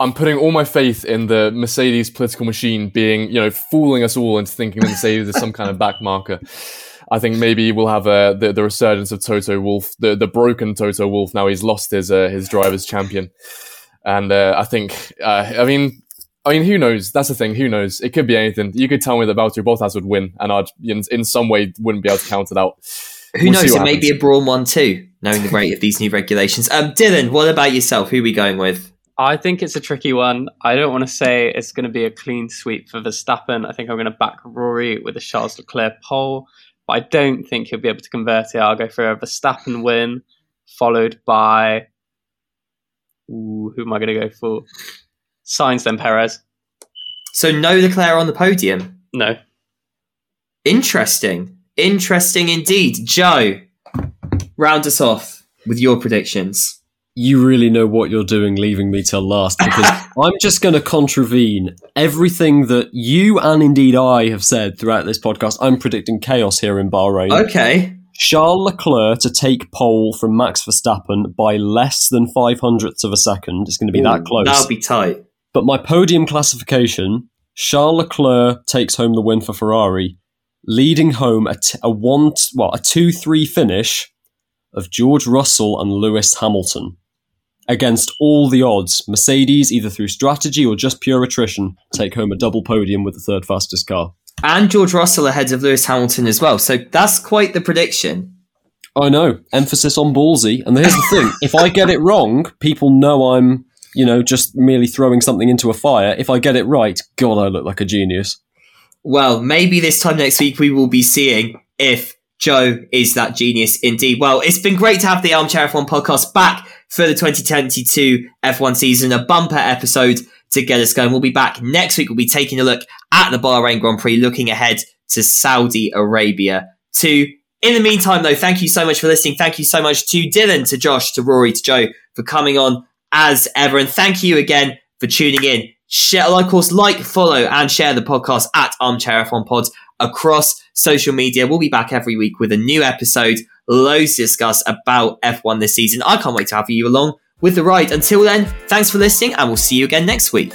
I'm putting all my faith in the Mercedes political machine being you know fooling us all into thinking Mercedes is some kind of backmarker. I think maybe we'll have uh, the the resurgence of Toto Wolff, the the broken Toto Wolff. Now he's lost his uh, his drivers champion, and uh, I think uh, I mean. I mean, who knows? That's the thing. Who knows? It could be anything. You could tell me that Valtteri Bottas would win, and I'd, in, in some way, wouldn't be able to count it out. Who We'll knows? It what may be a Brawn one too, knowing the rate of these new regulations. Um, Dylan, what about yourself? Who are we going with? I think it's a tricky one. I don't want to say it's going to be a clean sweep for Verstappen. I think I'm going to back Rory with a Charles Leclerc pole, but I don't think he'll be able to convert it. I'll go for a Verstappen win, followed by. Ooh, who am I going to go for? Sainz then Perez. So no Leclerc on the podium. No. Interesting. Interesting indeed. Joe, round us off with your predictions. you really know what you're doing leaving me till last because I'm just going to contravene everything that you and indeed I have said throughout this podcast. I'm predicting chaos here in Bahrain. Okay. Charles Leclerc to take pole from Max Verstappen by less than five hundredths of a second. It's going to be that close. That'll be tight. But my podium classification: Charles Leclerc takes home the win for Ferrari, leading home a, t- a one t- well a two three finish of George Russell and Lewis Hamilton. Against all the odds, Mercedes, either through strategy or just pure attrition, take home a double podium with the third fastest car. And George Russell ahead of Lewis Hamilton as well. So that's quite the prediction. I know, emphasis on ballsy. And here's the thing: if I get it wrong, people know I'm, you know, just merely throwing something into a fire. If I get it right, God, I look like a genius. Well, maybe this time next week we will be seeing if Joe is that genius indeed. Well, it's been great to have the Armchair F1 podcast back for the 2022 F1 season, a bumper episode to get us going. We'll be back next week. We'll be taking a look at the Bahrain Grand Prix, looking ahead to Saudi Arabia too. In the meantime, though, thank you so much for listening. Thank you so much to Dylan, to Josh, to Rory, to Joe for coming on as ever. And thank you again for tuning in. Share, of course, like, follow, and share the podcast at Armchair F1 Pods across social media. We'll be back every week with a new episode, loads to discuss about F1 this season. I can't wait to have you along with the ride. Until then, thanks for listening, and we'll see you again next week.